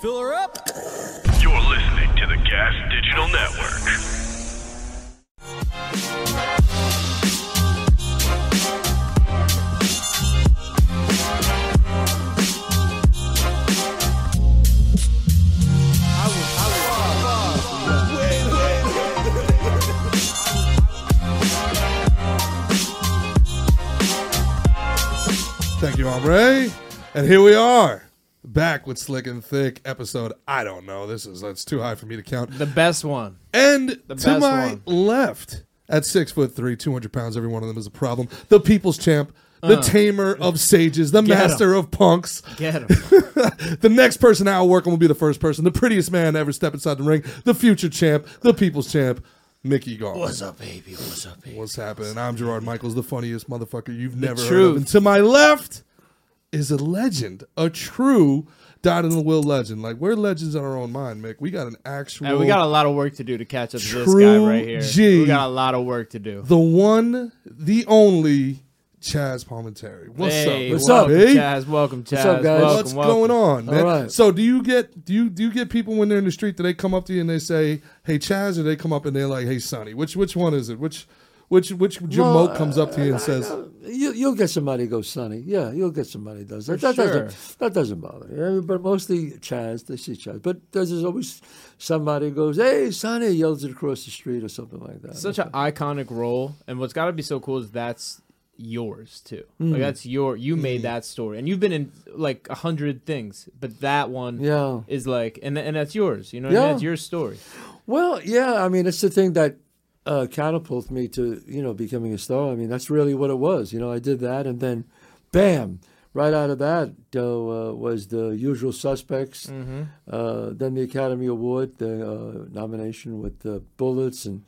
Fill her up. You're listening to the Gas Digital Network. Thank you, Ombre. And here we are, back with Slick and Thick episode. I don't know. This is that's too high for me to count. The best one. And The to best my one. left, at six foot three, two hundred pounds, every one of them is a problem. The people's champ, the tamer of sages, the Uh. 'em. master of punks. Get him. the next person out working will be the first person, the prettiest man to ever step inside the ring, the future champ, the people's champ, Mickey Gall. What's up, baby? What's up, baby? What's happening? I'm Gerard Michaels, the funniest motherfucker you've never heard of. And to my left is a legend, a true died in the will legend. Like we're legends in our own mind, Mick. We got an actual, Hey, we got a lot of work to do to catch up to this guy True right here. G. We got a lot of work to do. the one, the only Chazz Palminteri. What's hey, up? What's welcome, up? Hey? Chazz? Welcome, Chazz. up, guys? Welcome, What's welcome. going on, man? All right. So do you get do you do you get people when they're in the street? Do they come up to you and they say, "Hey, Chazz," or they come up and they're like, "Hey, Sonny"? Which which one is it? Which which which jamoke comes up to you and says, You, you'll get somebody who goes Sonny. Yeah, you'll get somebody who does that. That, sure. doesn't, that doesn't bother me. I but mostly Chazz, they see Chazz. But there's always somebody who goes, hey, Sonny, yells it across the street or something like that. Such an iconic role, and what's got to be so cool is that's yours too. Hmm. Like that's your you made that story, and you've been in like a hundred things, but that one Yeah. is like, and and that's yours. You know, what I mean? Yeah. that's your story. Well, yeah, I mean, it's the thing that uh, catapulted me to, you know, becoming a star. I mean, that's really what it was. You know, I did that, and then, bam, right out of that uh, uh, was the Usual Suspects, Mm-hmm. uh, then the Academy Award, the uh, nomination with the Bullets, and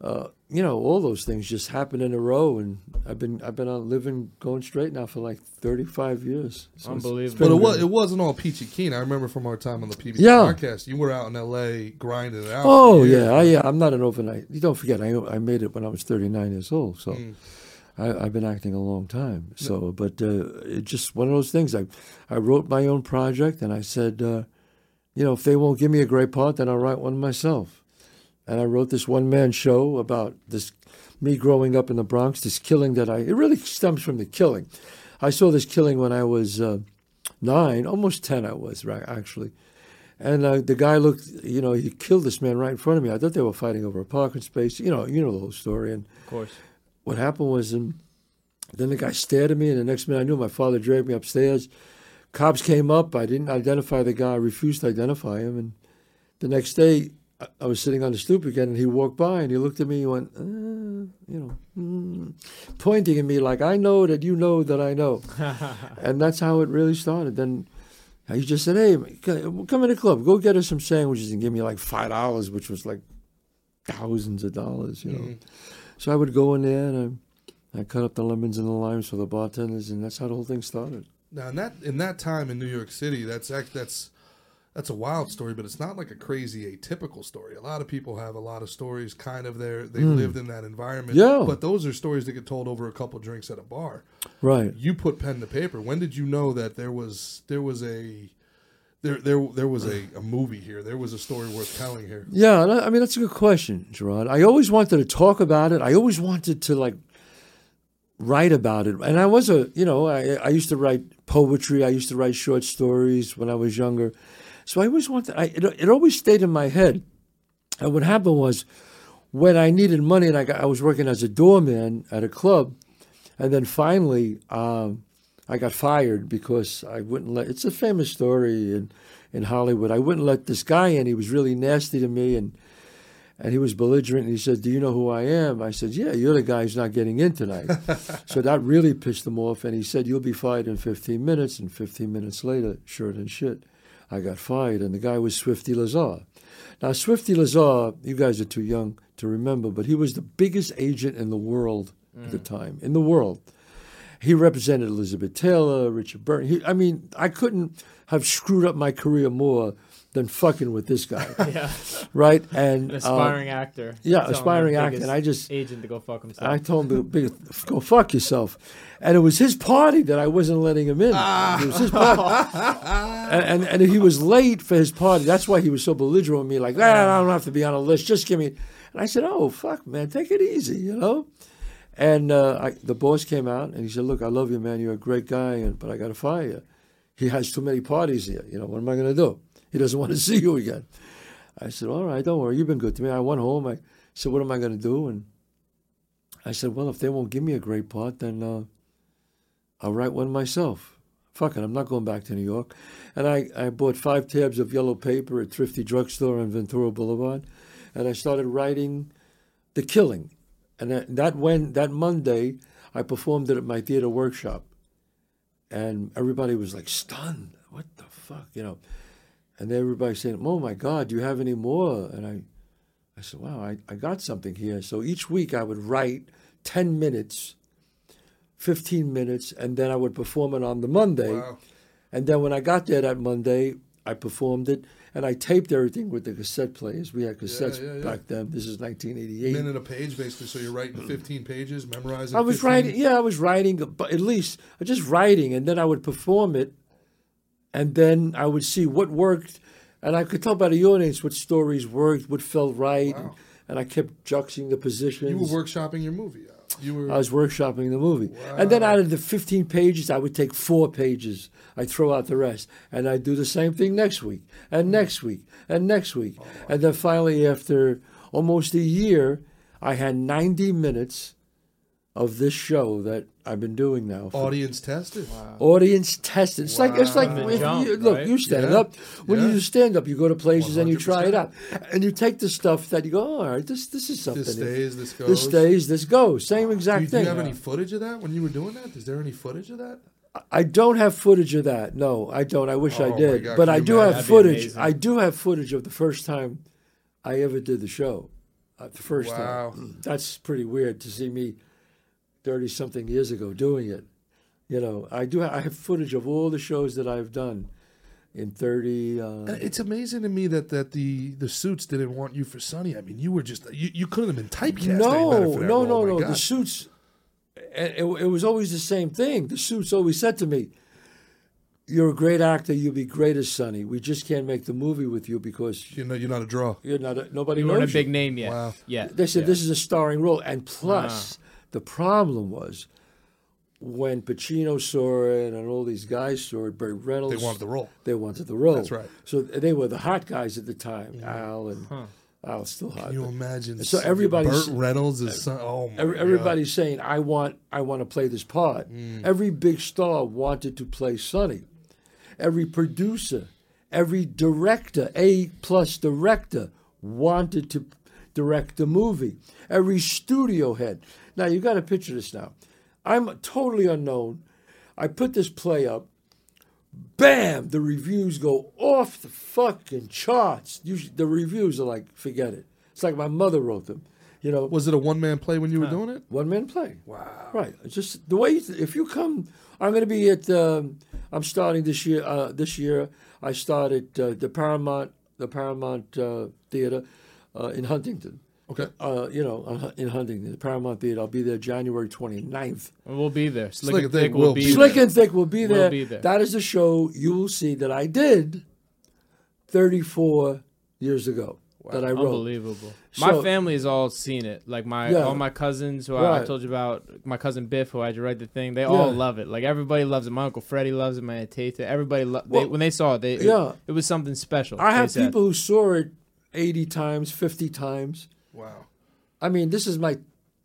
uh, you know, all those things just happened in a row. And I've been I've been on living going straight now for like thirty five years. So it's- it's Unbelievable. But it was it wasn't all peachy keen. I remember from our time on the PBS Yeah. podcast, you were out in L.A. grinding it out. Oh yeah, I, yeah. I'm not an overnight. You don't forget, I I made it when I was 39 years old. So Mm. I, I've been acting a long time. So, but uh, it's just one of those things. I I wrote my own project, and I said, uh, you know, if they won't give me a great part, then I'll write one myself. And I wrote this one man show about this me growing up in the Bronx, this killing that I. It really stems from the killing. I saw this killing when I was uh, nine, almost ten. I was right actually. And uh, the guy looked, you know, he killed this man right in front of me. I thought they were fighting over a parking space. You know, you know the whole story. And Of course. what happened was, um, then the guy stared at me, and the next minute I knew my father dragged me upstairs. Cops came up. I didn't identify the guy. I refused to identify him. And the next day, I- I was sitting on the stoop again, and he walked by, and he looked at me. He went, uh, you know, mm, pointing at me like, "I know that you know that I know," and that's how it really started. Then. He just said, "Hey, come in the club. Go get us some sandwiches and give me like five dollars, which was like thousands of dollars, you know." Mhm. So I would go in there and I, I cut up the lemons and the limes for the bartenders, and that's how the whole thing started. Now in that in that time in New York City, that's that's that's a wild story, but it's not like a crazy atypical story. A lot of people have a lot of stories, kind of there they hmm. lived in that environment. Yeah. but those are stories that get told over a couple drinks at a bar. Right. You put pen to paper. When did you know that there was there was a there there there was a, a movie here? There was a story worth telling here. Yeah, I, I mean that's a good question, Gerard. I always wanted to talk about it. I always wanted to like write about it, and I was a you know I I used to write poetry. I used to write short stories when I was younger, so I always wanted. I it, it always stayed in my head. And what happened was when I needed money, and I got, I was working as a doorman at a club, and then finally um, I got fired because I wouldn't let. It's a famous story in in Hollywood. I wouldn't let this guy in. He was really nasty to me, and and he was belligerent. And he said, "Do you know who I am?" I said, "Yeah, you're the guy who's not getting in tonight." so that really pissed him off, and he said, "You'll be fired in 15 minutes." And 15 minutes later, sure than shit, I got fired, and the guy was Swifty Lazar. Now, Swifty Lazar, you guys are too young to remember, but he was the biggest agent in the world at the mm. time, in the world. he represented Elizabeth Taylor, Richard Burton. He, I mean, I couldn't have screwed up my career more than fucking with this guy, Yeah. right? And An uh, aspiring actor. yeah, aspiring actor, and I just- agent to go fuck himself. I told him to be, go fuck yourself. And it was his party that I wasn't letting him in. It was his party. and, and, and he was late for his party. That's why he was so belligerent with me, like, ah, I don't have to be on a list. Just give me. And I said, oh, fuck, man, take it easy, you know? And uh, I, the boss came out and he said, look, I love you, man. You're a great guy, and, but I got to fire you. He has too many parties here. You know, what am I going to do? He doesn't want to see you again. I said, all right, don't worry. You've been good to me. I went home. I said, what am I going to do? And I said, well, if they won't give me a great part, then uh, I'll write one myself. Fuck it, I'm not going back to New York. And I, I bought five tabs of yellow paper at Thrifty Drugstore on Ventura Boulevard, and I started writing The Killing. And that, that when that Monday, I performed it at my theater workshop, and everybody was like stunned. What the fuck, you know? And everybody saying, "Oh my God, do you have any more?" And I, I said, "Wow, I, I got something here." So each week I would write ten minutes, fifteen minutes, and then I would perform it on the Monday. Wow. And then when I got there that Monday, I performed it, and I taped everything with the cassette players. We had cassettes yeah, yeah. back then. This is 1988. Minute a page, basically. So you're writing mm. 15 pages, memorizing. I was 15? writing, yeah, I was writing, but at least just writing, and then I would perform it, and then I would see what worked, and I could tell by the audience what stories worked, what felt right, and, Wow. and I kept juxing the positions. You were workshopping your movie. uh, You were. I was workshopping the movie, and then out of the 15 pages, I would take four pages. I'd throw out the rest, and I'd do the same thing next week, and next week, and next week, and then finally, after almost a year, I had 90 minutes of this show that I've been doing now. for audience tested. audience tested. It's like it's like if jump, you, look, right? you stand Yeah. up. When you Yeah. do stand up, you go to places and you try it out, and you take the stuff that you go, oh, all right, this this is something. This stays. This goes. This stays. This goes. Same Do exact thing. do you thing. have any footage of that when you were doing that? Is there any footage of that? I don't have footage of that. No, I don't. I wish Oh, I did. God, but I do imagine? have That'd footage. I do have footage of the first time I ever did the show. Uh, the first Wow. time. That's pretty weird to see me thirty something years ago doing it. You know, I do. I have footage of all the shows that I've done in thirty. Uh, It's amazing to me that, that the, the suits didn't want you for Sonny. I mean, you were just you, you couldn't have been typecast. no, better for that no, no, My no. God. The suits. It, it, it was always the same thing. The suits always said to me, "You're a great actor. You'll be great as Sonny. We just can't make the movie with you because You know, you're not a draw. you're not. A, nobody you knows weren't a you." big name yet. Wow. Yeah. They said yeah. this is a starring role, and plus, Ah. The problem was when Pacino saw it and all these guys saw it. Burt Reynolds. They wanted the role. They wanted the role. That's right. So they were the hot guys at the time. Al and Al's still hot. Can you imagine? So everybody's- Burt Reynolds is son. Oh my Every, God. everybody's saying, "I want, I want to play this part." Mm. Every big star wanted to play Sonny. Every producer, every director, A plus director, wanted to direct the movie. Every studio head. Now you got to picture this. Now, I'm totally unknown. I put this play up. Bam! The reviews go off the fucking charts. Usually, the reviews are like, forget it. It's like my mother wrote them. You know, Was it a one man play when you were doing it? one man play. Wow. Right. It's just the way. You, if you come, I'm going to be at. Um, I'm starting this year. Uh, this year, I started uh, the Paramount, the Paramount uh, Theater uh, in Huntington. Okay. Uh, you know, uh, in Huntington, the Paramount Theater. I'll be there January 29th. We'll be there. Slick, Slick and and Thick Thick will will be be there. Slick and Thick will be We'll there. be there. That is a show you will see that I did 34 years ago that I wrote. Unbelievable. So- my family has all seen it. Like my Yeah. all my cousins who I, I told you about, my cousin Biff who I had to write the thing. They all love it. Like everybody loves it. My uncle Freddie loves it. My aunt Tata. Everybody lo- they, when they saw it, they yeah. it, it was something special. I have said. people who saw it 80 times, 50 times. Wow. I mean, this is my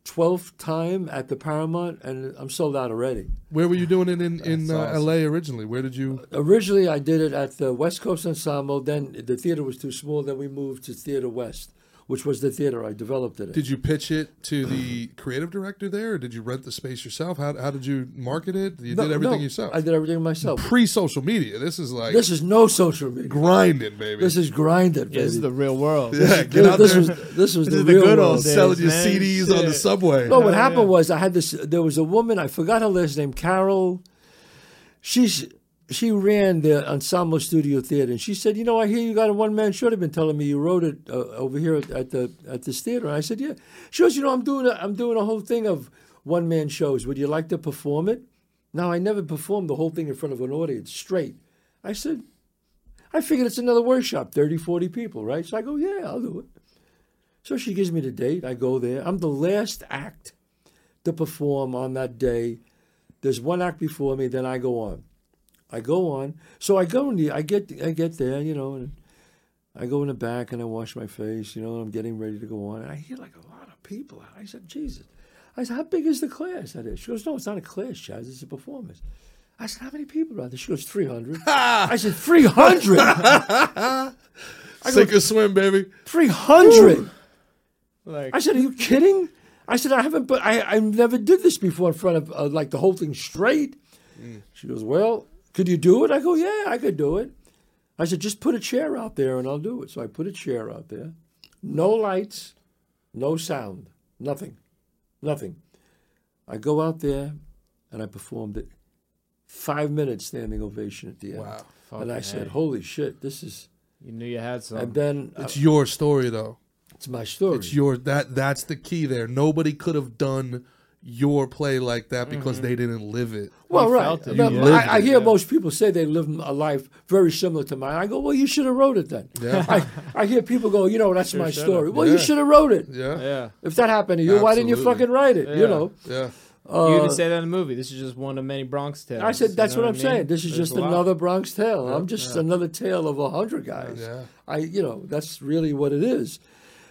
12th time at the Paramount, and I'm sold out already. Where were you doing it in in uh, awesome. L.A. originally? Where did you? Originally, I did it at the West Coast Ensemble. Then the theater was too small. Then we moved to Theater West, which was the theater I developed it. in. Did you pitch it to the creative director there, or did you rent the space yourself? How, how did you market it? You No, did everything no, yourself. I did everything myself. Pre social media. This is like This is no social media. grinding, baby. This is grinded, baby. This is the real world. yeah, get this, out this there was this was This the the real good world. old days. selling your man. CDs on the subway. No, what Yeah, happened yeah. was I had this. There was a woman. I forgot her last name. Carol. She's she ran the Ensemble Studio Theater, and she said, "You know, I hear you got a one man show. They've been telling me you wrote it uh, over here at, at the at this theater." And I said, "Yeah." She goes, "You know, I'm doing a, I'm doing a whole thing of one man shows. Would you like to perform it?" Now I never performed the whole thing in front of an audience straight. I said, I figured it's another workshop, 30, 40 people, right? So I go, yeah, I'll do it. So she gives me the date. I go there. I'm the last act to perform on that day. There's one act before me, then I go on. I go on. So I go in the, I get I get there, you know, and I go in the back and I wash my face, you know, and I'm getting ready to go on. And I hear like a lot of people. I said, Jesus. I said, how big is the class? I did. She goes, no, it's not a class, Chazz. It's a performance. I said, how many people are there? She goes, 300. I said, 300? Sink or swim, baby. 300? Like, I said, "Are you kidding?" I said, "I haven't, but I, I never did this before in front of uh, like the whole thing straight." She goes, "Well, could you do it?" I go, "Yeah, I could do it." I said, "Just put a chair out there and I'll do it." So I put a chair out there, no lights, no sound, nothing, nothing. I go out there and I performed it. Five minutes standing ovation at the end. Wow. And I Fucking said, "Holy shit, this is." you knew you had some. And then uh, It's your story, though. it's my story. It's your that. That's the key there. Nobody could have done your play like that because they didn't live it. Well, You right. felt it. But You I, I hear yeah. most people say they live a life very similar to mine. I go, well, you should have wrote it then. Yeah. I, I hear people go, you know, that's my should've. story. Well, you should have wrote it. Yeah. yeah. If that happened to you, why didn't you fucking write it? You know. Yeah. you even Uh, say that in the movie. This is just one of many Bronx tales. I said, that's You know what I'm mean? saying. This is There's just another Bronx tale. I'm just another tale of a hundred guys. Yeah. I, you know, that's really what it is.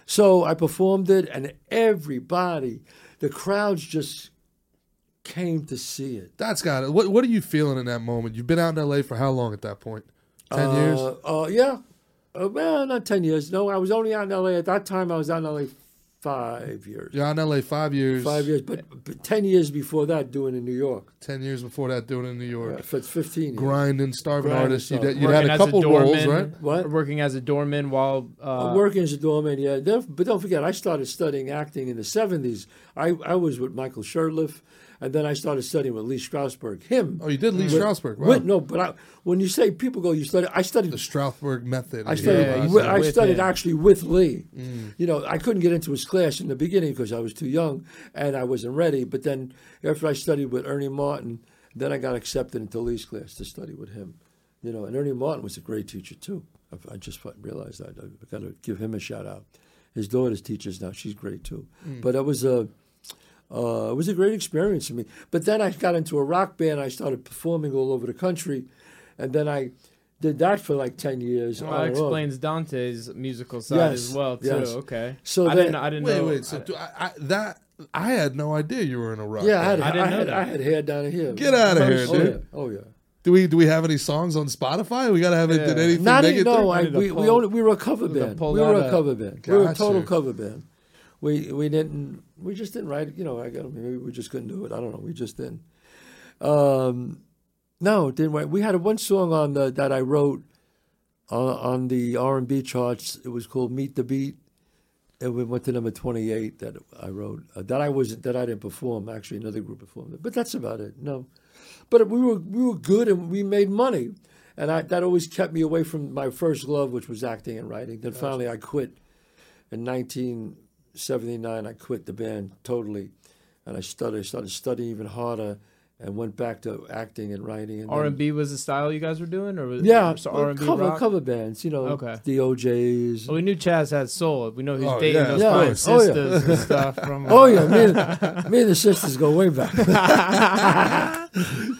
So I performed it, and everybody, the crowds just came to see it. That's got it. What What are you feeling in that moment? You've been out in L.A. for how long at that point? Ten years. Uh, uh, yeah. Uh, well, not 10 years. No, I was only out in LA. At that time, I was out in LA five years. You're out in L.A. five years. Five years. But, but 10 years before that, doing in New York. Ten years before that, doing in New York. It's 15 years. grinding, starving Grinding, artist. You starving. you had a as couple roles, doorman, right? What? Working as a doorman while uh, I'm working as a doorman, yeah. But don't forget, I started studying acting in the 70s. I, I was with Michael Shurtleff, and then I started studying with Lee Strasberg. Him. Oh, you did Lee with- Strasberg. Wow. with- no, but I, when you say people go, you study, I studied the Strasberg method. I studied. Yeah, you wi- said I studied him. actually with Lee. Mm. You know, I couldn't get into his class in the beginning because I was too young and I wasn't ready. But then after I studied with Ernie Martin, then I got accepted into Lee's class to study with him. You know, and Ernie Martin was a great teacher too. I, I just realized that. I got to give him a shout out. His daughter's teachers now; she's great too. Mm. But it was a. Uh, it was a great experience for me. But then I got into a rock band. I started performing all over the country, and then I did that for like ten years. Well, that and off. explains Dante's musical side Yes, as well too. yes. Okay. So I then- didn't. I didn't Wait, know. wait. So do I, I, that I had no idea you were in a rock. Yeah, I had, band. I I, didn't know had, that. I had hair down here. Get outta here, oh. Yeah. Oh yeah. Do we do we have any songs on Spotify? We gotta have it. Did anything Not make it no, I, we, we only we were a cover band. We were a cover band. We were a total cover band. We we didn't we just didn't write. You know, I got maybe we just couldn't do it. I don't know. We just didn't. Um, no, didn't write. We had one song on the that I wrote on, on the R and B charts. It was called "Meet the Beat." And we went to number twenty-eight that I wrote. Uh, that I was that I didn't perform. Actually, another group performed it. But that's about it. No, but we were we were good and we made money, and I, that always kept me away from my first love, which was acting and writing. Then finally, I quit in 1979. I quit the band totally, and I started started studying even harder, and went back to acting and writing. R and B was the style you guys were doing, or was yeah, so well, R and B cover rock? cover bands. You know, Okay. the O'Jays. Well, we knew Chazz had soul. We know he's Oh, dating yeah, those of fine course. Oh, yeah. sisters and stuff from. Oh yeah, me and, me and the sisters go way back.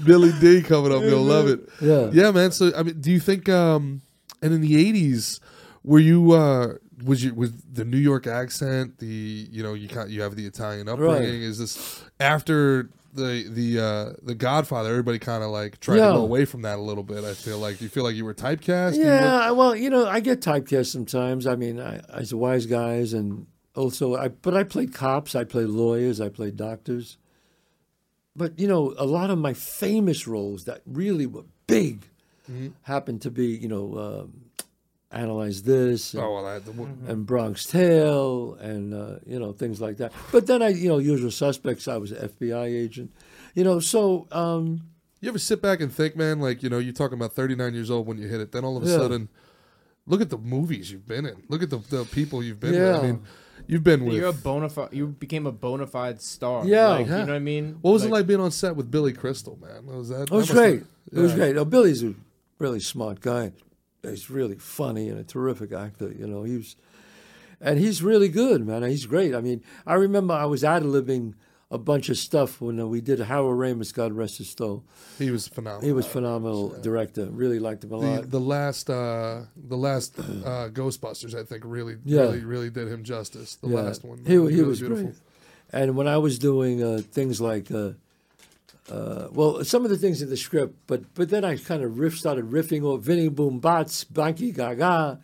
Billy Dee coming up. You'll love it. Yeah. Yeah, man. So I mean, do you think? um And in the '80s, were you? uh was you was the New York accent the you know you can't you have the Italian upbringing is this after the the uh, the Godfather, everybody kind of like tried Yeah. to go away from that a little bit. I feel like. Do you feel like you were typecast? Yeah, look- I- well, you know, I get typecast sometimes. I mean, I, as a wise guys, and also, I but I played cops, I played lawyers, I played doctors. But you know, a lot of my famous roles that really were big Mm-hmm. happened to be, you know, um, analyze this. And, Oh well, I, the, and Bronx Tale and uh, you know things like that. But then I, you know, Usual Suspects. I was an FBI agent, you know. So um, you ever sit back and think, man? Like you know, you're talking about 39 years old when you hit it. Then all of a Yeah. sudden, look at the movies you've been in. Look at the, the people you've been with. I mean, you've been with. You're a bona fide. You became a bona fide star. Yeah. Like, Yeah. you know what I mean. what was it like being on set with Billy Crystal, man? What was that? it was that must have- great. It was great. Oh, Billy's a really smart guy. He's really funny and a terrific actor. You know, he was, and he's really good, man. He's great. I mean, I remember I was ad libbing a bunch of stuff when uh, we did Harold Ramis, God rest his soul. He was phenomenal. He was phenomenal director. Really liked him a the, lot. the last uh the last uh Ghostbusters I think really Yeah. really really did him justice. The last one. He, he really was beautiful. great. And when I was doing uh, things like, uh, well, some of the things in the script, but but then I kind of riff started riffing off Vinny Boom Bots, Banky Gaga.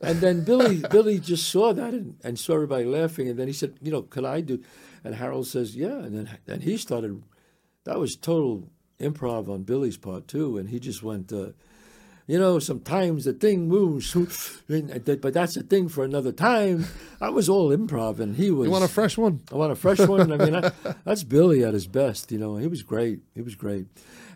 And then Billy Billy just saw that and, and saw everybody laughing. And then he said, you know, could I do? And Harold says, yeah. And then and he started, that was total improv on Billy's part too. And he just went, uh, you know, sometimes the thing moves, but that's a thing for another time. I was all improv, and he was. You want a fresh one? I want a fresh one. I mean, I, that's Billy at his best. You know, he was great. He was great,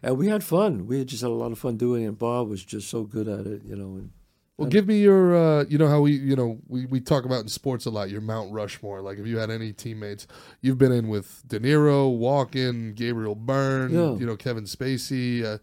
and we had fun. We just had a lot of fun doing it. And Bob was just so good at it. You know, and Well, give me your, uh, you know how we, you know, we, we talk about in sports a lot. Your Mount Rushmore. Like, if you had any teammates, you've been in with De Niro, Walken, Gabriel Byrne, Yeah. you know, Kevin Spacey, uh,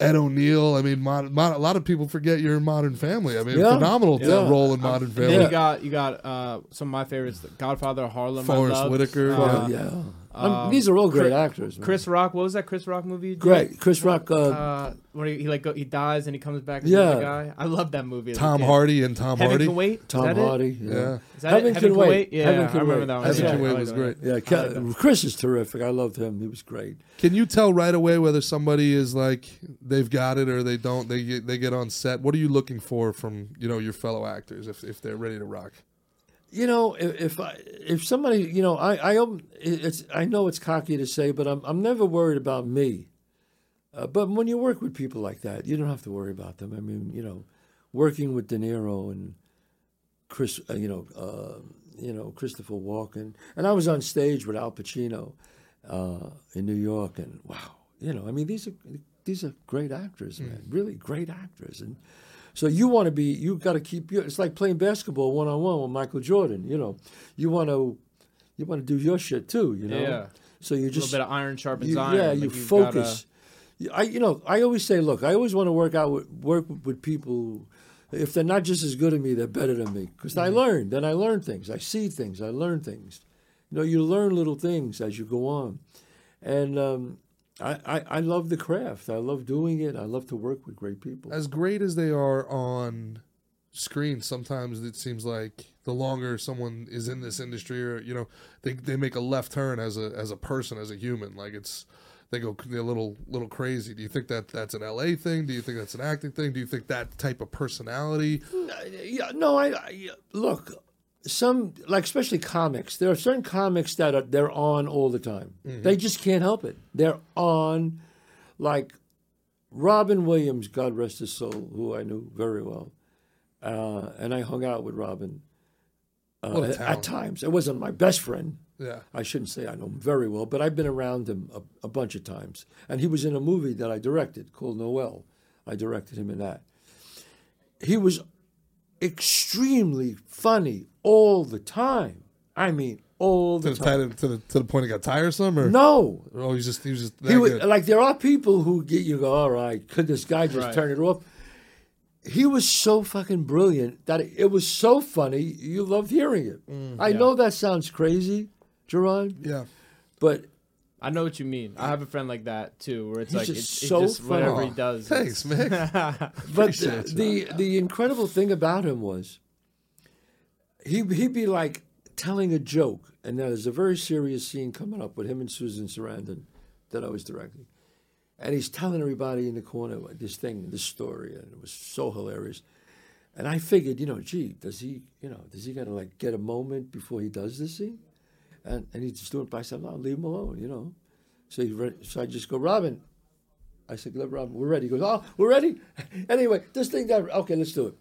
Ed O'Neill. I mean, mod, mod, a lot of people forget you're in Modern Family. I mean, Yeah. phenomenal Yeah. role in Modern And Family. then you got you got uh, some of my favorites: The Godfather, Harlem, I Forest. Whitaker. Uh, Well, yeah, Um, um, these are all great Chris- actors. Man. Chris Rock. What was that Chris Rock movie? great. Chris Rock. Uh, Uh, where he, he like go, he dies and he comes back as Yeah. another guy. I love that movie. Tom kid. Hardy and Tom Heaven Hardy. Can Wait. Tom that it? Hardy. Yeah. Yeah. Is that Heaven it? Can Wait. Yeah, Heaven I remember Wait. that one. Heaven Yeah, Can I Wait was great. Yeah, Ke- like. Chris is terrific. I loved him. He was great. Can you tell right away whether somebody is like they've got it or they don't? They get they get on set. What are you looking for from you know your fellow actors if if they're ready to rock? You know, if if, I, if somebody, you know, I I it's I know it's cocky to say, but I'm I'm never worried about me. Uh, but when you work with people like that, you don't have to worry about them. I mean, you know, working with De Niro and Chris, uh, you know, uh, you know Christopher Walken, and I was on stage with Al Pacino uh, in New York, and wow, you know, I mean, these are these are great actors, man, really great actors, and so you want to be, you've got to keep your. It's like playing basketball one on one with Michael Jordan. You know, you want to, you want to do your shit too. You know, Yeah. So you just A little bit of iron sharpens you, iron. yeah, Like, you focus. I, you know, I always say, look, I always want to work out with, work with people. If they're not just as good as me, they're better than me. Because I learn, then I learn things. I see things. I learn things. You know, you learn little things as you go on, and um, I, I, I love the craft. I love doing it. I love to work with great people. As great as they are on screen, sometimes it seems like the longer someone is in this industry, or you know, they they make a left turn as a as a person, as a human. Like it's they go they're a little little crazy. Do you think that that's an LA thing? Do you think that's an acting thing? Do you think that type of personality? Uh, yeah, no, I, I look. Some like especially comics. There are certain comics that are they're on all the time. They just can't help it. They're on, like Robin Williams, God rest his soul, who I knew very well, uh, and I hung out with Robin uh, at, at times. It wasn't my best friend. Yeah. I shouldn't say I know him very well, but I've been around him a, a bunch of times. And he was in a movie that I directed called Noel. I directed him in that. He was extremely funny all the time. I mean, all To the the, time. to the to the point it got tiresome, or No. oh, he's just he was just that He was, good. like there are people who get you go, all right, could this guy just Right. turn it off? He was so fucking brilliant that it was so funny. You loved hearing it. Mm, I yeah. know that sounds crazy, Gerard, yeah. but I know what you mean. I have a friend like that too, where it's He's like just it's, it's so just whatever he does. Thanks, it's- Mick. But the, the the incredible thing about him was he he'd be like telling a joke, and there's a very serious scene coming up with him and Susan Sarandon that I was directing, and he's telling everybody in the corner this thing, this story, and it was so hilarious. And I figured, you know, gee, does he, you know, does he gotta like get a moment before he does this scene? And and he's just doing it by himself. No, leave him alone, you know. So he, re- so I just go, Robin. I said, let Robin, we're ready. He goes, oh, we're ready. anyway, this thing that okay, let's do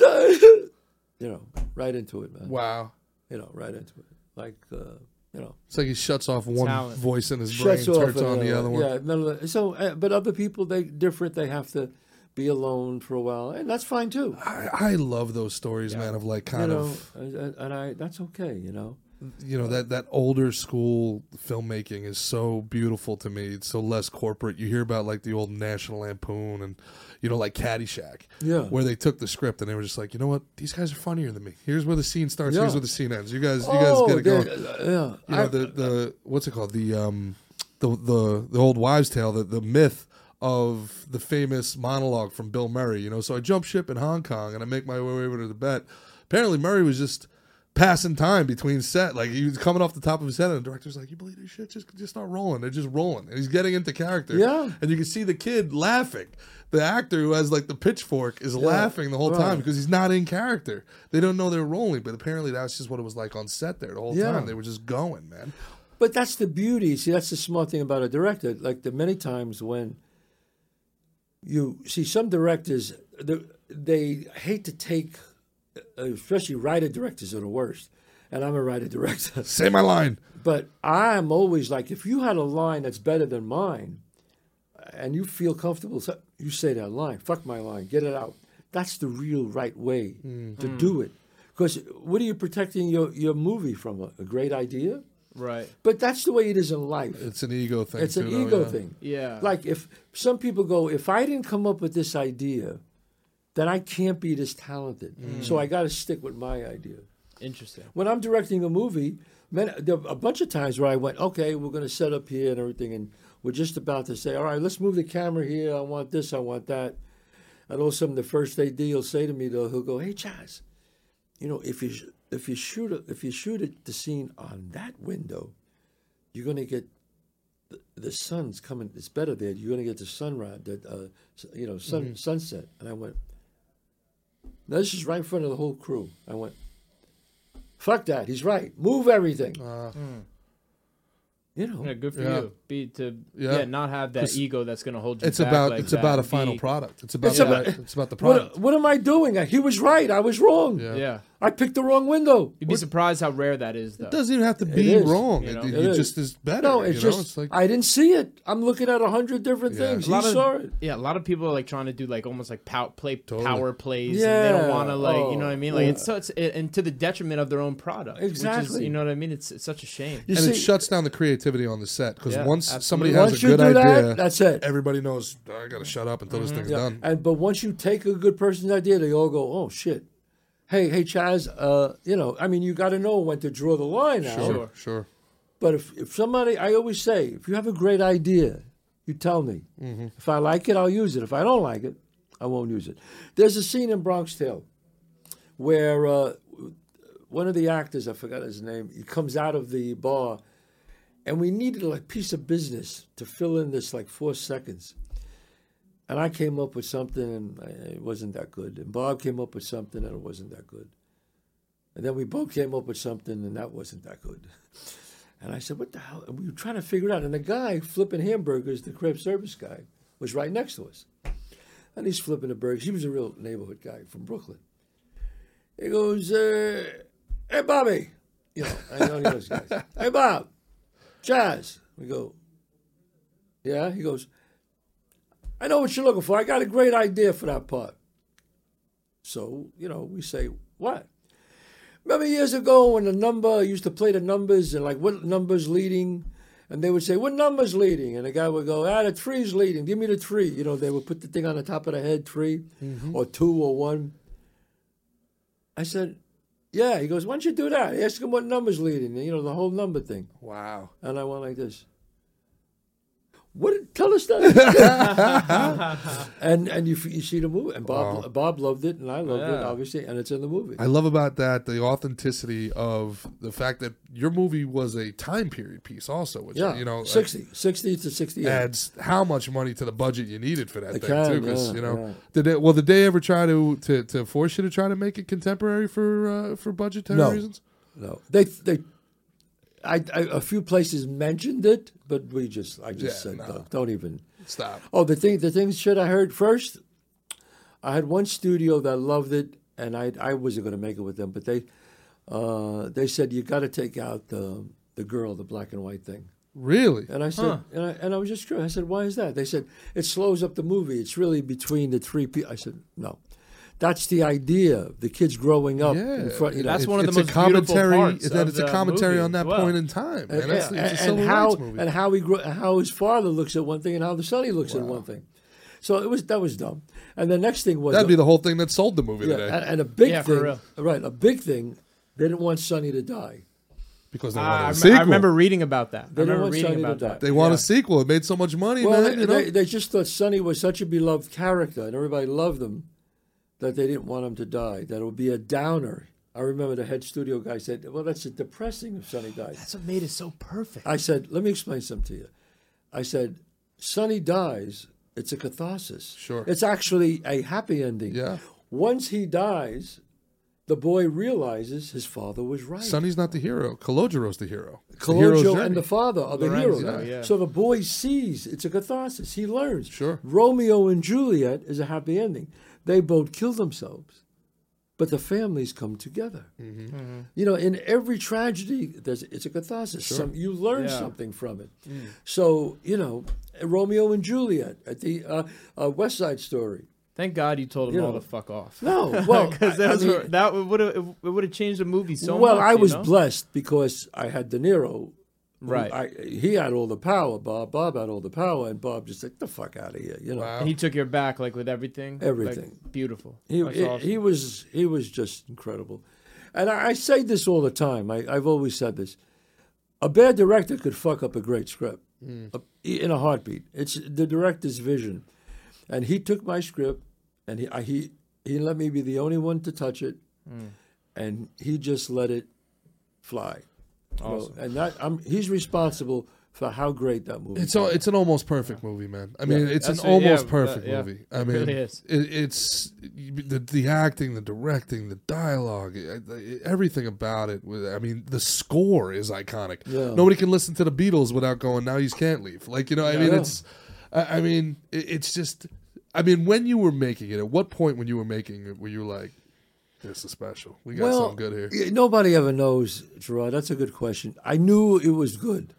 it. you know, right into it, man. Wow. You know, right into it. Like, uh, you know, It's like he shuts off one Talent. voice in his brain, off turns on and, the other one. Yeah, no, no, so uh, but other people they different. They have to be alone for a while, and that's fine too. I, I love those stories, man, of like You kind know, of and, and I that's okay. You know, you know that that older school filmmaking is so beautiful to me. It's so less corporate. You hear about like the old National Lampoon and you know like Caddyshack, Yeah. where they took the script and they were just like, you know what, these guys are funnier than me. Here's where the scene starts. Yeah. Here's where the scene ends. You guys, you guys oh, get it going. uh, yeah. You know I- the the what's it called the um the the the old wives' tale the the myth of the famous monologue from Bill Murray. You know, so I jump ship in Hong Kong and I make my way over to Tibet. Apparently, Murray was just passing time between set. Like he was coming off the top of his head, and the director's like, "You believe this shit? Just just start rolling. They're just rolling." And he's getting into character. Yeah. and you can see the kid laughing. The actor who has like the pitchfork is laughing the whole right. time because he's not in character. They don't know they're rolling, but apparently that's just what it was like on set there the whole Yeah. time. They were just going, man. But that's the beauty. See, that's the smart thing about a director. Like the many times when you see some directors, they, they hate to take, especially writer directors are the worst. And I'm a writer director. Say my line. But I'm always like, if you had a line that's better than mine, and you feel comfortable, you say that line. Fuck my line. Get it out. That's the real right way to mm-hmm. do it. Because what are you protecting your, your movie from? A, a great idea? Right. But that's the way it is in life. It's an ego thing. It's an too, though, ego yeah. thing. Yeah. Like if some people go, if I didn't come up with this idea, then I can't be this talented. So I got to stick with my idea. Interesting. When I'm directing a movie, man, there a bunch of times where I went, okay, we're going to set up here and everything, and we're just about to say, all right, let's move the camera here. I want this. I want that. And all of a sudden, the first AD will say to me, though, he'll go, hey, Chazz, you know, if you if you shoot a, if you shoot it, the scene on that window, you're going to get the, the sun's coming. It's better there. You're going to get the sunrise, the uh, you know, sun sunset. And I went, now this is right in front of the whole crew. I went, fuck that. He's right. Move everything. Uh, you know, Yeah, good for Yeah. you. Be to Yeah. yeah, not have that ego that's gonna hold you it's back about like it's that. about a Be- final product. It's about It's the, about- it's about the product. what, what am I doing? He was right. I was wrong. Yeah. Yeah. I picked the wrong window. You'd be surprised how rare that is, though. It doesn't even have to be is, wrong. you It, know? it, It is. just is better. No, it's you just it's like I didn't see it. I'm looking at a hundred different Yeah. things. A lot he of- saw it. Yeah, a lot of people are like trying to do like almost like pow, play Totally. power plays. and they don't want to like you know what I mean. Like Oh, it's so it's and to the detriment of their own product. Which is, Exactly. you know what I mean. It's, it's such a shame. You and see, it shuts down the creativity on the set because Yeah, once somebody absolutely. has once a good do idea, that, that's it. everybody knows "Oh, I got to shut up until this thing's Yeah. done. And but once you take a good person's idea, they all go, "Oh shit." Hey, hey, Chazz. Uh, you know, I mean, you got to know when to draw the line now. Sure. sure. But if, if somebody, I always say, if you have a great idea, you tell me. Mm-hmm. If I like it, I'll use it. If I don't like it, I won't use it. There's a scene in Bronx Tale where uh, one of the actors, I forgot his name, he comes out of the bar, and we needed a piece of business to fill in this like four seconds. And I came up with something, and it wasn't that good. And Bob came up with something, and it wasn't that good. And then we both came up with something, and that wasn't that good. And I said, "What the hell?" And we were trying to figure it out. And the guy flipping hamburgers, the crib service guy, was right next to us. And he's flipping the burgers. He was a real neighborhood guy from Brooklyn. He goes, uh, "Hey, Bobby," you know, I know those guys. "Hey, Bob, Chazz." We go, "Yeah." He goes, "I know what you're looking for. I got a great idea for that part." So you know, we say, "What?" Remember years ago when the number used to play the numbers and like what numbers leading, and they would say what numbers leading, and the guy would go, ah, the three's leading. Give me the three. You know, they would put the thing on the top of the head, 3 or two or one. I said, yeah. He goes, why don't you do that? Ask him what numbers leading. You know, the whole number thing. Wow. And I went like this. What? Tell us that. and and you you see the movie, and Bob Wow. Bob loved it, and I loved it, obviously, and it's in the movie. I love about that the authenticity of the fact that your movie was a time period piece, also, which yeah, you know like, 60, 60 to sixty eight. adds how much money to the budget you needed for that thing can, too. Because yeah, you know, yeah. did they, well, did they ever try to, to to force you to try to make it contemporary for uh, for budgetary No. reasons? No, they they. I, I a few places mentioned it, but we just I just Yeah, said no. "No, don't even. Stop. Oh, the thing the thing shit I heard first. I had one studio that loved it, and I I wasn't going to make it with them, but they uh, they said you got to take out the the girl, the black and white thing. Really? And I said, Huh. and, I, and I was just curious. I said, why is that? They said, it slows up the movie. It's really between the three people. I said, no. That's the idea. The kids growing up Yeah, in front. You know, That's It- one of the it's most a commentary. beautiful parts that of it's a commentary on that well. point in time. and, And, that's, and- it's a and how movie. and how he grew, how his father looks at one thing and how the son he looks at one thing. So it was that was dumb. And the next thing was That'd be the whole thing that sold the movie yeah, today and, and a big Yeah, for thing, real. right? A big thing. They didn't want Sonny to die. because they ah, wanted I, a rem- sequel. I remember reading about that. They don't remember want reading Sonny to about die. that. They want Yeah. a sequel. It made so much money, Well, man. they, You know? they, they just thought Sonny was such a beloved character and everybody loved him that they didn't want him to die. That it would be a downer. I remember the head studio guy said, "Well, that's a depressing if Sonny dies." That's what made it so perfect. I said, "Let me explain something to you." I said, "Sonny dies. It's a catharsis. Sure. It's actually a happy ending. Yeah. Once he dies, the boy realizes his father was right. Sonny's not the hero. Calogero's the hero. It's the hero's Calogero journey. and the father are the Lorenzo, heroes. yeah. So the boy sees it's a catharsis. He learns. Sure. Romeo and Juliet is a happy ending. They both kill themselves, but the families come together. Mm-hmm. You know, in every tragedy, there's it's a catharsis. Some, you learn Yeah. something from it. Mm. So you know, Romeo and Juliet at the uh, uh, West Side Story. Thank God you told them You all know. to fuck off. No, well, because I- I that mean- that would have it would have changed the movie so well, much. I was know? blessed because I had De Niro. Who Right. I, he had all the power. Bob. Bob had all the power, and Bob just like the fuck out of here. You know. Wow. And he took your back like with everything. Like, Everything. beautiful. He, That's he, awesome. he was he was just incredible, and I, I say this all the time. I, I've always said this: a bad director could fuck up a great script mm. A- in a heartbeat. It's the director's vision, and he took my script, and he I, he he let me be the only one to touch it, mm. and he just let it fly. Awesome. and that I'm he's responsible for how great that movie. It's is. it's an almost perfect movie, man. I mean, Yeah. it's an almost yeah, perfect that- yeah. movie. I It mean, really is. It, it's the the acting, the directing, the dialogue, eh, everything about it. I mean, the score is iconic. Nobody can listen to the Beatles without going, "Now you can't leave." Like you know, I mean, it's. I I mean, it, it's just. I mean, when you were making it, at what point when you were making it were you like, "This is special. We got well, something good here." Nobody ever knows, Gerard. That's a good question. I knew it was good.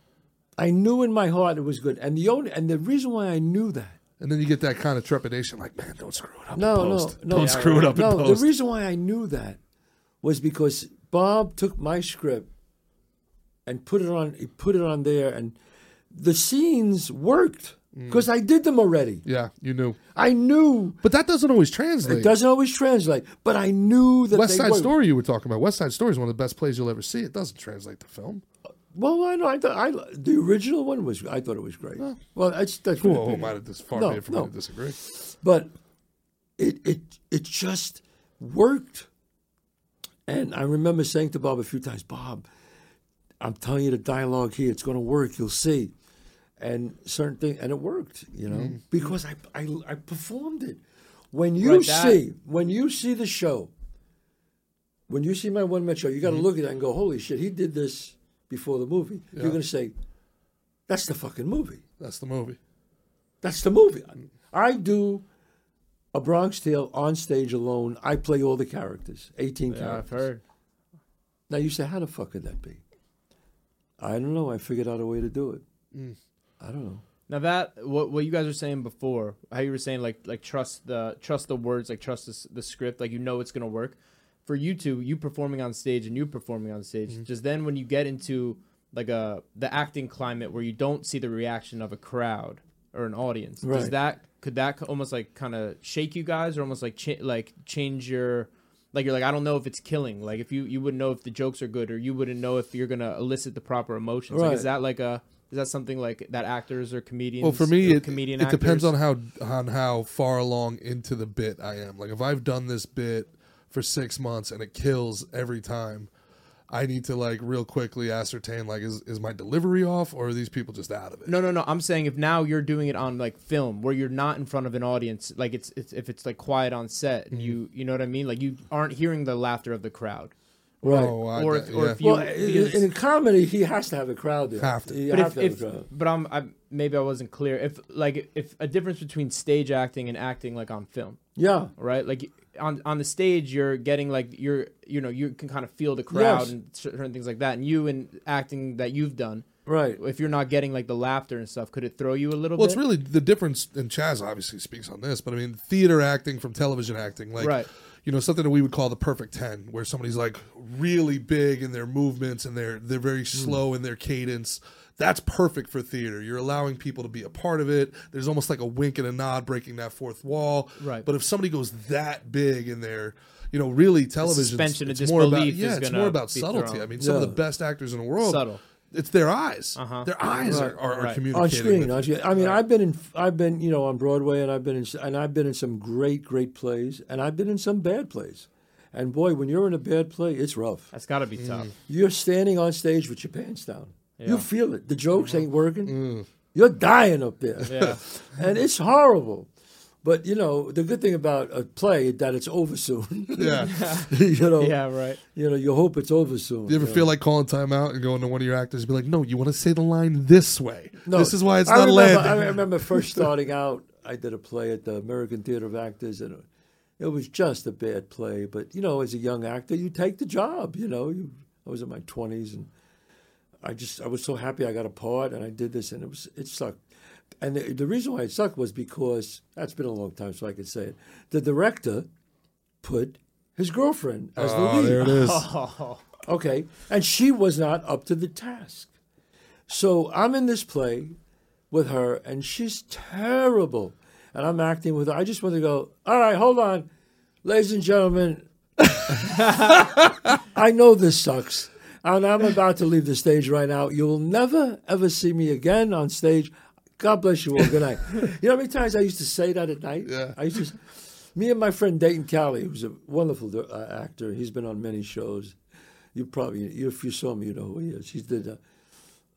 I knew in my heart it was good, and the only and the reason why I knew that. And then you get that kind of trepidation, like, "Man, don't screw it up." No, in no, no. Don't Yeah, screw it up No, in post. the reason why I knew that was because Bob took my script and put it on. He put it on there, and the scenes worked Mm. because I did them already. yeah, you knew, I knew but that doesn't always translate. it doesn't always translate, but I knew that West Side worked. Story you were talking about. West Side Story is one of the best plays you'll ever see. It doesn't translate to film. Well, I know. I thought I, the original one was. I thought it was great. Well, that's that's Who, your who might have dis- far No, from no. me to disagree. but it it it just worked. And I remember saying to Bob a few times, Bob, I'm telling you the dialogue here, it's going to work. You'll see. And certain things, and it worked, you know, Mm. because I, I I performed it. When you Right, that- see when you see the show, when you see my one man show, you Mm-hmm. got to look at it and go, "Holy shit, he did this before the movie." You're going to say, "That's the fucking movie." That's the movie. That's the movie. I do a Bronx Tale on stage alone. I play all the characters, 18 Yeah, I've heard. Now you say, how the fuck could that be? I don't know. I figured out a way to do it. Mm. I don't know. Now that what what you guys were saying before, how you were saying like like trust the trust the words, like trust the, the script, like you know it's gonna work. For you two, you performing on stage and you performing on stage, Mm-hmm. just then when you get into like a the acting climate where you don't see the reaction of a crowd or an audience, does Right. that could that almost like kind of shake you guys or almost like cha- like change your like you're like I don't know if it's killing like if you you wouldn't know if the jokes are good or you wouldn't know if you're gonna elicit the proper emotions like is that like a Is that something like that actors or comedians? Well, for me, it, comedian it depends on how on how far along into the bit I am. Like if I've done this bit for six months and it kills every time, I need to like real quickly ascertain like is is my delivery off or are these people just out of it? No, no, no. I'm saying if now you're doing it on like film, where you're not in front of an audience, like it's, it's if it's like quiet on set, Mm-hmm. and you you know what I mean, like you aren't hearing the laughter of the crowd. Right. Oh, I- Or that- if- or yeah. if you- well, because- in, in comedy, he has to have a crowd there. Have to. You but have if, to have if a crowd. but I'm, I'm maybe I wasn't clear. If like if a difference between stage acting and acting like on film, Yeah. right? Like on on the stage, you're getting like you're you know you can kind of feel the crowd Yes. and certain things like that. And you in acting that you've done, Right. if you're not getting like the laughter and stuff, could it throw you a little Well, bit? it's really the difference, and Chazz obviously speaks on this, but I mean, theater acting from television acting, like, Right. You know, something that we would call the perfect 10, where somebody's like really big in their movements and they're, they're very hmm. slow in their cadence. That's perfect for theater. You're allowing people to be a part of it. There's almost like a wink and a nod breaking that fourth wall. Right. But if somebody goes that big in their, you know, really television, of it's more about yeah, is it's more about subtlety. thrown. I mean, some of the best actors in the world, Subtle. It's their eyes. Uh-huh. Their eyes Right. are, are, are Right. communicating on screen. with on screen. I mean, I've been in, I've been, you know, on Broadway, and I've been in, and I've been in some great, great plays, and I've been in some bad plays. And boy, when you're in a bad play, it's rough. That's got to be tough. You're standing on stage with your pants down. Yeah. Mm-hmm. You feel it. The jokes ain't working. You're dying up there, Yeah. and it's horrible. But you know, the good thing about a play is that it's over soon. Yeah. you know, yeah, right. you know, you hope it's over soon. You ever know. feel like calling timeout and going to one of your actors and be like, "No, you want to say the line this way. No, this is why it's I not remember, landing." I remember first starting out. I did a play at the American Theater of Actors, and uh, it was just a bad play. But you know, as a young actor, you take the job. You know, you, I was in my twenties, and I just I was so happy I got a part, and I did this, and it was it sucked. And the, the reason why it sucked was because that's been a long time, so I can say it. The director put his girlfriend as the oh, lead. there it is. Oh, Okay. And she was not up to the task. So I'm in this play with her, and she's terrible. And I'm acting with her. I just want to go, all right, hold on. Ladies and gentlemen, I know this sucks. And I'm about to leave the stage right now. You will never, ever see me again on stage. God bless you all. Good night. you know how many times I used to say that at night? Yeah. I used to. Me and my friend Dayton Callie, who's a wonderful uh, actor, he's been on many shows. You probably, if you saw him, you know who he is. He did uh,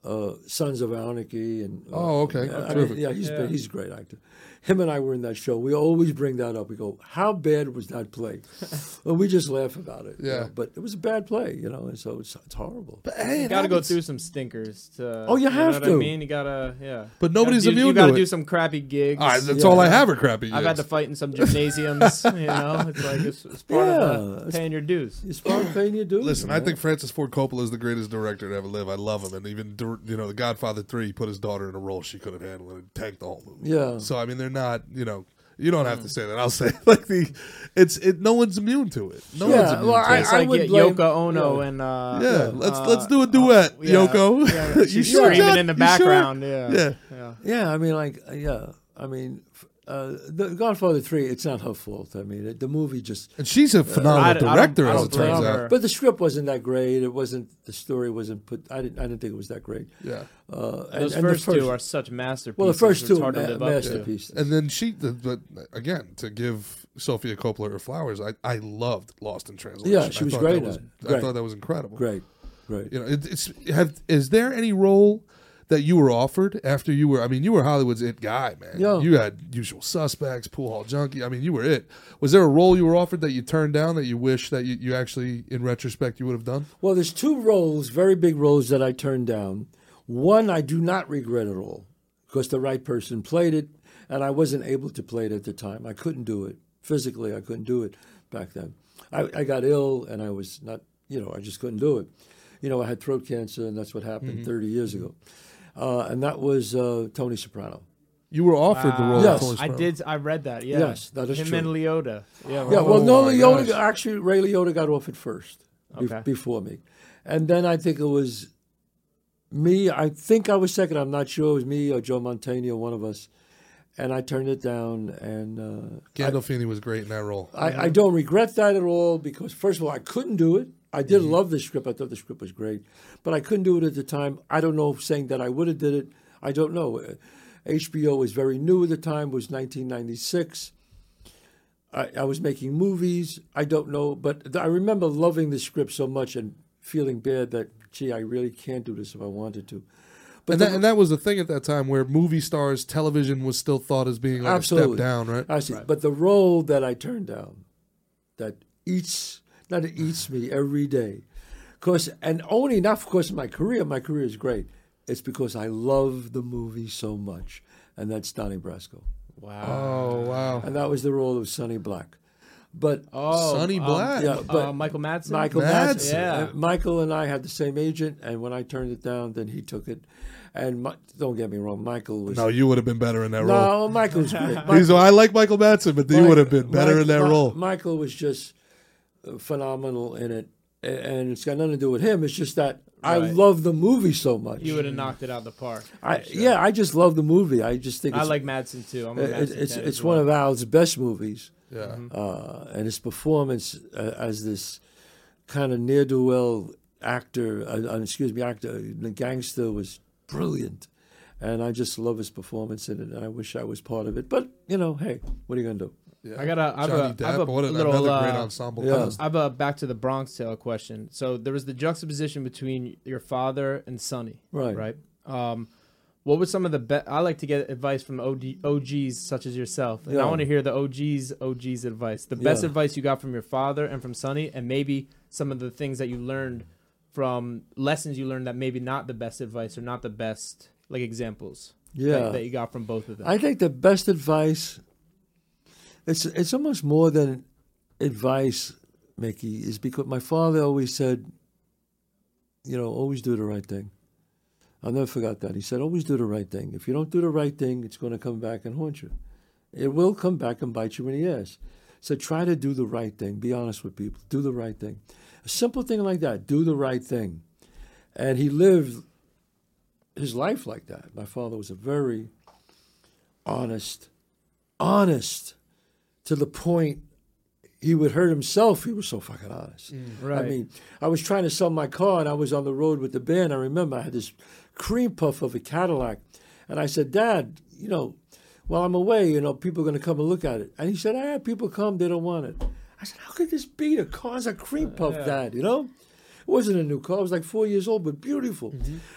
uh, Sons of Anarchy and. uh, Oh, okay. yeah, I mean, yeah, he's Yeah. Been, he's a great actor. Him and I were in that show. We always bring that up. We go, "How bad was that play?" and we just laugh about it. you Yeah. know, but it was a bad play, you know, and so it's it's horrible. But hey, you got to go happens. through some stinkers. To, Oh, you have know what to. I mean, you gotta, yeah. But nobody's you, You immune got to do it. some crappy gigs. Ah, that's Yeah. all I have are crappy. Gigs. I've had to fight in some gymnasiums. you know, it's like it's, it's part Yeah, of it's- paying your dues. It's part of paying your dues. Listen, I man. think Francis Ford Coppola is the greatest director to ever live. I love him, and even you know, The Godfather Three, he put his daughter in a role she couldn't handle and tanked the whole movie. Yeah. So I mean, they're not. You know, you don't have to say that. I'll say it. like the, it's it. No one's immune to it. No Yeah, one's immune well, to I- it. It's like would yeah, blame- Yoko Ono yeah. and uh, Yeah, let's uh, let's do a duet, yeah, Yoko. yeah, you she's sure? screaming Jack? in the You sure? background. Yeah, Yeah. yeah. Yeah, I mean, like, uh, yeah, I mean, f- uh, the Godfather Three. It's not her fault. I mean, it, the movie just. And she's a phenomenal I don't- I don't- director, as it turns out. But the script wasn't that great. It wasn't. The story wasn't put. I didn't. I didn't think it was that great. Yeah. Uh, and, Those and the first, two are such masterpieces. well, the first it's two are ma- live up to. masterpieces. And then she, the, but again, to give Sofia Coppola her flowers, I, I loved Lost in Translation. Yeah, she I was great that at was- it. I thought that was incredible. Great, great. You know, it, it's have. Is there any role that you were offered after you were? I mean, you were Hollywood's it guy, man. Yeah. You had Usual Suspects, Pool Hall Junkie. I mean, you were it. Was there a role you were offered that you turned down that you wish that you, you actually, in retrospect, you would have done? Well, there's two roles, very big roles that I turned down. One I do not regret at all because the right person played it, and I wasn't able to play it at the time. I couldn't do it physically. I couldn't do it back then. I, I got ill, and I was not. You know, I just couldn't do it. You know, I had throat cancer, and that's what happened mm-hmm. 30 years ago. Uh, and that was uh, Tony Soprano. You were offered the role. Yes. of Tony I did. I read that. Yeah. Yes, that is Him true. and Liotta. Yeah. Yeah, well, Oh no, my Liotta gosh. actually Ray Liotta got offered first be- Okay. before me, and then I think it was me. I think I was second. I'm not sure. It was me or Joe Mantegna, or one of us, and I turned it down. And uh, Gandolfini was great in that role. I, I don't regret that at all because first of all, I couldn't do it. I did love the script. I thought the script was great, but I couldn't do it at the time. I don't know. Saying that I would have did it, I don't know. Uh, HBO was very new at the time. It was 1996. I, I was making movies. I don't know, but th- I remember loving the script so much and feeling bad that, gee, I really can't do this if I wanted to. But and the- that, and that was the thing at that time where movie stars, television was still thought as being like a Absolutely. step down, right? I see. But the role that I turned down, that eats, not it eats me every day, cause and only not because of my career. My career is great. It's because I love the movie so much, and that's Donnie Brasco, Wow. Oh wow, and that was the role of Sonny Black. But Oh, Sonny um, Black. yeah, but uh, Michael Madsen. Michael Madsen. Madsen, Yeah. uh, Michael and I had the same agent, and when I turned it down, then he took it. And Mi- don't get me wrong, Michael was no, you would have been better in that role. no, Michael's was great. He's, I like Michael Madsen, but you would have been better Mike- in that Mi- role. Michael was just uh, phenomenal in it, and it's got nothing to do with him. It's just that I Right. love the movie so much. You would have knocked it out of the park. I, Yeah, I just love the movie. I just think I it's, like Madsen too. I'm a it- it's it's as one well. of Al's best movies, Yeah, uh, and his performance uh, as this kind of near do well actor, uh, uh, excuse me, actor, the gangster was brilliant. And I just love his performance in it, and I wish I was part of it. But you know, hey, what are you gonna do? Yeah. I got a, I have Johnny a, I Depp. have a what little, another great uh, ensemble yeah. cast. I have a back to the Bronx Tale question. So there was the juxtaposition between your father and Sonny, Right. right? Um, what was some of the best? I like to get advice from OD, OGs such as yourself, and I Yeah. want to hear the OGs OGs advice. The best Yeah. advice you got from your father and from Sonny, and maybe some of the things that you learned from lessons you learned that maybe not the best advice or not the best like examples Yeah, that, that you got from both of them. I think the best advice it's it's almost more than advice, Mickey, is because my father always said, you know, always do the right thing. I'll never forget that. He said, always do the right thing. If you don't do the right thing, it's going to come back and haunt you. It will come back and bite you in the ass. So try to do the right thing. Be honest with people. Do the right thing. A simple thing like that. Do the right thing. And he lived his life like that. My father was a very honest, honest to the point he would hurt himself. He was so fucking honest. right. I mean, I was trying to sell my car and I was on the road with the band. I remember I had this cream puff of a Cadillac. And I said, Dad, you know, while I'm away, you know, people are going to come and look at it. And he said, ah, people come, they don't want it. I said, how could this be? The car's a cream puff, Dad, you know? It wasn't a new car. It was like four years old, but beautiful.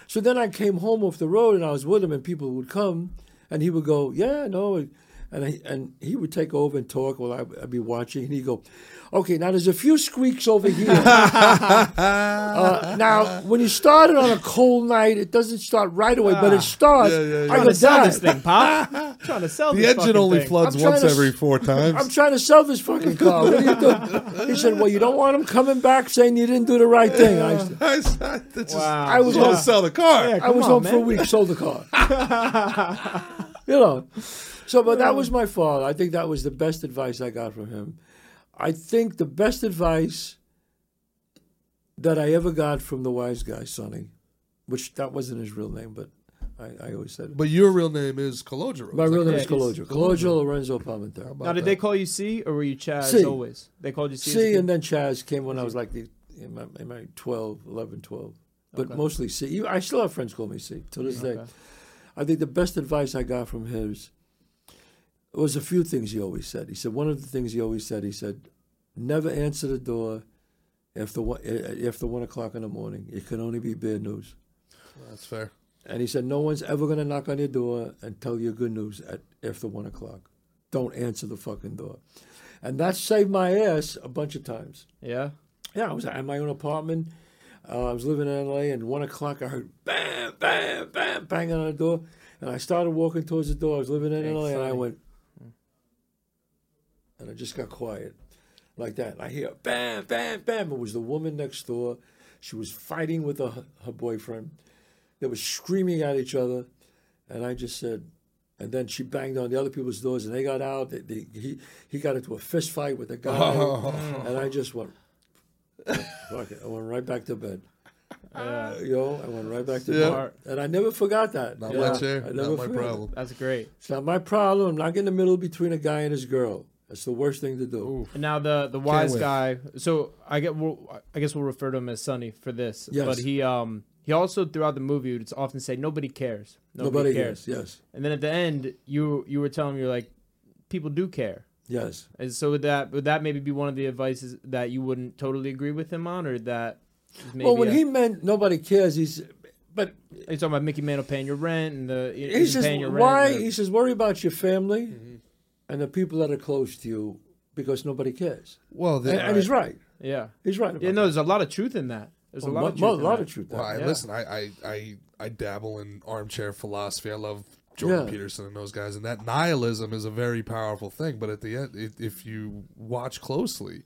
So then I came home off the road and I was with him, and people would come and he would go, Yeah, no. And, I, and he would take over and talk while I, I'd be watching. And he'd go, Okay, now there's a few squeaks over here. uh, now, when you start it on a cold night, it doesn't start right away, but it starts. Yeah, yeah, yeah. I trying go, to sell "Dad, this thing, pop. trying to sell The this engine only thing. floods I'm trying once to every four times. I'm trying to sell this fucking car. What are you doing? He said, Well, you don't want him coming back saying you didn't do the right thing. I, said, I, said, just, Wow. I was don't sell the car. Yeah. I was Come home on, for a week, sold the car. you know. So, but that was um, my father. I think that was the best advice I got from him. I think the best advice that I ever got from the wise guy, Sonny, which that wasn't his real name, but I, I always said it. But your real name is Calogero. My real name correct? is Yeah, he's- Calogero. Calogero Lorenzo Palminteri. How Now, did that? they call you C or were you Chazz C. always? They called you C. as a C, and then Chazz came when I was like the, in, my, in my 12, 11, 12. But Okay. mostly C. I still have friends call me C to this day. I think the best advice I got from him was, was a few things he always said. He said, one of the things he always said, he said, never answer the door after one, after one o'clock in the morning. It can only be bad news. That's fair. And he said, no one's ever going to knock on your door and tell you good news at after one o'clock. Don't answer the fucking door. And that saved my ass a bunch of times. Yeah. Yeah, I was at my own apartment. Uh, I was living in LA, and one o'clock I heard bam, bam, bam, banging on the door, and I started walking towards the door. I was living in LA, and I went, and I just got quiet, like that. And I hear bam, bam, bam. It was the woman next door. She was fighting with her, her boyfriend. They were screaming at each other, and I just said. And then she banged on the other people's doors, and they got out. They, they, he he got into a fist fight with the guy, oh. and I just went, Fuck it. I went right back to bed. Uh, yeah. Yo, I went right back to Yeah. bed. And I never forgot that. Not Yeah, my chair. I Not my forgot it. problem. That's great. It's not my problem. I'm not getting in the middle between a guy and his girl. That's the worst thing to do. Oof. And now the the wise wait. guy. So I get. We'll, I guess we'll refer to him as Sonny for this. Yes. But he um he also throughout the movie would often say nobody cares. Nobody, Nobody cares. cares. Yes, And then at the end, you you were telling me you're like, people do care. yes. And so would that would that maybe be one of the advices that you wouldn't totally agree with him on, or that? Maybe well, when a- he meant nobody cares, he's. But he's talking about Mickey Mantle paying your rent and the he isn't says paying your why? rent? or- He says worry about your family Mm-hmm. And the people that are close to you because nobody cares. Well, And, and he's right. yeah, He's right. About yeah. No, that. there's a lot of truth in that. There's a lot mo- of truth. mo- in lot that. of truth. Well, I, Yeah. listen, I, I, I, I dabble in armchair philosophy. I love Jordan Yeah. Peterson and those guys, and that nihilism is a very powerful thing. But at the end, if, if you watch closely,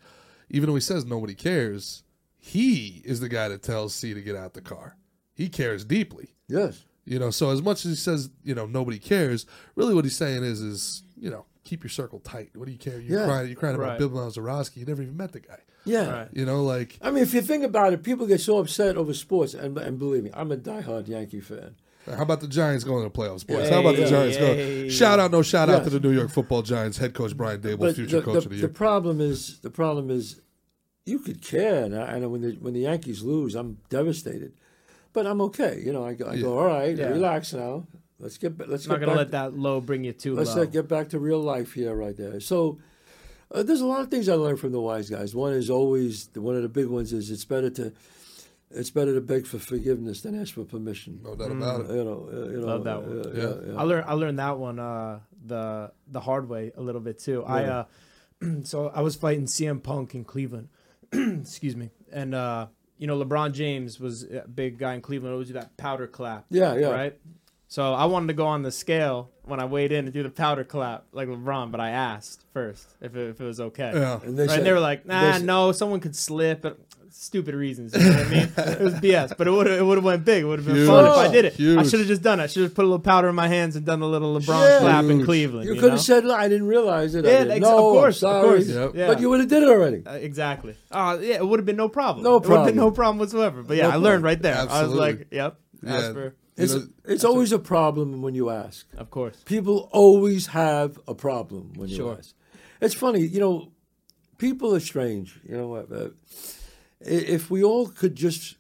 even though he says nobody cares, he is the guy that tells C to get out the car. He cares deeply, Yes. you know. So as much as he says, you know, nobody cares, really what he's saying is, is you know, keep your circle tight. What do you care? You're Yeah. crying, you're crying about Right. Bill Mazeroski. You never even met the guy. Yeah. Right. You know, like I mean, if you think about it, people get so upset over sports, and, and believe me, I'm a diehard Yankee fan. How about the Giants going to the playoffs, boys? Hey, How about the Giants hey. going? Shout out, no shout out to the New York Football Giants head coach Brian Daboll, But future the, coach the, of the the problem is, the problem is, you could care, and I, I know when the when the Yankees lose, I'm devastated, but I'm okay. You know, I go, I Yeah. go all right, Yeah. relax now. Let's get ba- let's I'm not get gonna back. let that low bring you too let's low. uh, get back to real life here, right there. So. Uh, there's a lot of things I learned from the wise guys. One is always one of the big ones is it's better to it's better to beg for forgiveness than ask for permission. no doubt about it. You know, uh, you know. Love that uh, one. yeah, Yeah. yeah. I learned I learned that one uh, the the hard way a little bit too. I Yeah. uh, so I was fighting CM Punk in Cleveland. Excuse me. And uh, you know LeBron James was a big guy in Cleveland. Always do that powder clap. Yeah, yeah. Right. So I wanted to go on the scale when I weighed in and do the powder clap like LeBron, but I asked first if it, if it was okay. Yeah. And they Right, said, and they were like, "Nah, said- no, someone could slip." But stupid reasons. You know what I mean? It was BS, but it would it would have went big. It would have been Huge. fun if I did it. I should have just done it. I should have put a little powder in my hands and done a little LeBron Yeah. clap in Cleveland. You You, could have said, "I didn't realize it." I Yeah, didn't ex- know. of course, of sorry." course. Yep. Yeah. But you would have did it already. Uh, exactly. Uh, yeah, it would have been no problem. No It would have been problem. no problem whatsoever. But yeah, No I learned problem. right there. I was like, "Yep." Yeah. Ask for, You It's know, it's always a problem when you ask. of course. People always have a problem when you Sure. ask. It's funny, you know. People are strange. You know what? Uh, if we all could just,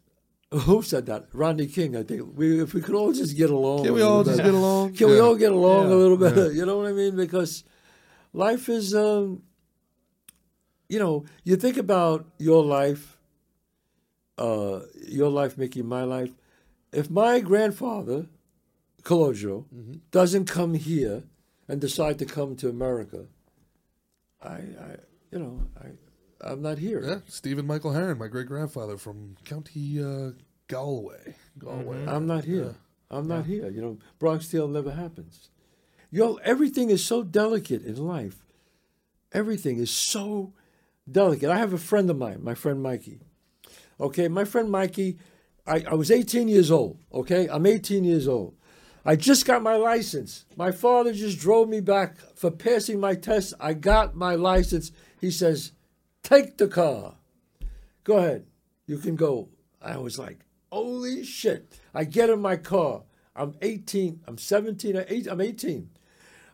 who said that? Rodney King. I think we if we could all just get along. Can we all just better. get along? Can we all get along Yeah. a little better? You know what I mean? Because life is, um, you know, you think about your life, uh, your life, Mickey, my life. If my grandfather, Calogero, doesn't come here and decide to come to America, I, I you know, I, I'm not here. Yeah, Stephen Michael Heron, my great grandfather from County uh, Galway. Galway. I'm not here. I'm not here. You know, Bronx Tale never happens. Yo, everything is so delicate in life. Everything is so delicate. I have a friend of mine, my friend Mikey. Okay, my friend Mikey, I, I was 18 years old. Okay, I'm 18 years old. I just got my license. My father just drove me back for passing my test. I got my license. He says, Take the car. Go ahead. You can go. I was like, Holy shit. I get in my car. I'm 18. I'm 17. or 8, I'm 18.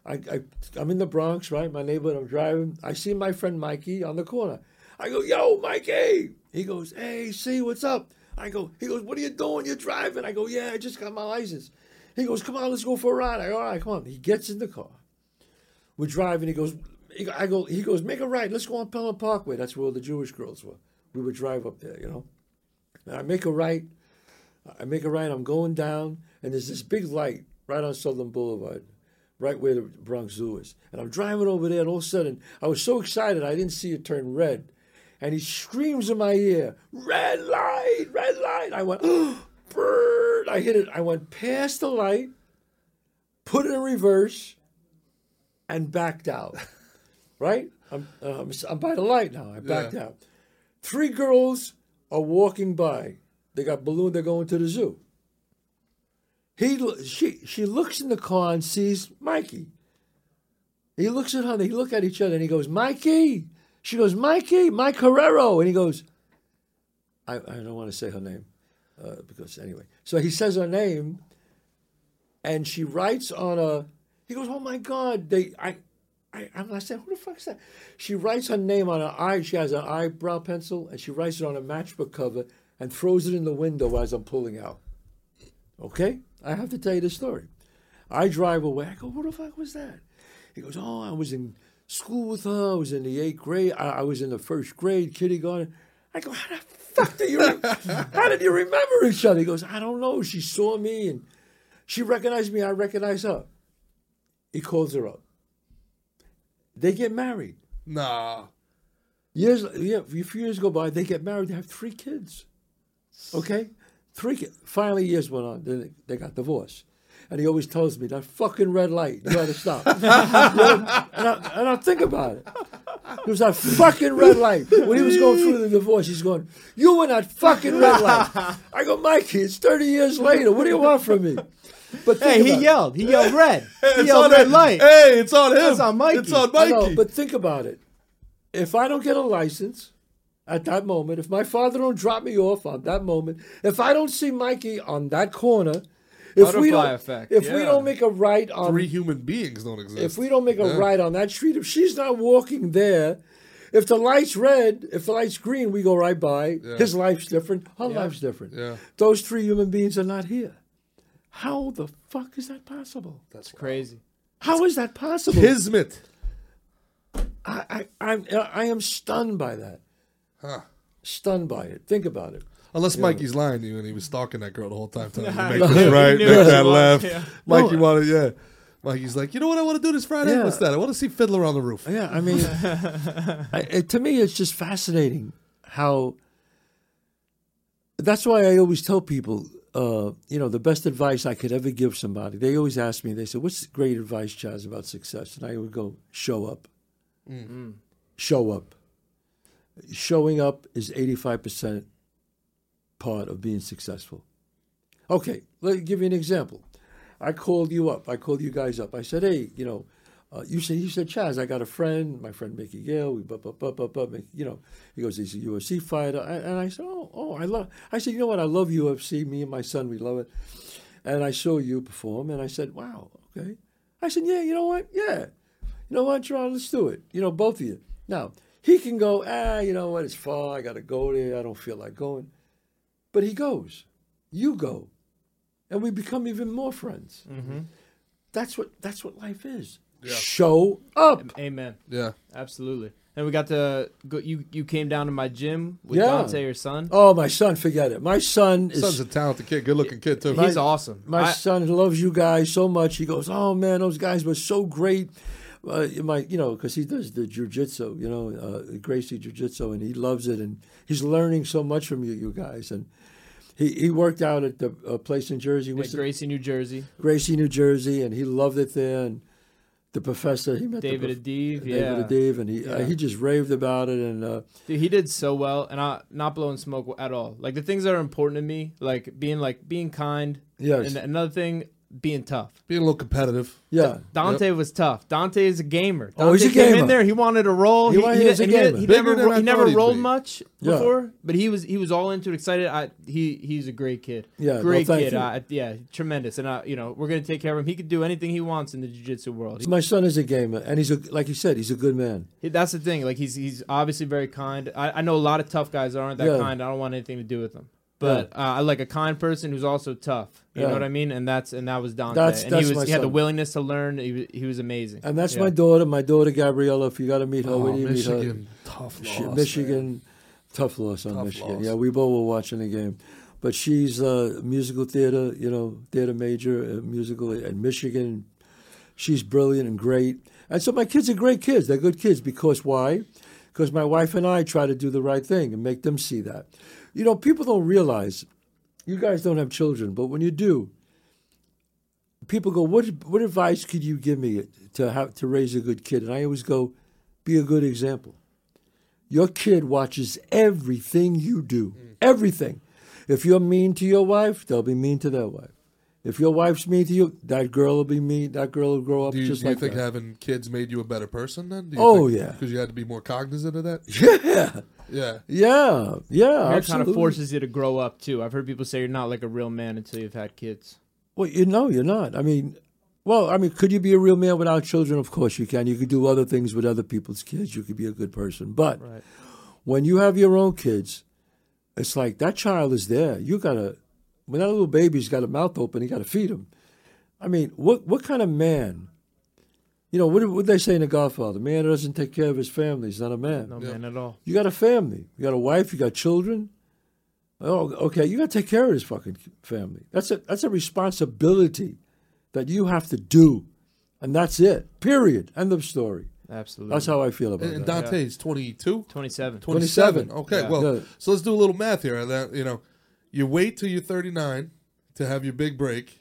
I, I, I'm in the Bronx, right? My neighborhood. I'm driving. I see my friend Mikey on the corner. I go, yo, Mikey. He goes, hey, see, what's up? I go, he goes, what are you doing? You're driving. I go, yeah, I just got my license. He goes, come on, let's go for a ride. I go, all right, come on. He gets in the car. We're driving. He goes, I go, he goes, make a right. Let's go on Pelham Parkway. That's where the Jewish girls were. We would drive up there, you know. And I make a right. I make a right. I'm going down, and there's this big light right on Southern Boulevard, right where the Bronx Zoo is. And I'm driving over there, and all of a sudden, I was so excited I didn't see it turn red. And he screams in my ear, "Red light! Red light!" I went, oh, "Bird!" I hit it. I went past the light, put it in reverse, and backed out. right? I'm, um, I'm, I'm by the light now. I backed Yeah. out. Three girls are walking by. They got balloon. They're going to the zoo. He, she, she looks in the car and sees Mikey. He looks at her. They look at each other, and he goes, "Mikey." She goes, "Mikey, Mike Herrero," and he goes, "I, I don't want to say her name uh, because anyway." So he says her name, and she writes on a. He goes, "Oh my God, they I." I, I'm not saying, who the fuck is that? She writes her name on her eye. She has an eyebrow pencil, and she writes it on a matchbook cover and throws it in the window as I'm pulling out. Okay? I have to tell you the story. I drive away. I go, who the fuck was that? He goes, oh, I was in school with her. I was in the eighth grade. I, I was in the first grade, kindergarten. I go, how the fuck do you, how did you remember each other? He goes, I don't know. She saw me and she recognized me. I recognize her. He calls her up. They get married. Nah. Years, yeah, a few years go by. They get married. They have three kids. Okay, three kids. Finally, years went on. Then they got divorced. And he always tells me that fucking red light. You got to stop. You know, and, I, and I think about it. It was that fucking red light. When he was going through the divorce, he's going, "You were that fucking red light." I go, Mikey, it's thirty years later. What do you want from me? But Hey, he about it. yelled. He yelled red. He It's yelled on red him. light. Hey, it's on him. That's on Mikey. It's on I know, Mikey. but think about it. If I don't get a license at that moment, if my father don't drop me off on that moment, if I don't see Mikey on that corner, if we don't, effect, if we don't make a right on, Three human beings don't exist. if we don't make a Yeah. right on that street, if she's not walking there, if the light's red, if the light's green, we go right by. Yeah. His life's different. Her life's different. Yeah. Those three human beings are not here. How the fuck is that possible? That's Crazy. How is that possible? Kismet. I, I, I'm, I am stunned by that. Huh. Stunned by it. Think about it. Unless Mikey's lying to you and he was stalking that girl the whole time. Telling you to make knew- this right, make that was, left. yeah. Mikey No. wanted, yeah. Mikey's like, you know what I want to do this Friday? Yeah. What's that? I want to see Fiddler on the Roof. Yeah, I mean, I, it, to me, it's just fascinating how. That's why I always tell people, uh, you know, the best advice I could ever give somebody. They always ask me, they say, "What's great advice, Chazz, about success?" And I would go, "Show up. Show up. Showing up is eighty-five percent part of being successful." Okay, let me give you an example. I called you up. I called you guys up. I said, "Hey, you know." Uh, you said you said Chazz, I got a friend, my friend Mickey Gall. We bup bup bup bup bup. You know, he goes, he's a UFC fighter, I, and I said, oh, oh, I love. I said, you know what? I love UFC. Me and my son, we love it. And I saw you perform, and I said, wow, okay. I said, yeah, you know what? Yeah, you know what, John? Let's do it. You know, both of you. Now he can go, ah, you know what? It's far. I got to go there. I don't feel like going. But he goes. You go, and we become even more friends. That's what that's what life is. Show up. Amen. Yeah. Absolutely. And we got to go. You you came down to my gym with Yeah. Dante, your son. Oh, my son, forget it. My son is Son's a talented kid, good looking kid, too. He's awesome. my I- son loves you guys so much. He goes, "Oh man, those guys were so great." Uh, my, you know, because he does the jujitsu, you know, uh, Gracie jujitsu, and he loves it, and he's learning so much from you, you guys. And he, he worked out at the uh, place in Jersey, at what's Gracie, New Jersey. Gracie, New Jersey, and he loved it there. And the professor, he met David the prof- Adiv, yeah. David Adiv, and he uh, he just raved about it. And uh, Dude, he did so well, and I not blowing smoke at all. Like the things that are important to me, like being like being kind, yes, and another thing, being tough. Being a little competitive. yeah, Dante was tough. Dante is a gamer. Dante Oh, he's a came gamer. in there. He wanted to roll. He wanted- he was a and he, gamer. he Bigger never than ro- he never rolled be. much Yeah. before, but he was he was all into it, excited. I he he's a great kid. Yeah, no, great thank kid. you. I, yeah, tremendous. And I, you know, we're gonna take care of him. He could do anything he wants in the jiu-jitsu world. He- my son is a gamer, and he's a like you said, he's a good man. He- That's the thing. Like he's he's obviously very kind. I, I know a lot of tough guys that aren't that Yeah. kind. I don't want anything to do with them. But uh, I like a kind person who's also tough. You Yeah. know what I mean? And that's and that was Dante. That's- and that's he my was he had the willingness to learn. He was, he was amazing. And that's Yeah. my daughter, my daughter Gabriella. If you got to meet her, Oh, where do you meet her? Michigan. Tough She- loss. Michigan, tough loss on Tough Michigan. loss. Yeah, we both were watching the game, but she's uh, musical theater, you know, theater major, uh, musical at Michigan. She's brilliant and great, and so my kids are great kids. They're good kids because why? Because my wife and I try to do the right thing and make them see that. You know, people don't realize. You guys don't have children, but when you do, people go, "What what advice could you give me to have to raise a good kid?" And I always go, "Be a good example." Your kid watches everything you do, mm. everything. If you're mean to your wife, they'll be mean to their wife. If your wife's mean to you, that girl will be mean. That girl will grow up Do you, just do you like think that. having kids made you a better person then? Do you Oh, think- yeah. Because you had to be more cognizant of that? yeah, Yeah. yeah, yeah. It kind of forces you to grow up too. I've heard people say you're not like a real man until you've had kids. Well, you know, you're not. I mean, Well, I mean, could you be a real man without children? Of course you can. You could do other things with other people's kids. You could be a good person. But Right. when you have your own kids, it's like that child is there. You gotta when that little baby's got a mouth open, you gotta feed him. I mean, what what kind of man? You know, what what they say in The Godfather? Man who doesn't take care of his family is not a man. No Yeah. man at all. You got a family. You got a wife. You got children. Oh, okay. You got to take care of this fucking family. That's a that's a responsibility that you have to do, and that's it. Period. End of story. Absolutely. That's how I feel about it. And that. Dante's 22, 27. 27. 27. Okay, Yeah. well, Yeah. so let's do a little math here. That you know, you wait till you're 39 to have your big break.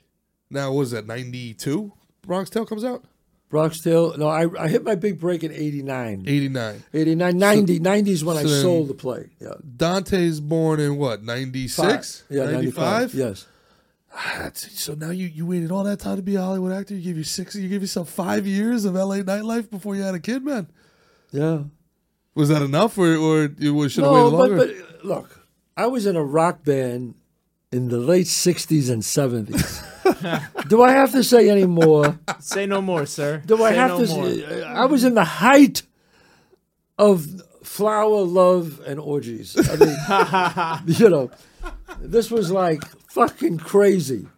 Now, what was that 92? Bronx Tale comes out Bronx Tale. No, I, I hit my big break in 89. 89. 89, 90. 90 is when I so then- sold the play. Yeah. Dante's born in what 96? Five. Yeah, 95. 95. Yes. Ah, so now you, you waited all that time to be a Hollywood actor. You gave you six. You gave yourself five years of LA nightlife before you had a kid, man. Yeah. Was that enough, or or you should have No, waited but, longer? but look, I was in a rock band in the late 60s and 70s. Do I have to say any more? Say no more, sir. Do I Say have no to? more. Say, I was in the height of flower love and orgies. I mean, you know, this was like fucking crazy.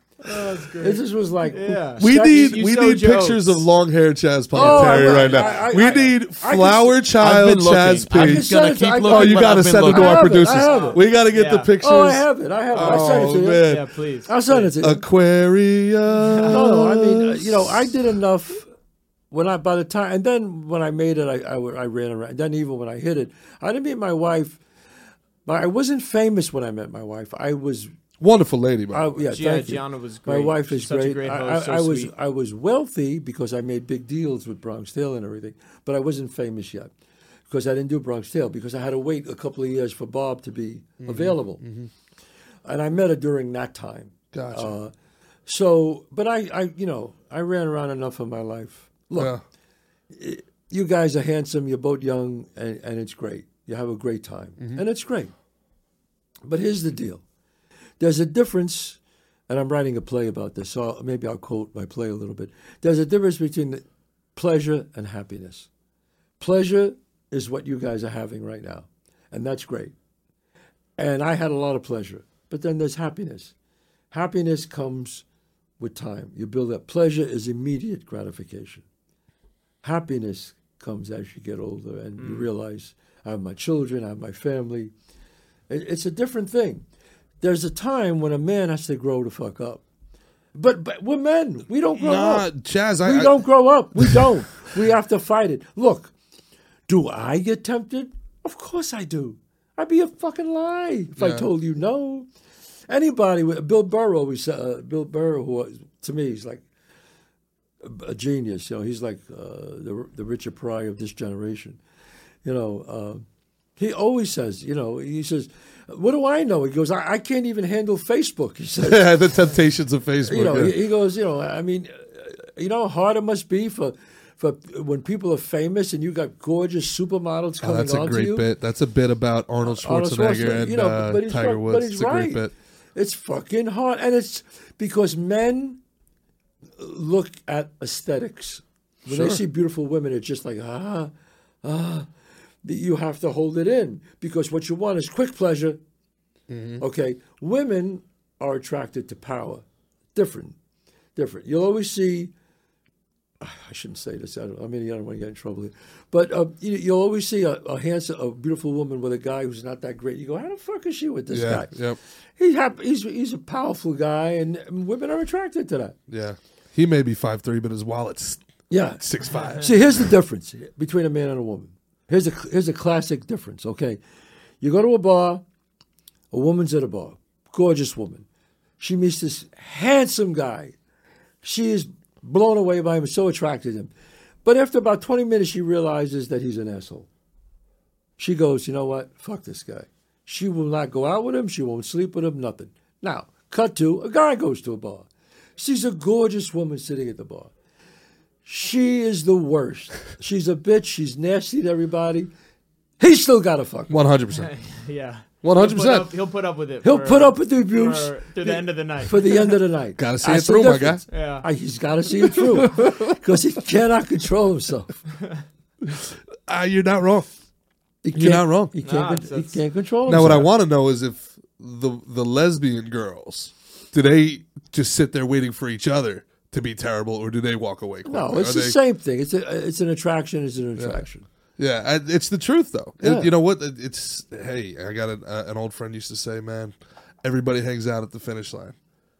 This just was like Yeah. We need you we need jokes. pictures of long hair Chazz Oh, Palminteri I- right now. I- I- we I- need I flower see- child I've been looking. Chazz I'm P. just gonna keep looking. Oh, you got to send it to our have it, I producers. have it. We got to get the pictures. Oh, I have it. I have it. I sent it Oh, to you. man. Yeah, please. I'll send it to you. Aquarius. No, no, I mean, uh, you know, I did enough when I, by the time, and then when I made it, I, I, I ran around. Then even when I hit it, I didn't meet my wife. I wasn't famous when I met my wife. I was, Wonderful lady, man. I, yeah, Yeah, thank you. Gianna was My wife is She's such great. a great I, host. I, I so was, sweet. I was wealthy because I made big deals with Bronx Tale and everything, but I wasn't famous yet because I didn't do Bronx Tale because I had to wait a couple of years for Bob to be Mm-hmm. available, and I met her during that time. Gotcha. Uh, so, but I, I, you know, I ran around enough in my life. Look, Yeah. you guys are handsome. You're both young, and, and it's great. You have a great time, Mm-hmm. and it's great. But here's the deal: there's a difference, and I'm writing a play about this. So maybe I'll quote my play a little bit. There's a difference between the pleasure and happiness. Pleasure is what you guys are having right now, and that's great. And I had a lot of pleasure, but then there's happiness. Happiness comes with time. You build up. Pleasure is immediate gratification happiness comes as you get older and you mm. realize I have my children, I have my family. It, it's a different thing. There's a time when a man has to grow the fuck up. But, but we're men. We don't grow Nah, up. Chazz, We I, don't grow up. We don't. we have to fight it. Look, do I get tempted? Of course I do. I'd be a fucking lie if I told you no. Anybody, with Bill Burr always said, uh, Bill Burr, who to me, he's like a, a genius. You know, he's like uh, the the Richard Pryor of this generation. You know, uh, he always says, you know, he says, "What do I know?" He goes, "I, I can't even handle Facebook." He says, the temptations of Facebook. you know, yeah. he, goes, you know, I mean, you know how hard it must be for for when people are famous and you got gorgeous supermodels coming Oh, coming that's a great bit. That's a bit about Arnold Schwarzenegger, Arnold Schwarzenegger, and you know, uh, but Tiger Woods. but he's it's a great bit. It's fucking hard, and it's because men look at aesthetics. When they see beautiful women, it's just like ah, ah. You have to hold it in because what you want is quick pleasure. Mm-hmm. Okay, women are attracted to power. Different, different. You'll always see. I shouldn't say this. I, don't, I mean, I don't want to get in trouble here. But uh, you, you'll always see a, a handsome, a beautiful woman with a guy who's not that great. You go, how the fuck is she with this Yeah, guy? yep. He's, hap- he's he's a powerful guy, and women are attracted to that. Yeah. He may be five three, but his wallet's Yeah. six five. See, here's the difference between a man and a woman. Here's a here's a classic difference. Okay, you go to a bar, a woman's at a bar, gorgeous woman. She meets this handsome guy. She is blown away by him, so attracted to him. But after about 20 minutes, she realizes that he's an asshole. She goes, you know what? Fuck this guy. She will not go out with him. She won't sleep with him. Nothing. Now, cut to a guy goes to a bar. Sees a gorgeous woman sitting at the bar. She is the worst. She's a bitch. She's nasty to everybody. He still got to fuck. One hundred percent. yeah. One hundred He'll put up- percent. He'll put up with it. He'll for- put up with the abuse for, to the end of the night. for the end of the night. Gotta see That's it the through, my difference. yeah. Uh, He's got to see it through because he cannot control himself. Ah, you're not wrong. He You're not can't- wrong. He can't. Nah, con- it's- he can't control himself. Now, himself. what I want to know is if the the lesbian girls do they just sit there waiting for each other to be terrible, or do they walk away? No, it's Are the they- same thing. It's a, it's an attraction. It's an attraction. Yeah, I- it's the truth though. It- Yeah. you know what? It's hey, I got an, uh, an old friend used to say, man, everybody hangs out at the finish line.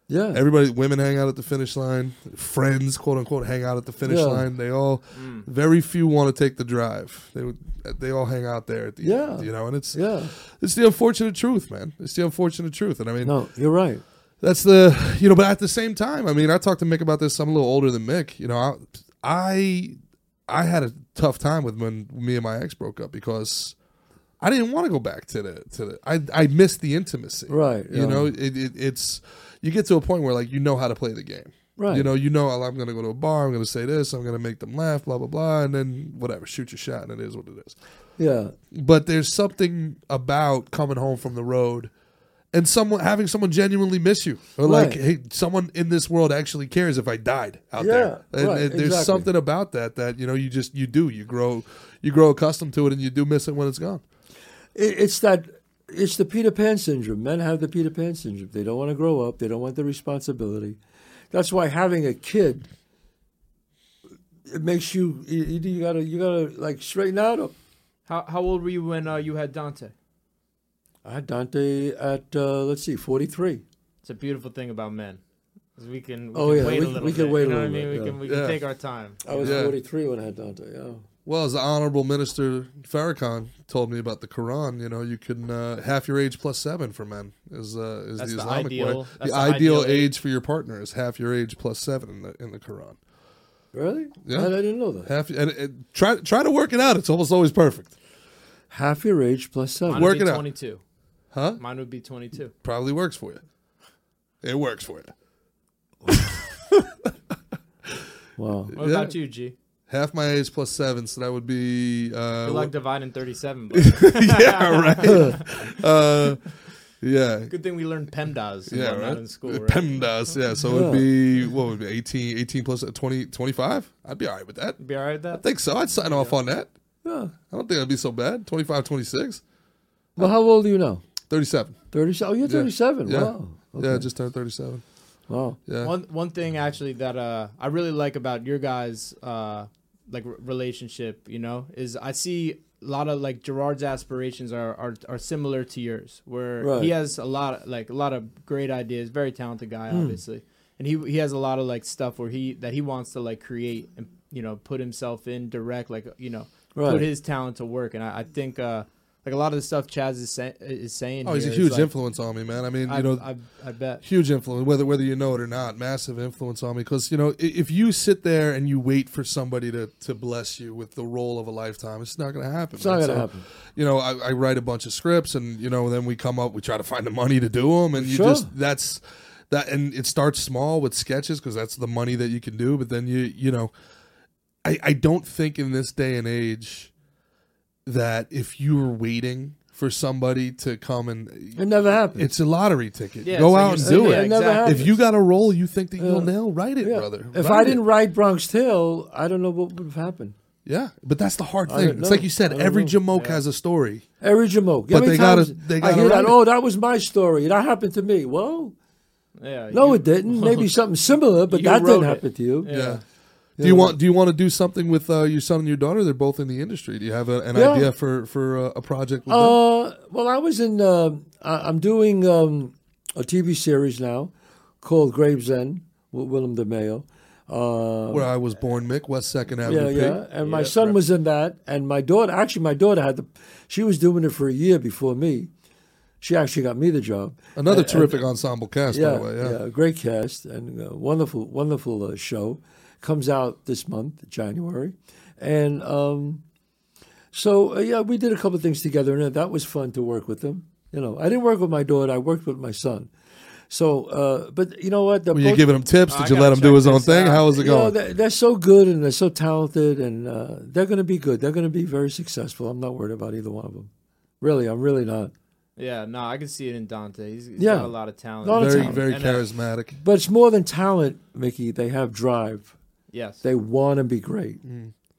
Yeah. Everybody, women hang out at the finish line. Friends, quote unquote, hang out at the finish Yeah. line. They all, very few want to take the drive. They would, they all hang out there at the Yeah. end. You know, and it's yeah. it's the unfortunate truth, man. It's the unfortunate truth, and I mean, No, you're right. That's the you know. But at the same time, I mean, I talked to Mick about this. I'm a little older than Mick. You know, I I, I had a tough time with when me and my ex broke up because I didn't want to go back to the to the. I I missed the intimacy. Right, You know, it, it it's you get to a point where like you know how to play the game. Right. You know, you know, I'm going to go to a bar. I'm going to say this. I'm going to make them laugh. Blah blah blah, and then whatever, shoot your shot, and it is what it is Yeah. but there's something about coming home from the road and someone having someone genuinely miss you or like hey someone in this world actually cares if i died out Yeah, there and, right, and there's exactly. something about that that you know you just you do you grow you grow accustomed to it and you do miss it when it's gone It, it's that. It's the Peter Pan syndrome. Men have the Peter Pan syndrome. They don't want to grow up. They don't want the responsibility. That's why having a kid. It makes you. You, you gotta. You gotta like straighten out. How how old were you when uh, you had Dante? I had Dante at uh, let's see, forty three. It's a beautiful thing about men. We can, we Oh, can yeah, wait we- a little we bit. can wait you a know what I mean? bit, We yeah. can we can take our time. I was Yeah. forty three when I had Dante. Yeah. well as the honorable minister farrakhan told me about the quran you know you can uh, half your age plus seven for men is uh, is That's the the islamic ideal- way that's the the ideal ideal age for your partner is half your age plus seven in the in the quran Really? Yeah. I, I didn't know that. half and, and try try to work it out it's almost always perfect Half your age plus seven. Mine Work would be it out. 22. Huh Mine would be 22. probably works for you. It works for you. Wow. What Yeah. about you, G? Half my age plus seven, so that would be uh, Good luck dividing 37. Yeah, right. uh, yeah, good thing we learned PEMDAS yeah, right. in school, right? PEMDAS, yeah. So it would be what would it be 18, 18 plus 20, 25? I'd be all right with that. Be all right with that? I that? think so. I'd sign off on that. Yeah. I don't think that'd be so bad. 25, 26, Well, how old are you now? 37. Thirty. Oh, you're thirty-seven. Yeah. Wow. Okay. Yeah, just turned 37. wow. Yeah. One one thing actually that uh I really like about your guys uh like r- relationship, you know, is I see a lot of like Gerard's aspirations are are, are similar to yours, where Right. he has a lot of, like a lot of great ideas, very talented guy, Hmm. obviously, and he he has a lot of like stuff where he that he wants to like create and you know put himself in direct, like you know Right. put his talent to work, and I, I think uh like a lot of the stuff Chazz is, say, is saying. Oh, he's a huge like, influence on me, man. I mean, I, you know, I, I bet. huge influence whether whether you know it or not massive influence on me because you know if you sit there and you wait for somebody to to bless you with the role of a lifetime it's not going to happen It's not gonna So, happen. you know I, I write a bunch of scripts and you know then we come up we try to find the money to do them and you Sure. just that's that and it starts small with sketches because that's the money that you can do but then you you know i i don't think in this day and age that if you were waiting for somebody to come and It never happened. it's a lottery ticket. Yeah, Go so out you're and do yeah, it. It never exactly. If you got a role you think that you'll Yeah. nail, write it, Yeah. brother. If Write I it. didn't write Bronx Tale, I don't know what would have happened. yeah, but that's the hard thing. It's like you said, every know. Jamoke has a story. Every Jamoke. But How many they gotta- they I gotta hear that. it. Oh, that was my story. That happened to me. Well, Yeah. no, you- it didn't. Maybe something similar, but that didn't it. happen to you. Yeah. Yeah. Do you want Do you want to do something with uh, your son and your daughter? They're both in the industry. Do you have a, an Yeah. idea for for uh, a project with them? Uh, well, I was in. Uh, I, I'm doing um, a TV series now called Gravesend with William DeMeo. Uh, Where I was born, Mick West Second yeah, Avenue. P. yeah. And my Yeah, son right. was in that, and my daughter. Actually, my daughter had the. She was doing it for a year before me. She actually got me the job. Another And- terrific ensemble cast, yeah, by the way. Yeah. great cast and uh, wonderful, wonderful uh, show. Comes out this month, January, and um, so uh, yeah, we did a couple of things together, and that was fun to work with them. You know, I didn't work with my daughter; I worked with my son. So, uh, but you know what? They're Were you both- giving him tips? I Did you let him do his own thing? out. How was it you know, going? they're, they're so good and they're so talented, and uh, they're going to be good. They're going to be very successful. I'm not worried about either one of them. Really, I'm really not. Yeah, no, I can see it in Dante. He's, he's Yeah. got a lot of talent. Lot of Very talent. very And, uh, charismatic. But it's more than talent, Mickey. They have drive. Yes. They want to be great.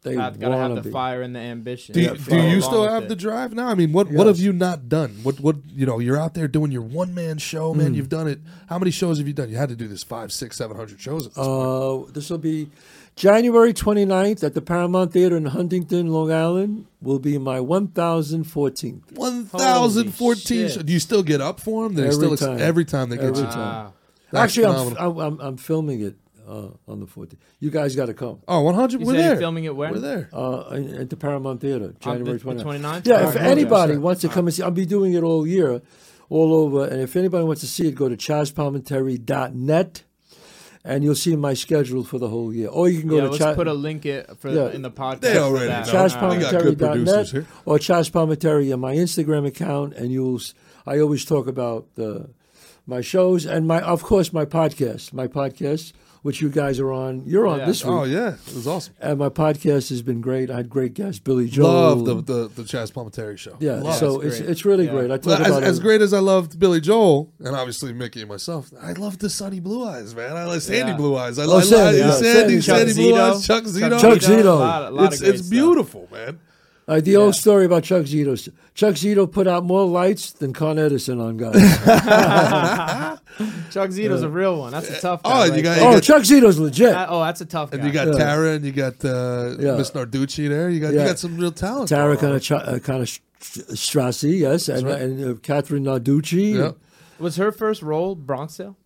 They Have, gotta want have to the be. fire and the ambition. Do you, Yeah, do you still have it. the drive now? I mean, what what have you not done? What what you know? You're out there doing your one man show, man. Mm. You've done it. How many shows have you done? You had to do this five, six, seven hundred shows. At this point. Uh, this will be January 29th at the Paramount Theater in Huntington, Long Island. Will be my 1014th. One thousand fourteen. Holy Do you still get up for them? They Every still ex- time. every time they get Every you. time. Wow. Actually, I'm, phenomenal. I'm, I'm, I'm filming it uh, on the 14th. You guys got to come. Oh, 100. You We're there. filming it where? We're there. Uh, at the Paramount Theater, January the 29th. 29th? Yeah, Oh, if anybody Okay. wants to come and see, I'll be doing it all year, all over. And if anybody wants to see it, go to chazzpalminteri.net and you'll see my schedule for the whole year. Or you can go yeah, to let's Cha- put a link it for Yeah. in the podcast. They for already that. know. Chazz We got good producers Palminteri.net here. or Chazz Palminteri on my Instagram account, and you'll. I always talk about the my shows and my, of course, my podcast. My podcast, which you guys are on. You're on Yeah. this week. Oh yeah, it was awesome. And my podcast has been great. I had great guests, Billy Joel. Love the the the Chazz Palminteri show. yeah, Love so it. it's it's really Yeah. great. I talk as, about as it. great as I loved Billy Joel and obviously Mickey and myself, I love the Sunny Blue Eyes, man. I like Sandy Yeah. Blue Eyes. I Oh, like Sandy, yeah. Sandy, Sandy, Sandy, Chuck Blue Zito. Eyes, Chuck Zito. Chuck Zito. A lot, a lot It's of great it's stuff. beautiful, man. Like the old story about Chuck Zito. Chuck Zito put out more lights than Con Edison on guys. Chuck Zito's a real one. That's a tough Oh, guy. and you got- there. oh, got- Chuck Zito's legit. That- oh, that's a tough guy. And you got Yeah. Tara and you got uh, Yeah. Miss Narducci there. You got Yeah. you got some real talent. Tara kind of uh, kind of Strassi, yes, and right. and uh, Kathrine Narducci. Yeah. Was her first role Bronx Tale?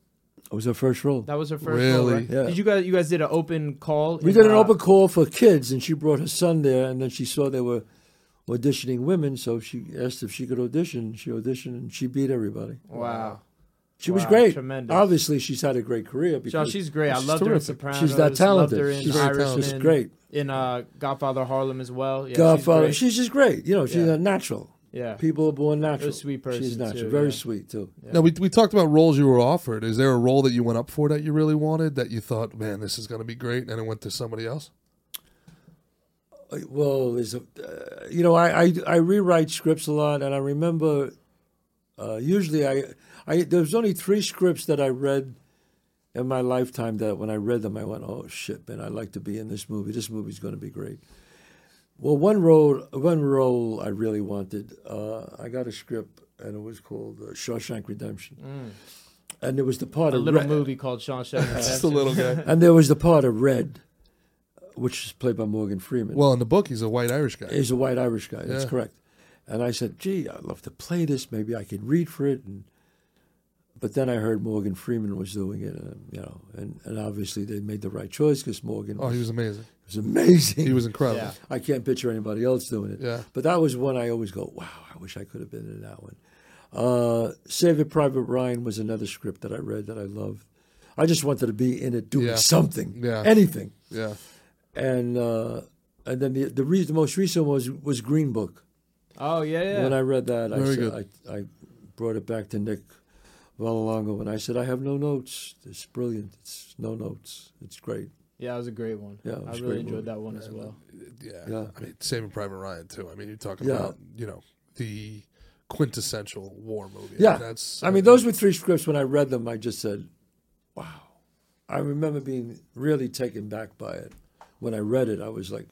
It was her first role. That was her first role. Really? Right? Yeah. Did you guys? You guys did an open call. We in, did an uh, open call for kids, and she brought her son there, and then she saw they were auditioning women, so she asked if she could audition. She auditioned, and she beat everybody. Wow. She was great. tremendous. Obviously, she's had a great career. So Because she's great. I She's loved her in. Sopranos. She's that talented. Loved her in She's Irishman. talented. she's great. In uh, Godfather Harlem as well. Yeah, Godfather. She's, She's, just great. You know, she's Yeah. a natural. Great. yeah. People are born natural. a sweet person, She's natural. too, Very yeah. sweet too. Now we we talked about roles you were offered. Is there a role that you went up for that you really wanted that you thought, man, this is going to be great, and it went to somebody else? Uh, Well, there's a, uh, you know, I, I I rewrite scripts a lot, and I remember uh, usually I I there was only three scripts that I read in my lifetime that when I read them I went, oh shit, man, I'd like to be in this movie. This movie's going to be great. Well, one role one role I really wanted. Uh, I got a script, and it was called uh, Shawshank Redemption, and there was the part A of little Red- movie called Shawshank Just a Redemption. little guy. and there was the part of Red, which is played by Morgan Freeman. Well, in the book, he's a white Irish guy. He's a white Irish guy. That's Yeah. correct. And I said, "Gee, I'd love to play this. Maybe I could read for it." And but then I heard Morgan Freeman was doing it, and, you know, and, and obviously they made the right choice because Morgan Oh, was, he was amazing. was amazing. He was incredible. Yeah. I can't picture anybody else doing it. Yeah. But that was one I always go, "Wow, I wish I could have been in that one." Uh, Saving Private Ryan was another script that I read that I loved. I just wanted to be in it doing Yeah. something, Yeah. anything. Yeah. And uh, and then the the, re- the most recent was was Green Book. Oh yeah, yeah. When I read that, I, Very said, I I brought it back to Nick Vallelonga, and I said, I have no notes. It's brilliant. It's no notes. It's great. yeah, it was a great one. Yeah, I really enjoyed movie. that one as well. Yeah. Yeah. I mean, same Saving Private Ryan too. I mean, you're talking Yeah. about you know the quintessential war movie. Yeah. That's. I mean, those were three scripts. When I read them, I just said, "Wow!" I remember being really taken back by it. When I read it, I was like,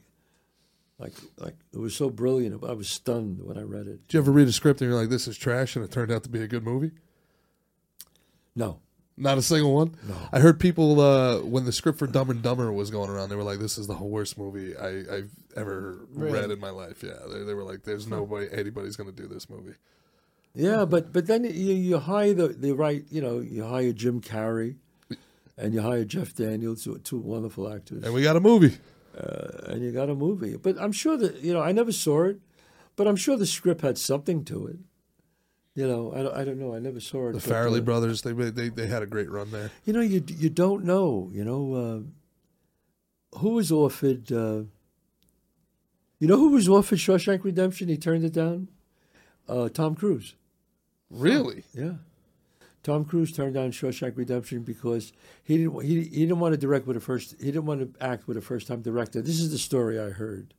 like, like it was so brilliant. I was stunned when I read it. Did you ever read a script and you're like, "This is trash," and it turned out to be a good movie? No, Not a single one. No. I heard people uh, when the script for Dumb and Dumber was going around, they were like, "This is the worst movie I, I've ever Really? read in my life." Yeah, they, they were like, "There's no way anybody's going to do this movie." Yeah, but but then you, you hire the, the right, you know, you hire Jim Carrey, and you hire Jeff Daniels, are two wonderful actors, And we got a movie. uh, and you got a movie. But I'm sure that you know, I never saw it, but I'm sure the script had something to it. You know, I, don't- I don't know. I never saw it. The but, Farrelly uh, brothers, they, they they had a great run there. You know, you you don't know. You know, uh, who was offered. Uh, you know who was offered Shawshank Redemption? He turned it down. Uh, Tom Cruise. Really? Yeah. Tom Cruise turned down Shawshank Redemption because he didn't he, he didn't want to direct with a first he didn't want to act with a first time director. This is the story I heard.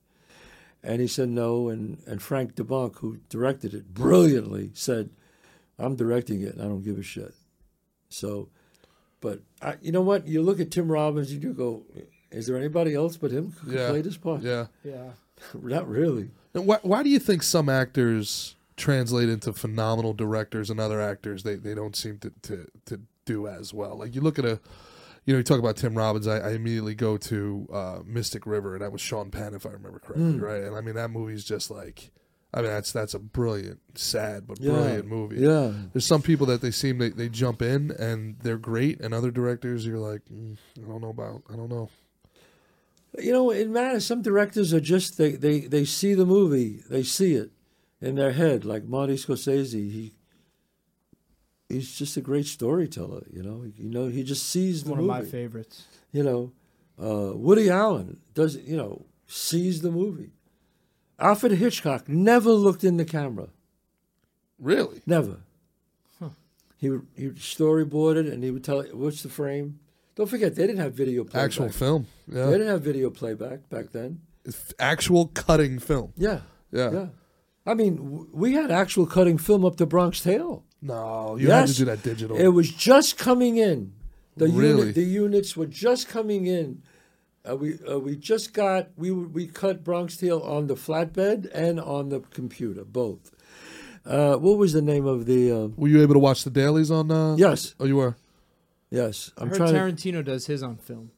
And he said no and, and Frank Darabont, who directed it brilliantly, said, I'm directing it. and I don't give a shit. So, but I, you know what? You look at Tim Robbins and you go, is there anybody else but him who could Yeah. play this part? Yeah. Yeah. Not really. And why, why do you think some actors translate into phenomenal directors and other actors they, they don't seem to, to, to do as well? Like you look at a, you know, you talk about Tim Robbins. I, I immediately go to uh, Mystic River, and that was Sean Penn, if I remember correctly, right? And I mean that movie's just like, I mean that's that's a brilliant, sad but Yeah. brilliant movie. Yeah. There's some people that they seem they, they jump in and they're great, and other directors you're like, mm, I don't know about, I don't know. You know, it matters. Some directors are just they, they, they see the movie, they see it in their head. Like Marty Scorsese, he he's just a great storyteller. You know, you know he just sees the One of movie. my favorites. You know, uh, Woody Allen does. You know, sees the movie. Alfred Hitchcock never looked in the camera. Really? Never. He would he would storyboard it, and he would tell what's the frame. Don't forget they didn't have video playback. Actual film. They didn't have video playback back then. Actual cutting film. Yeah. Yeah. Yeah. I mean, w- we had actual cutting film up to Bronx Tale. No, you had to do that digital. It was just coming in. The Really? unit, the units were just coming in. Uh, we uh, we just got we we cut Bronx Tale on the flatbed and on the computer both. Uh, what was the name of the? Uh, were you able to watch the dailies on? Uh, yes, Oh, you were. yes. I'm I'm heard trying. Tarantino does his on film.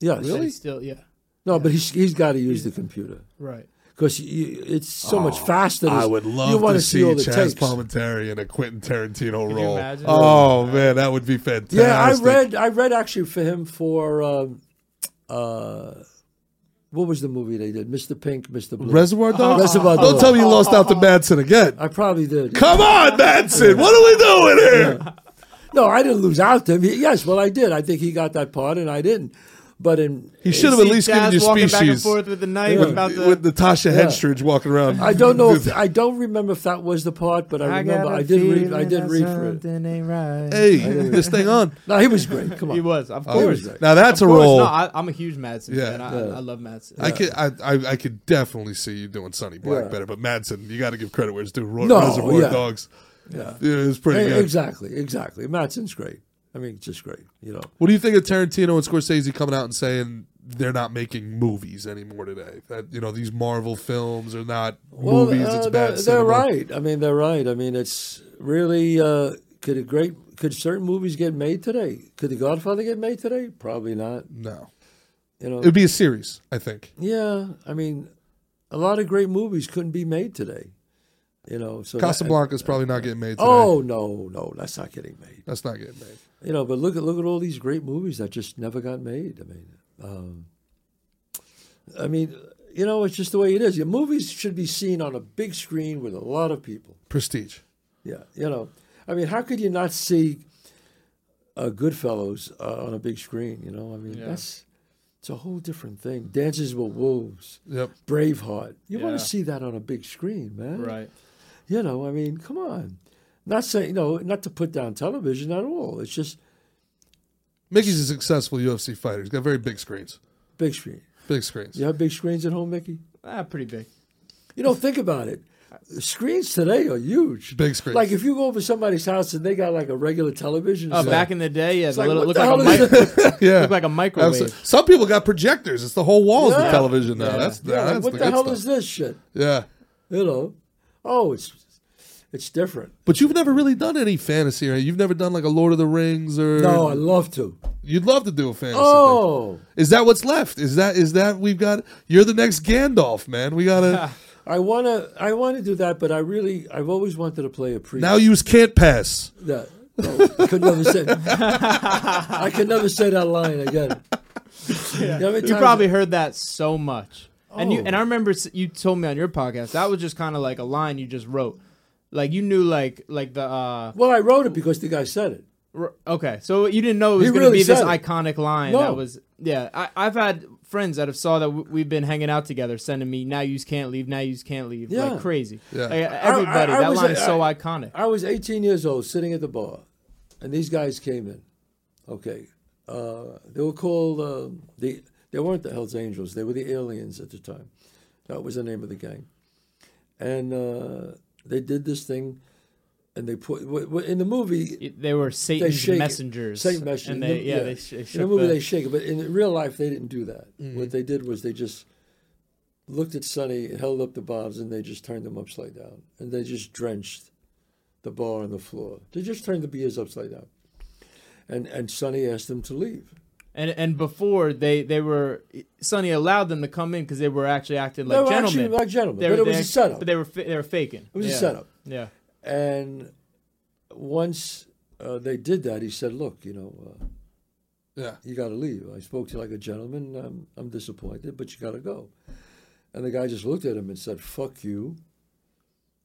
yes. Really? Still, yeah. No, but he's he's got to use the computer Right. Because it's so much faster. I to- would you love wanna to see all the Chazz takes. Palminteri in a Quentin Tarantino Could role. imagine? Oh man, that would be fantastic. Yeah, I read. I read actually for him for. Um, uh, what was the movie they did? Mr. Pink, Mr. Blue. Reservoir Dogs. Reservoir Don't tell me you lost out to Madsen again. I probably did. Come on, Madsen. What are we doing here? No, I didn't lose out to him. Yes, well, I did. I think he got that part, and I didn't. But in He should have at least Chazz given you walking back and species. forth with the knife Yeah. about the. With Natasha Henstridge walking around. I don't know. If, I don't remember if that was the part, but I, remember I did. Read, I did read for it. Ain't right. Hey, this thing on. No, he was great. Come on. He was, of course. was. Now that's Of a course. role. No, I, I'm a huge Madsen Yeah. fan. I, Yeah. I, I love Madsen. I could, I, I, I could definitely see you doing Sonny Black Yeah. better, but Madsen, you got to give credit where it's due. Ro- No, Reservoir yeah. Dogs, Yeah. yeah, it was pretty Eh, good. Exactly. Exactly. Madsen's great. I mean, just great. You know. What do you think of Tarantino and Scorsese coming out and saying they're not making movies anymore today? That you know these Marvel films are not movies; uh, it's they're, bad. they're right. I mean, they're right. I mean, it's really uh, could a great could certain movies get made today? Could The Godfather get made today? Probably not. No, You know. it'd be a series. I think. yeah, I mean, a lot of great movies couldn't be made today. You know, so that- Casablanca's probably not getting made today. oh no, no, that's not getting made. that's not getting made. You know, but look at look at all these great movies that just never got made. I mean, um, I mean, you know, it's just the way it is. Your movies should be seen on a big screen with a lot of people. Prestige. Yeah, you know, I mean, how could you not see uh, Goodfellas uh, on a big screen? You know, I mean, Yeah. that's it's a whole different thing. Dances with Wolves, Yep. Braveheart. You want to see that on a big screen, man. Right. You know, I mean, come on. Not saying, you know, not to put down television at all. It's just Mickey's a successful UFC fighter. He's got very big screens. big screen. Big screens. You have big screens at home, Mickey? Ah, pretty big. You know, think about it. Screens today are huge. Big screens. Like if you go over somebody's house and they got like a regular television. Oh, set, back in the day, yeah, the like, little, what looked like a hell mic, yeah. looked like a microwave. Absolutely. Some people got projectors. It's the whole wall's the Yeah. television now. Yeah. That's Yeah, like, that's what the, the, hell stuff. is this shit? Yeah. You know? Oh, it's it's different. But you've never really done any fantasy, right? You've never done like a Lord of the Rings or No, I love to. You'd love to do a fantasy. Oh! thing. Oh, Is that what's left? Is that is that we've got you're the next Gandalf, man. We gotta I wanna I wanna do that, but I really I've always wanted to play a priest. now use can't pass. that no, I could never say I could never say that line again. You know You times- probably heard that so much. And you Oh. and I remember you told me on your podcast that was just kind of like a line you just wrote. Like you knew like like the uh Well, I wrote it because the guy said it. r- okay. So you didn't know it was He going to really be this said it. iconic line No. that was yeah. I I've had friends that have saw that w- we've been hanging out together sending me now you can't leave, now you can't leave. Yeah. Like crazy. Yeah. Like, everybody I- I that was- line is so I- iconic. I was 18 years old, sitting at the bar, and these guys came in. Okay, uh, they were called uh, the. They weren't the Hell's Angels. They were the Aliens at the time. That was the name of the gang, and uh, they did this thing. and they put in the movie. They were Satan's it. messengers. Satan messengers. And they, the- yeah, yeah. they, sh- In the movie, the- they shake it, but in real life, they didn't do that. Mm-hmm. What they did was they just looked at Sonny, held up the bottles, and they just turned them upside down, and they just drenched the bar on the floor. They just turned the beers upside down, and and Sonny asked them to leave. And and before they they were Sonny allowed them to come in because they were actually acting they like were gentlemen. actually like gentlemen, They but were- it was they- a setup. But they were fa- they were faking. it was yeah. a setup. Yeah. And once uh, they did that, he said, "Look, you know, uh, Yeah. you got to leave. I spoke to you like a gentleman. I'm, I'm disappointed, but you got to go." And the guy just looked at him and said, "Fuck you."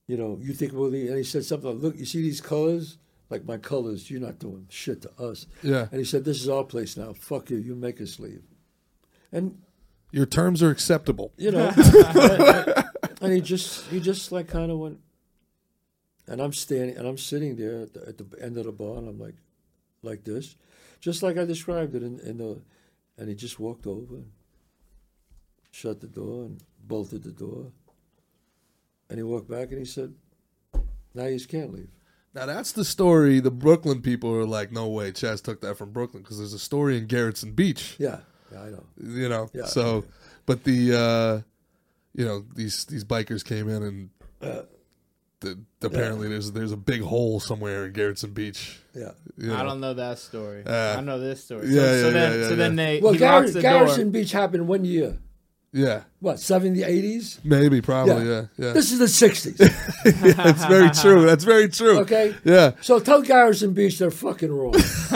You know, you think well, and he said something like, "Look, you see these colors? Like my colors. You're not doing shit to us." Yeah. And he said, "This is our place now. Fuck you. You make us leave." And Your terms are acceptable. you know, and he just he just like kind of went, and I'm standing and I'm sitting there at the, at the end of the bar, and I'm like, like this, just like I described it in, in the, and he just walked over, and shut the door and bolted the door, and he walked back and he said, "Now you just can't leave." Now that's the story. The Brooklyn people are like, "No way, Chazz took that from Brooklyn," because there's a story in Gerritsen Beach. Yeah, yeah, I know. You know. Yeah. So, but the, uh you know, these these bikers came in and Uh, the, apparently there's there's a big hole somewhere in Gerritsen Beach. Yeah. You I don't know that story. Uh, I know this story. yeah, so, yeah, then, yeah, so yeah, then they Well, he Gar- the Garrison door. Beach happened one year. Yeah. What, 70, 80s? Maybe. Probably. Yeah. Yeah. This is the 60s. That's very true. That's very true. Okay. Yeah. So tell Gerritsen Beach they're fucking wrong.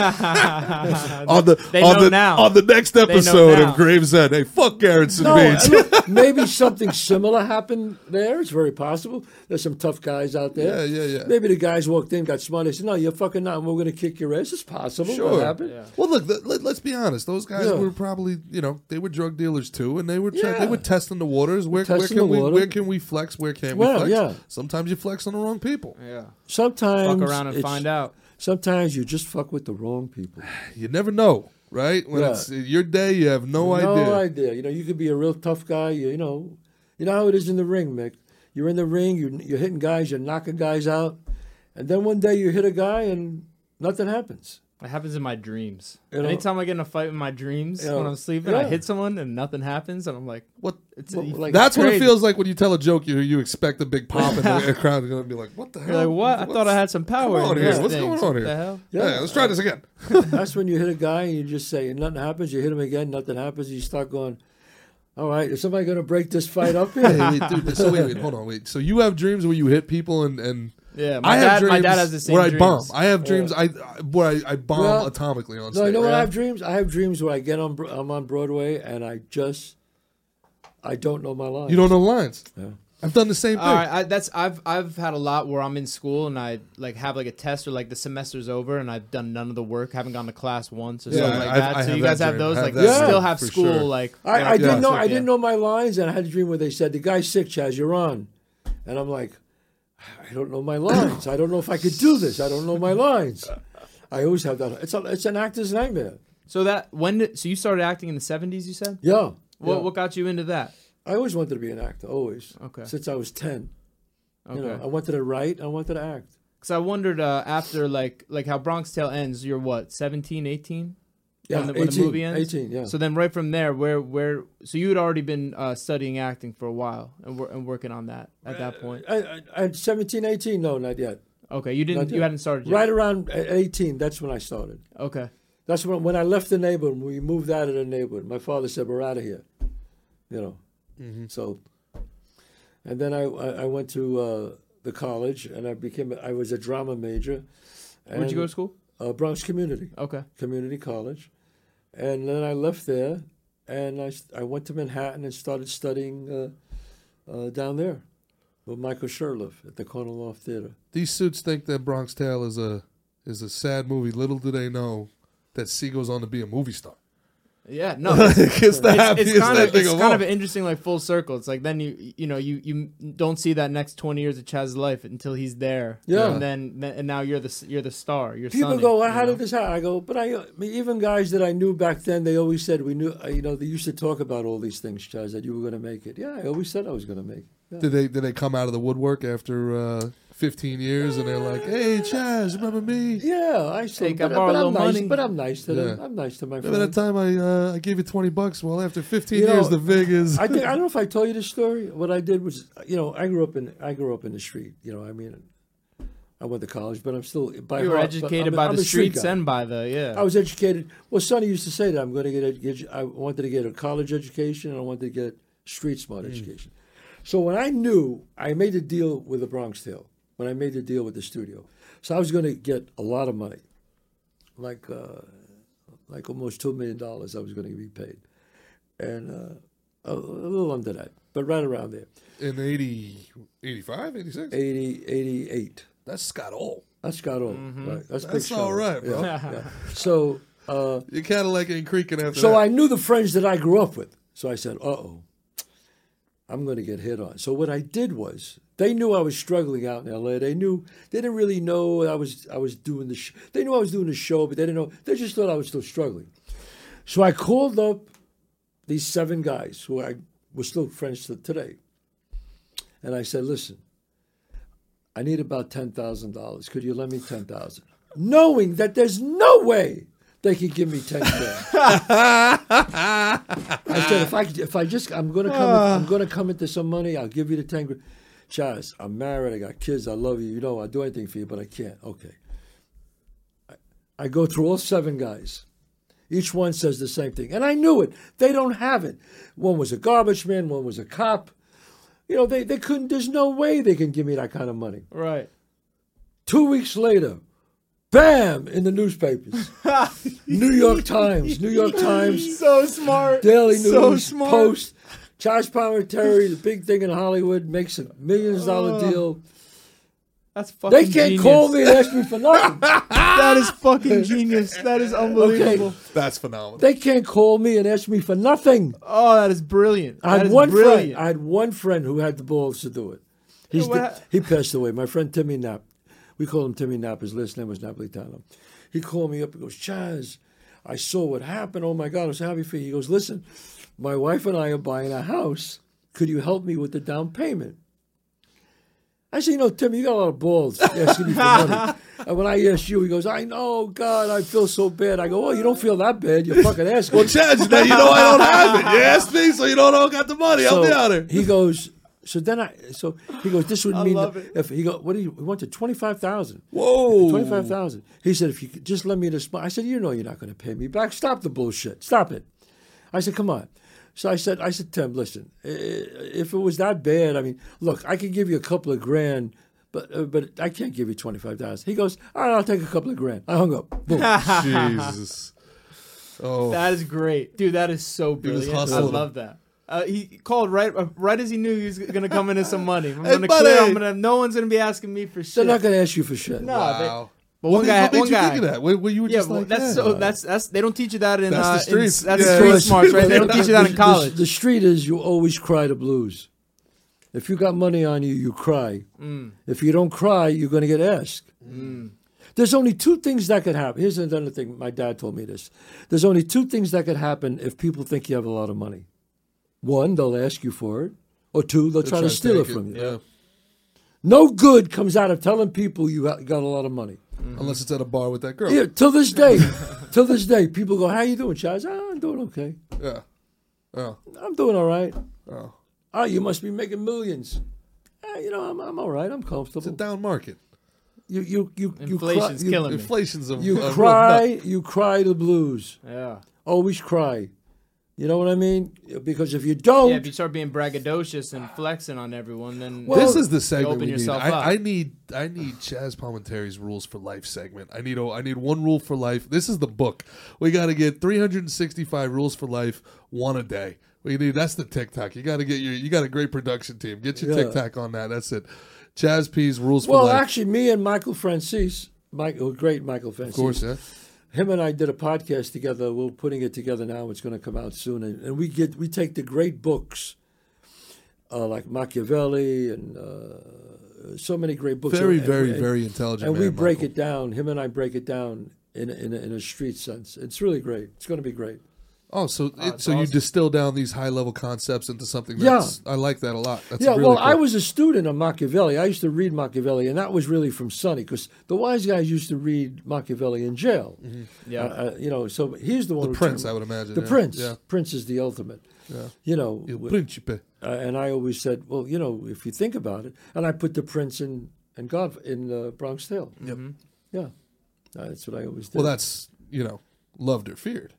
On the They on know the now. on the next episode now. of Gravesend, hey, fuck Gerritsen No, Beach. look, maybe something similar happened there. It's very possible. There's some tough guys out there. Yeah, yeah, yeah. Maybe the guys walked in, got smart. They said, "No, you're fucking not. and We're going to kick your ass." It's possible. Sure. What happened? Yeah. Well, look. Let, let, us be honest. Those guys Yeah. were probably, you know, they were drug dealers too, and they were try- Yeah. they were testing the waters. Where, where can we water. where can we flex? Where can't Well, we flex? yeah. Sometimes you flex on the wrong people. Yeah. Sometimes Fuck around and find out. Sometimes you just fuck with the wrong people. You never know, right? When Yeah. it's your day, you have no, no idea. idea. You know, you could be a real tough guy. You, you know, you know how it is in the ring, Mick. You're in the ring. You're, you're hitting guys. You're knocking guys out, and then one day you hit a guy and nothing happens. It happens in my dreams. You know? Anytime I get in a fight in my dreams Yeah. when I'm sleeping, I hit someone and nothing happens, and I'm like, What? it's Well, like- That's what it feels like when you tell a joke. You you expect a big pop, and the crowd is gonna be like, "What the hell?" You're like, what? I thought I had some power. on here? What's things. going on What here? The hell? Yeah, let's try this again. That's when you hit a guy and you just say nothing happens. You hit him again, nothing happens. You start going, "All right, is somebody going to break this fight up here?" Hey, wait, dude, so wait, wait, hold on, wait. So you have dreams where you hit people and and Yeah, my I have dad. dreams My dad has the same where I dreams. bomb. I have dreams I I- where I, I bomb Well, atomically on No, stage. you know what Yeah. I have dreams? I have dreams where I get on, Bro- I'm on Broadway and I just, I don't know my lines. You don't know lines. Yeah. I've done the same thing. All right, I, that's I've I've had a lot where I'm in school and I like have like a test or like the semester's over and I've done none of the work, haven't gone to class once or Yeah, something like I've- that. I so have you guys that have dream. those I like have you that still have for school sure. like I, I didn't know. yeah. I didn't know my lines, and I had a dream where they said, "The guy's sick, Chazz. You're on," and I'm like, "I don't know my lines. I don't know if I could do this. I don't know my lines." I always have that. It's a, it's an actor's nightmare. So that when did, so you started acting in the 70s? You said. Yeah. What yeah. what got you into that? I always wanted to be an actor. Always. Okay. Since I was ten. Okay. You know, I wanted to write. I wanted to act. Because I wondered uh, after like like how Bronx Tale ends, you're what 17, 18? Yeah. When the- when the 18, movie ends? 18. Yeah. So then right from there, where where so you had already been uh, studying acting for a while and, wor- and working on that at that point. I, I, I, 17, 18, no, not yet. Okay, you didn't Not you yet. hadn't started yet. Right around uh, 18, that's when I started. Okay. That's when when I left the neighborhood, we moved out of the neighborhood. My father said, "We're out of here," you know. Mm-hmm. So, and then I I, I went to uh, the college and I became I was a drama major. Where'd you go to school? Uh, Bronx Community Okay. Community College, and then I left there and I I went to Manhattan and started studying uh, uh, down there with Michael Shurtleff at the Corner Loft Theater. These suits think that Bronx Tale is a is a sad movie. Little do they know that C goes on to be a movie star. Yeah. No. it's the it's, happiest it's kind of thing it's of kind all. of an interesting like full circle. It's like then you you know you you don't see that next twenty years of Chazz's life until he's there. Yeah. And then and now you're the you're the star. You're People Sonny, go, well, you how know? did this happen? I go, but I, I mean, even guys that I knew back then, they always said we knew, uh, you know, they used to talk about all these things, Chazz, that you were going to make it. Yeah, I always said I was going to make it. Yeah. Did they did they come out of the woodwork after uh, 15 years, and they're like, "Hey, Chazz, remember me?" Yeah, I still. Hey, can I but, borrow but a I'm little nice. money? But I'm nice to them. Yeah. I'm nice to my Remember that friends. time I uh, I gave you 20 bucks? Well, after 15 You know, years, the vig is. I think I don't know if I told you this story. What I did was, you know, I grew up in I grew up in the street. You know, I mean, I went to college, but I'm still by You were heart, educated I'm by I'm the a street streets and by the yeah. I was educated. Well, Sonny used to say that I'm going to get. A, get I wanted to get a college education and I wanted to get street smart education. So when I knew, I made a deal with the Bronx Tale. When I made the deal with the studio, so I was going to get a lot of money, like uh, like almost two million dollars. I was going to be paid, and uh, a, a little under that, but right around there, in 80, 85, 86? 80, 88. That's Scott Old. That's got all. Right. That's, That's big all show. right, bro. Yeah, yeah. So. Uh, Your Cadillac ain't creaking after So that. I knew the friends that I grew up with. So I said, uh oh, I'm going to get hit on. So what I did was, they knew I was struggling out in LA. They knew, they didn't really know I was, I was doing the, sh- they knew I was doing the show, but they didn't know, they just thought I was still struggling. So I called up these seven guys who I was still friends to today. And I said, listen, I need about $10,000. Could you lend me 10000 Knowing that there's no way they could give me 10 grand. I said, if I if I just I'm gonna come ah. I'm gonna come into some money, I'll give you the ten grand. Chazz, I'm married, I got kids, I love you. You know I'll do anything for you, but I can't. Okay. I, I go through all seven guys. Each one says the same thing. And I knew it. They don't have it. One was a garbage man, one was a cop. You know, they, they couldn't there's no way they can give me that kind of money. right. Two weeks later, bam, in the newspapers. New York Times, New York Times, So smart. Daily News, So smart. Post. Chazz Palminteri, the big thing in Hollywood, makes a millions dollar deal. That's fucking. They can't genius. call me and ask me for nothing. That is fucking genius. That is unbelievable. That's phenomenal. they can't call me and ask me for nothing. Oh, that is brilliant. I had is one friend. I had one friend who had the balls to do it. He's what di- he passed away. My friend Timmy Knapp. We call him Timmy Knapp. His last name was Napolitano. He called me up. He goes, Chazz, I saw what happened. Oh my God, I was happy for you. He goes, listen, my wife and I are buying a house. Could you help me with the down payment? I said, you know, Timmy, you got a lot of balls asking me for money. and when I asked you, he goes, I know, God, I feel so bad. I go, well, you don't feel that bad. You're fucking asking. well, Chazz, now you know I don't have it. You asked me, so you don't know I got the money. Help me out here. He goes. So then I. So he goes. This would I mean if he go. What do you? Wanted twenty five thousand. Whoa. Twenty five thousand. He said, if you could just let me this. money. I said, you know, you're not going to pay me back. Stop the bullshit. Stop it. I said, come on. So I said, I said, Tim, listen. i- i- If it was that bad, I mean, look, I could give you a couple of grand. But, uh, but I can't give you twenty five dollars. He goes, all right, I'll take a couple of grand. I hung up. Boom. Jesus. Oh. That is great, dude. That is so was brilliant. I love that. Uh, he called right uh, right as he knew he was gonna come into some money. I'm Hey, gonna buddy. clear. I'm gonna. No one's gonna be asking me for shit. They're not going to ask you for shit. No, wow. But one what guy, made, one you guy. think of that? Where you were Yeah, just well, like, that's yeah. so. That's that's. They don't teach you that in. That's the uh, in- streets. that's Yeah. street smarts, right? They don't the- teach you that in college. The, street is you always cry the blues. If you got money on you, you cry. Mm. If you don't cry, you're going to get asked. There's only two things that could happen. Here's another thing. My dad told me this. There's only two things that could happen if people think you have a lot of money. One, they'll ask you for it, or two, they'll try to steal it take from you. Yeah. No good comes out of telling people you got a lot of money. Unless it's at a bar with that girl. Yeah, till this day, till this day, people go, "How you doing, Chazz?" "Ah, I'm doing okay. Yeah. Oh. I'm doing all right. Oh. Oh, you must be making millions. Eh, you know, I'm, I'm all right. I'm comfortable. It's a down market. You you you you cry, Inflation's you, killing me. Inflation's a, you a real cry nut. you cry the blues. Yeah. Always cry. You know what I mean? Because if you don't, Yeah, if you start being braggadocious and flexing on everyone, then Well, this is the segment open we need. I, I need I need Chazz Palminteri's rules for life segment. I need oh, I need one rule for life. This is the book. We got to get 365 rules for life, one a day. We need that's the TikTok. You got to get your you got a great production team. Get your Yeah. TikTok on that. That's it. Chazz P's rules well, for life. actually, me and Michael Franzese, Michael, oh, great Michael Franzese, of course, yeah. Him and I did a podcast together. We're putting it together now. It's going to come out soon, and, and we get we take the great books, uh, like Machiavelli and uh, so many great books. Very, And- very, and- very intelligent. and we break Michael. it down. Him and I break it down in in a, in a street sense. It's really great. It's going to be great. Oh, so it, so you distill down these high level concepts into something Yeah. that's I like that a lot. That's yeah, really well, I was a student of Machiavelli. I used to read Machiavelli, and that was really from Sonny, because the wise guys used to read Machiavelli in jail. Yeah. Uh, uh, you know, so he's the one. the prince, I would imagine. The yeah. prince. Yeah. Prince is the ultimate. Yeah. You know, Il principe. uh, and I always said, well, you know, if you think about it, and I put the prince in and God in uh, Bronx Tale. Yep. Yeah, Uh, that's what I always did. Well, that's you know, loved or feared.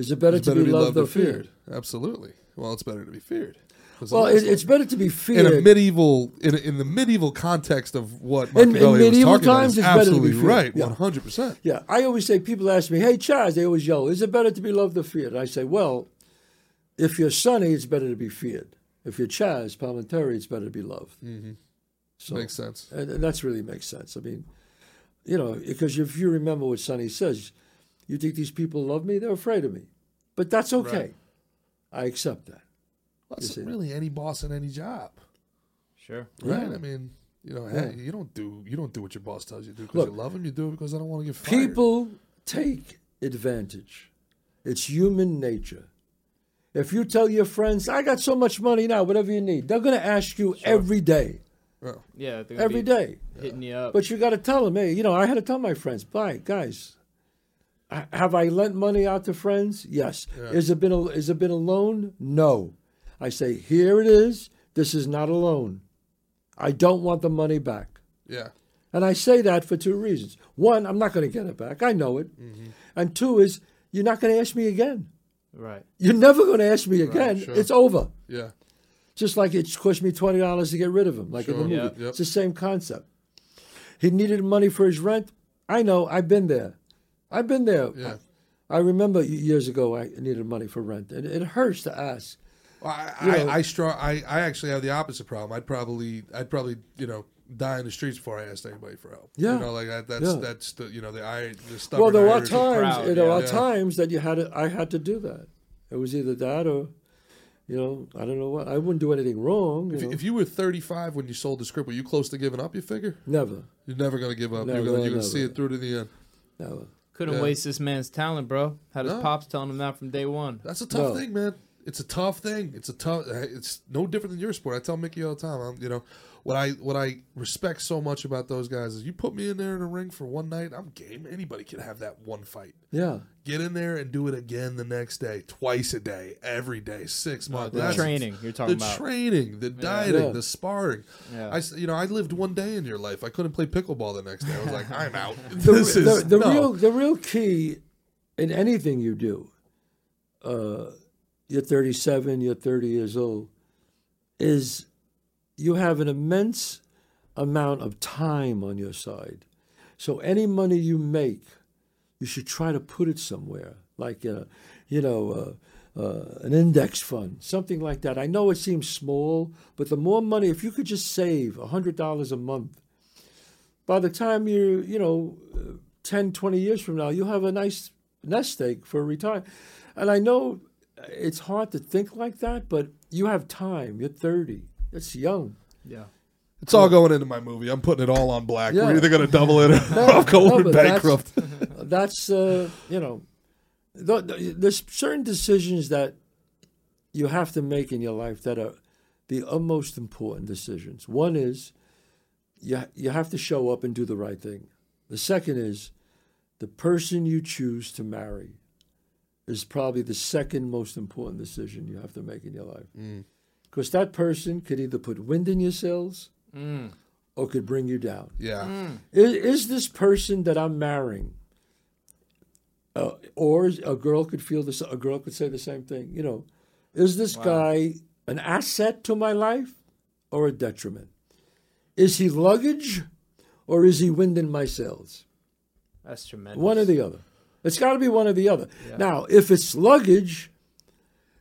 Is it better, It's to, better be loved or feared? Absolutely. Well, it's better to be feared. Well, it it's better to be feared in a medieval in, a, in the medieval context of what In- in medieval was talking times, about. it's is better to be absolutely feared. right. One hundred percent. Yeah, I always say people ask me, "Hey, Chazz," they always yell, "Is it better to be loved or feared?" And I say, "Well, if you're Sonny, it's better to be feared. If you're Chazz Palminteri, it's better to be loved." Mm-hmm. So, Makes sense. and, and that's really makes sense. I mean, you know, because if you remember what Sonny says, you think these people love me? They're afraid of me, but that's okay. Right. I accept that. That's see. really any boss in any job, Sure. right? Yeah. I mean, you know, Yeah. hey, you don't do you don't do what your boss tells you to do because you love him. You do it because I don't want to get fired. People take advantage. It's human nature. If you tell your friends, I got so much money now, whatever you need, they're going to ask you every day, Yeah. they're gonna every be day. Hitting you up. But you got to tell them, hey, you know, I had to tell my friends, bye, guys. H- Have I lent money out to friends? Yes. Is it been a, is it been a loan? No. I say, here it is. This is not a loan. I don't want the money back. yeah. And I say that for two reasons. One, I'm not going to get it back. I know it. Mm-hmm. And two is, you're not going to ask me again. right. You're never going to ask me again. sure. It's over. Yeah. Just like it cost me twenty dollars to get rid of him, like in the movie. Yep. It's the same concept. He needed money for his rent. I know. I've been there. I've been there. Yeah. I remember years ago I needed money for rent, and it hurts to ask. Well, I, You I, know- I, strong, I, I actually have the opposite problem. I'd probably, I'd probably, you know, die in the streets before I asked anybody for help. Yeah. you know, like that, that's Yeah. that's the, you know, the I, the stubborn. Well, there are times. proud, there yeah. are Yeah. times that you had to, I had to do that. It was either that or, you know, I don't know what. I wouldn't do anything wrong. You If, know. if you were 35 when you sold the script, were you close to giving up? You figure never, you're never gonna give up. Never, you're gonna, you're gonna see it through to the end. never. Couldn't Yeah. waste this man's talent, bro. Had his No. pops telling him that from day one. That's a tough No. thing, man. It's a tough thing. It's a tough. It's no different than your sport. I tell Mickey all the time. I'm, you know, what I what I respect so much about those guys is you put me in there in a ring for one night, I'm game. Anybody can have that one fight. Yeah. Get in there and do it again the next day, twice a day, every day, six months. the That's- training you're talking the about. training, the dieting, Yeah. the sparring. Yeah. I, s- you know, I lived one day in your life. I couldn't play pickleball the next day. I was like, I'm out. the, this the, is the no. real the real key in anything you do uh, you're 37 you're 30 years old is you have an immense amount of time on your side so any money you make you should try to put it somewhere like uh, you know uh, uh, an index fund something like that i know it seems small but the more money if you could just save $100 a month by the time you're, you know, uh, 10, 20 years from now, you'll have a nice nest egg for retirement. And I know it's hard to think like that, but you have time. You're 30. It's young. yeah. It's all going into my movie. I'm putting it all on black. Yeah. We're either going to double it or I'm no, going but that's- bankrupt. That's, uh, you know, th- th- there's certain decisions that you have to make in your life that are the utmost important decisions. One is you, you have to show up and do the right thing. The second is the person you choose to marry is probably the second most important decision you have to make in your life. Because that person could either put wind in your sails or could bring you down. Yeah. Is, is this person that I'm marrying, uh, or a girl could feel this? A girl could say the same thing. You know, is this guy an asset to my life or a detriment? Is he luggage, or is he wind in my sails? That's tremendous. One or the other. It's got to be one or the other. Now, if it's luggage,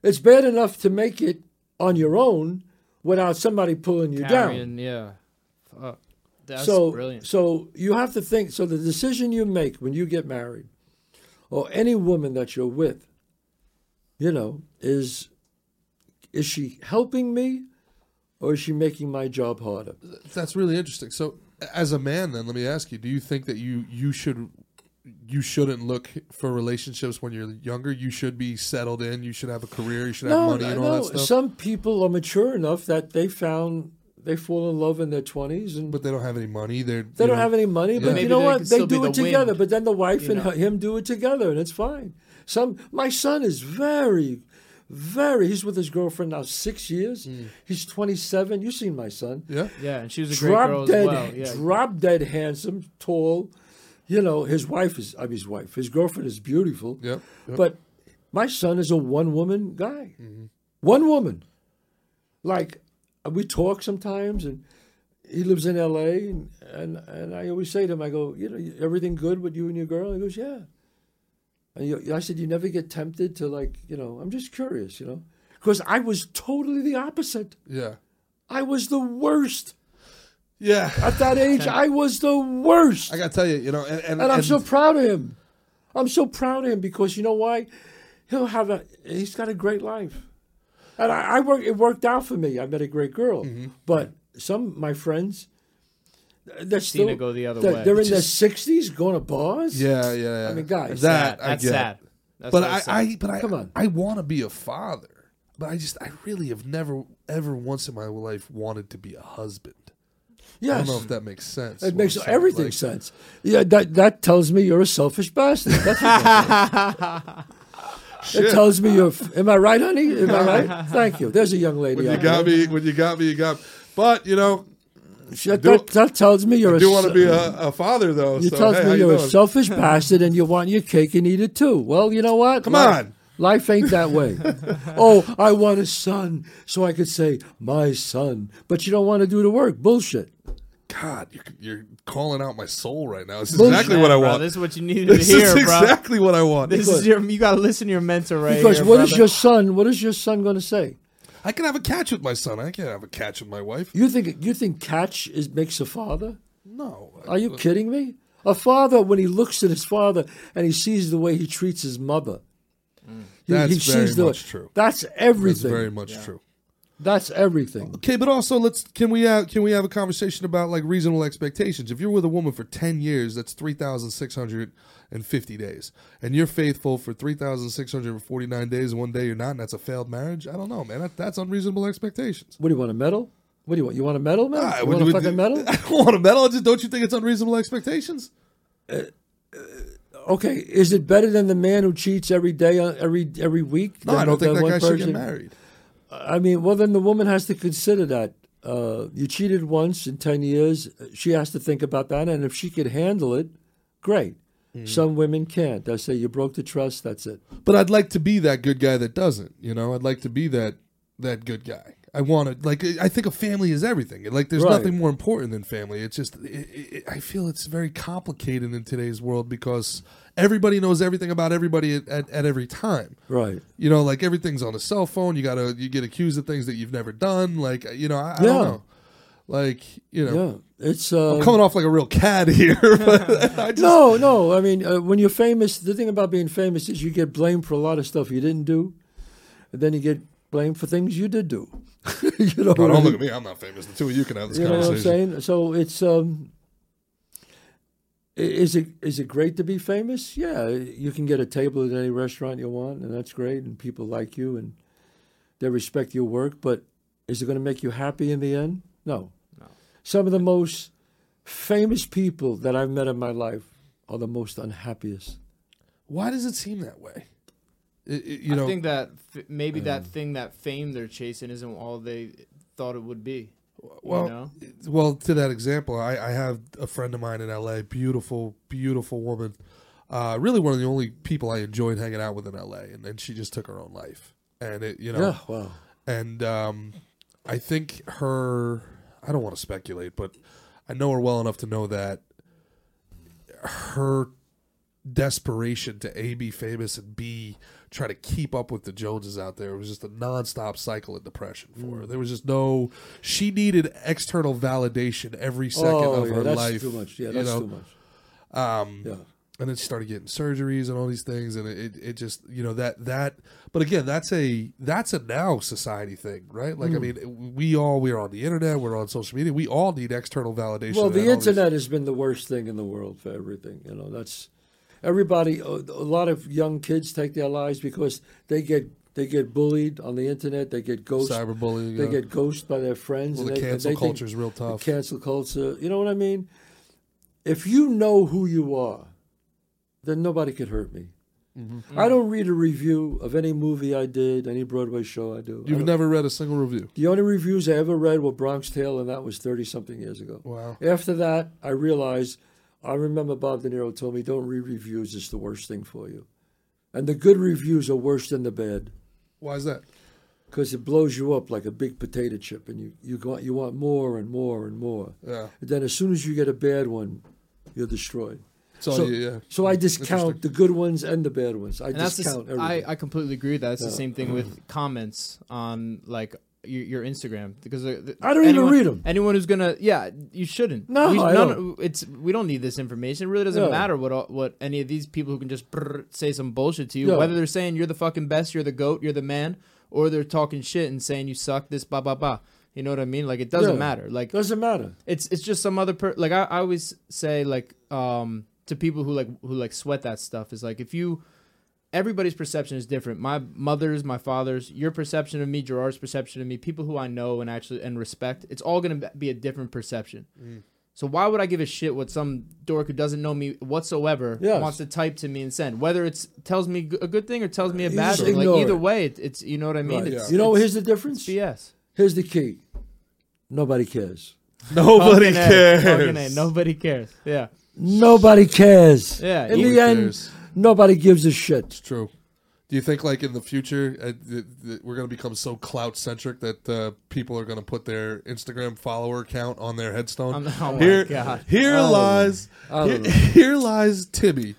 it's bad enough to make it on your own without somebody pulling you down. Yeah. Fuck. That's so, brilliant. So you have to think. So the decision you make when you get married, or any woman that you're with, you know, is is she helping me, or is she making my job harder? That's really interesting. So, as a man, then let me ask you: Do you think that you you should you shouldn't look for relationships when you're younger. You should be settled in. You should have a career. You should have money and all that stuff. Some people are mature enough that they found they fall in love in their twenties and but they don't have any money. They're they you don't know, have any money. Yeah. But Maybe you know they what? They still be do it together. wind, But then the wife and know? him do it together, and it's fine. Some my son is very, very. He's with his girlfriend now six years. Hmm. He's twenty seven. You seen my son? Yeah. Yeah, and she was a great girl drop as well. Yeah. drop dead handsome, tall. You know, his wife is I mean his wife. His girlfriend is beautiful. Yep. yep. But my son is a one woman guy. Mm-hmm. One woman. Like we talk sometimes, and he lives in L.A. and and, and I always say to him, I go, you know, everything good with you and your girl? He goes, yeah. And you, I said, you never get tempted to like, you know, I'm just curious, you know, because I was totally the opposite. yeah. I was the worst Yeah. at that age. I was the worst. I gotta tell you, you know, and and, And I'm and- so proud of him. I'm so proud of him because you know why? He'll have a. He's got a great life, and I, I work. It worked out for me. I met a great girl, Mm-hmm. but some of my friends, they're Seen still it go the other they're, way. They're in It's their sixties, going to bars. Yeah, yeah, yeah. I mean, guys, that Sad. I That's get. sad. That's but I, sad. I, but I, Come on. I want to be a father. But I just, I really have never, ever once in my life wanted to be a husband. I don't know if that makes sense. it makes everything Like, sense. Yeah, that that tells me you're a selfish bastard. That's what it tells me you're. Am I right, honey? Am I right? Thank you. There's a young lady. When you got there. me, when you got me, you got. But you know, That, do- that, that tells me you're I a. do want to be a, a father though. You so, tells hey, me you you're a selfish bastard and you want your cake and eat it too. Well, you know what? Come Life- on. Life ain't that way. oh, I want a son so I could say, my son. But you don't want to do the work. Bullshit. God, you're, you're calling out my soul right now. This is Bullshit. exactly what I bro, want. This is what you needed to This hear, is bro. exactly what I want. This is your. You gotta listen to your mentor right Because here, what is brother. your son, what is your son going to say? I can have a catch with my son. I can't have a catch with my wife. You think you think catch is makes a father? No. Are you kidding me? A father, when he looks at his father and he sees the way he treats his mother, he, That's he very sees the much true. That's That's everything. very much true. That's everything. Okay, but also let's can we have can we have a conversation about like reasonable expectations? If you're with a woman for ten years, that's three thousand six hundred and fifty days, and you're faithful for three thousand six hundred and forty nine days, and one day you're not, and that's a failed marriage. I don't know, man. That, that's unreasonable expectations. What do you want, a medal? What do you want? You want a medal, man? Ah, you want a fucking medal? I don't want a medal. I Just don't you think it's unreasonable expectations? Okay, is it better than the man who cheats every day, uh, every every week? No, I don't think that guy should get married. I mean, well, then the woman has to consider that. Uh, you cheated once in 10 years. She has to think about that. And if she could handle it, great. Mm-hmm. Some women can't. I say, you broke the trust, that's it. But I'd like to be that good guy that doesn't. You know, I'd like to be that that good guy. I want to like. I think a family is everything. Like, there's Right. nothing more important than family. It's just. It, it, I feel it's very complicated in today's world because everybody knows everything about everybody at, at, at every time. Right. You know, like everything's on a cell phone. You gotta you get accused of things that you've never done. Like you know, I, I Yeah. don't know. Like you know, Yeah. It's. Uh, I'm coming off like a real cad here. But I just, no, no. I mean, uh, when you're famous, the thing about being famous is you get blamed for a lot of stuff you didn't do. And then you get blamed for things you did do. you know, No, don't look mean? at me. I'm not famous. The two of you can have this You know what I'm conversation. saying? So it's um, i- is it is it great to be famous? Yeah, you can get a table at any restaurant you want, and that's great, and people like you and they respect your work. But is it going to make you happy in the end? No. No. Some of the most famous people that I've met in my life are the most unhappiest. Why does it seem that way? It- it- you I know, think that f- maybe that thing, that fame they're chasing, isn't all they thought it would be. Well, you know? well, to that example, I, I have a friend of mine in LA, beautiful, beautiful woman. Uh, really, one of the only people I enjoyed hanging out with in LA, and then she just took her own life. And it, you know, Yeah, wow. and um, I think her. I don't want to speculate, but I know her well enough to know that her desperation to a be famous and b try to keep up with the Joneses out there It was just a nonstop cycle of depression for Mm. her. There was just no. She needed external validation every second oh, of yeah, her that's life. too much. Yeah, you that's know? too much. Um, Yeah. and then she started getting surgeries and all these things and it, it just you know that that but again that's a that's a now society thing right like Hmm. i mean we all we're on the internet we're on social media we all need external validation Well, the internet has been the worst thing in the world for everything. You know, that's everybody, a lot of young kids take their lives because they get they get bullied on the internet. They get ghosted. Cyberbullying. They yeah. get ghosted by their friends. well, and the they, and cancel they culture is real the tough. cancel culture. You know what I mean? If you know who you are, then nobody could hurt me. Mm-hmm. I don't read a review of any movie I did, any Broadway show I do. You've don't- never read a single review. the only reviews I ever read were Bronx Tale, and that was thirty something years ago. Wow. After that, I realized. I remember Bob De Niro told me, "Don't read reviews; it's the worst thing for you." And the good reviews are worse than the bad Why is that? because it blows you up like a big potato chip, and you you want you want more and more and more. Yeah. And then as soon as you get a bad one, you're destroyed. So, So- yeah, yeah. So I discount the good ones and the bad ones. I and that's the, discount everything. I, I completely agree with that. It's the same thing with mm-hmm. comments on like your, your Instagram because the, the- I don't even read them. Anyone who's gonna, yeah, you shouldn't. No, we, I none- don't. It's we don't need this information. It really doesn't Yeah. matter what all- what any of these people who can just say some bullshit to you, Yeah. whether they're saying you're the fucking best, you're the goat, you're the man, or they're talking shit and saying you suck, this blah blah blah. You know what I mean? Like it doesn't Yeah. matter. Like Doesn't matter. it's it's just some other per like I, I always say like um to people who like who like sweat that stuff is like if you everybody's perception is different my mother's my father's your perception of me gerard's perception of me people who i know and actually and respect it's all going to be a different perception Mm. so why would i give a shit what some dork who doesn't know me whatsoever Yes. wants to type to me and send whether it's tells me a good thing or tells me a bad thing like either it. way it, it's you know what i mean Right. it's, you know, here's the difference. it's bs Here's the key. Nobody cares. Nobody Fucking A, cares. A, nobody cares yeah Nobody cares. Yeah, In you- the end, cares. Nobody gives a shit. It's true. Do you think, like in the future, uh, th- th- we're going to become so clout centric that uh, people are going to put their Instagram follower count on their headstone? I'm- oh my here, God. here I don't lies, I here, here lies Timmy.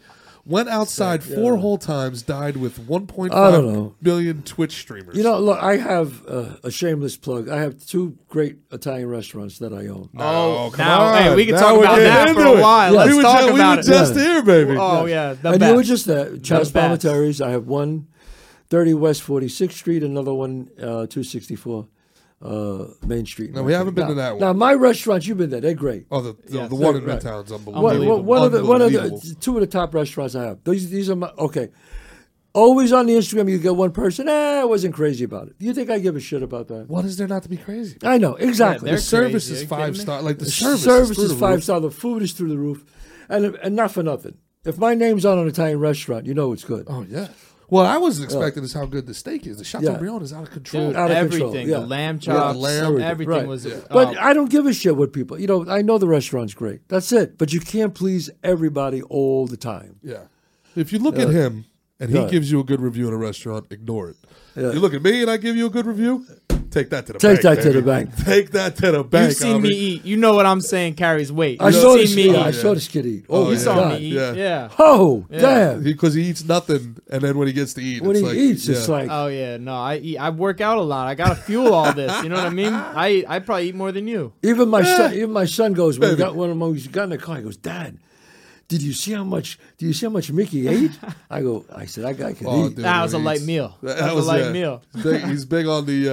Went outside Yeah. four whole times, died with 1.5 I don't know. million Twitch streamers. You know, look, I have uh, a shameless plug. I have two great Italian restaurants that I own. Oh, come now, on. hey, we can Now talk about that for a it. while. Yeah. Let's we were, talk ju- we about were it. just here, baby. Oh yeah, the and best. you were just there. Chas best. I have one 30 West 46th Street, another one uh, 264 uh, Main Street. No, we haven't been now, to that one. Now, my restaurants, you've been there. They're great. Oh, the, the, Yes. the one in Right. Midtown's What, unbelievable. what, one, of the, one of the two of the top restaurants I have. These, these are my okay. Always on the Instagram, you get one person. Eh, I wasn't crazy about it. Do you think I give a shit about that? What is there not to be crazy? I know exactly. they're The service crazy. Is five kidding me? star. Like the, The service, service, is, is the five roof. star. The food is through the roof, and and not for nothing. If my name's on an Italian restaurant, you know it's good. Oh yeah. What I wasn't expecting is how good the steak is. The Chateaubriand is out of control. Dude, out of everything, control, the yeah. lamb Yeah, chops, lamb, everything, everything, right. was. Yeah. But uh, I don't give a shit what people. You know, I know the restaurant's great. That's it. But you can't please everybody all the time. Yeah. If you look at him and he Yeah. gives you a good review in a restaurant, ignore it. Yeah. You look at me and I give you a good review, take that to the Take bank. Take that to the bank. Take that to the bank. You've seen me eat. You know what I'm saying carries weight. I You've saw this. me Yeah, eat. I yeah. saw this kid eat. Oh, Oh, You yeah. saw God. me eat. Yeah. Yeah. Oh, Yeah. damn. Because he eats nothing, and then when he gets to eat, when it's he like, eats, it's like Oh yeah. No, I eat. I work out a lot. I gotta fuel all this. You know what I mean? I I probably eat more than you. even my son. Even my son goes when he Baby. got when when he got in the car. He goes, Dad. Did you see how much? Do you see how much Mickey ate? I go. I said, that guy can Oh, eat. dude, That was a light meal. That, That, that was a light yeah. meal. He's big, he's big on the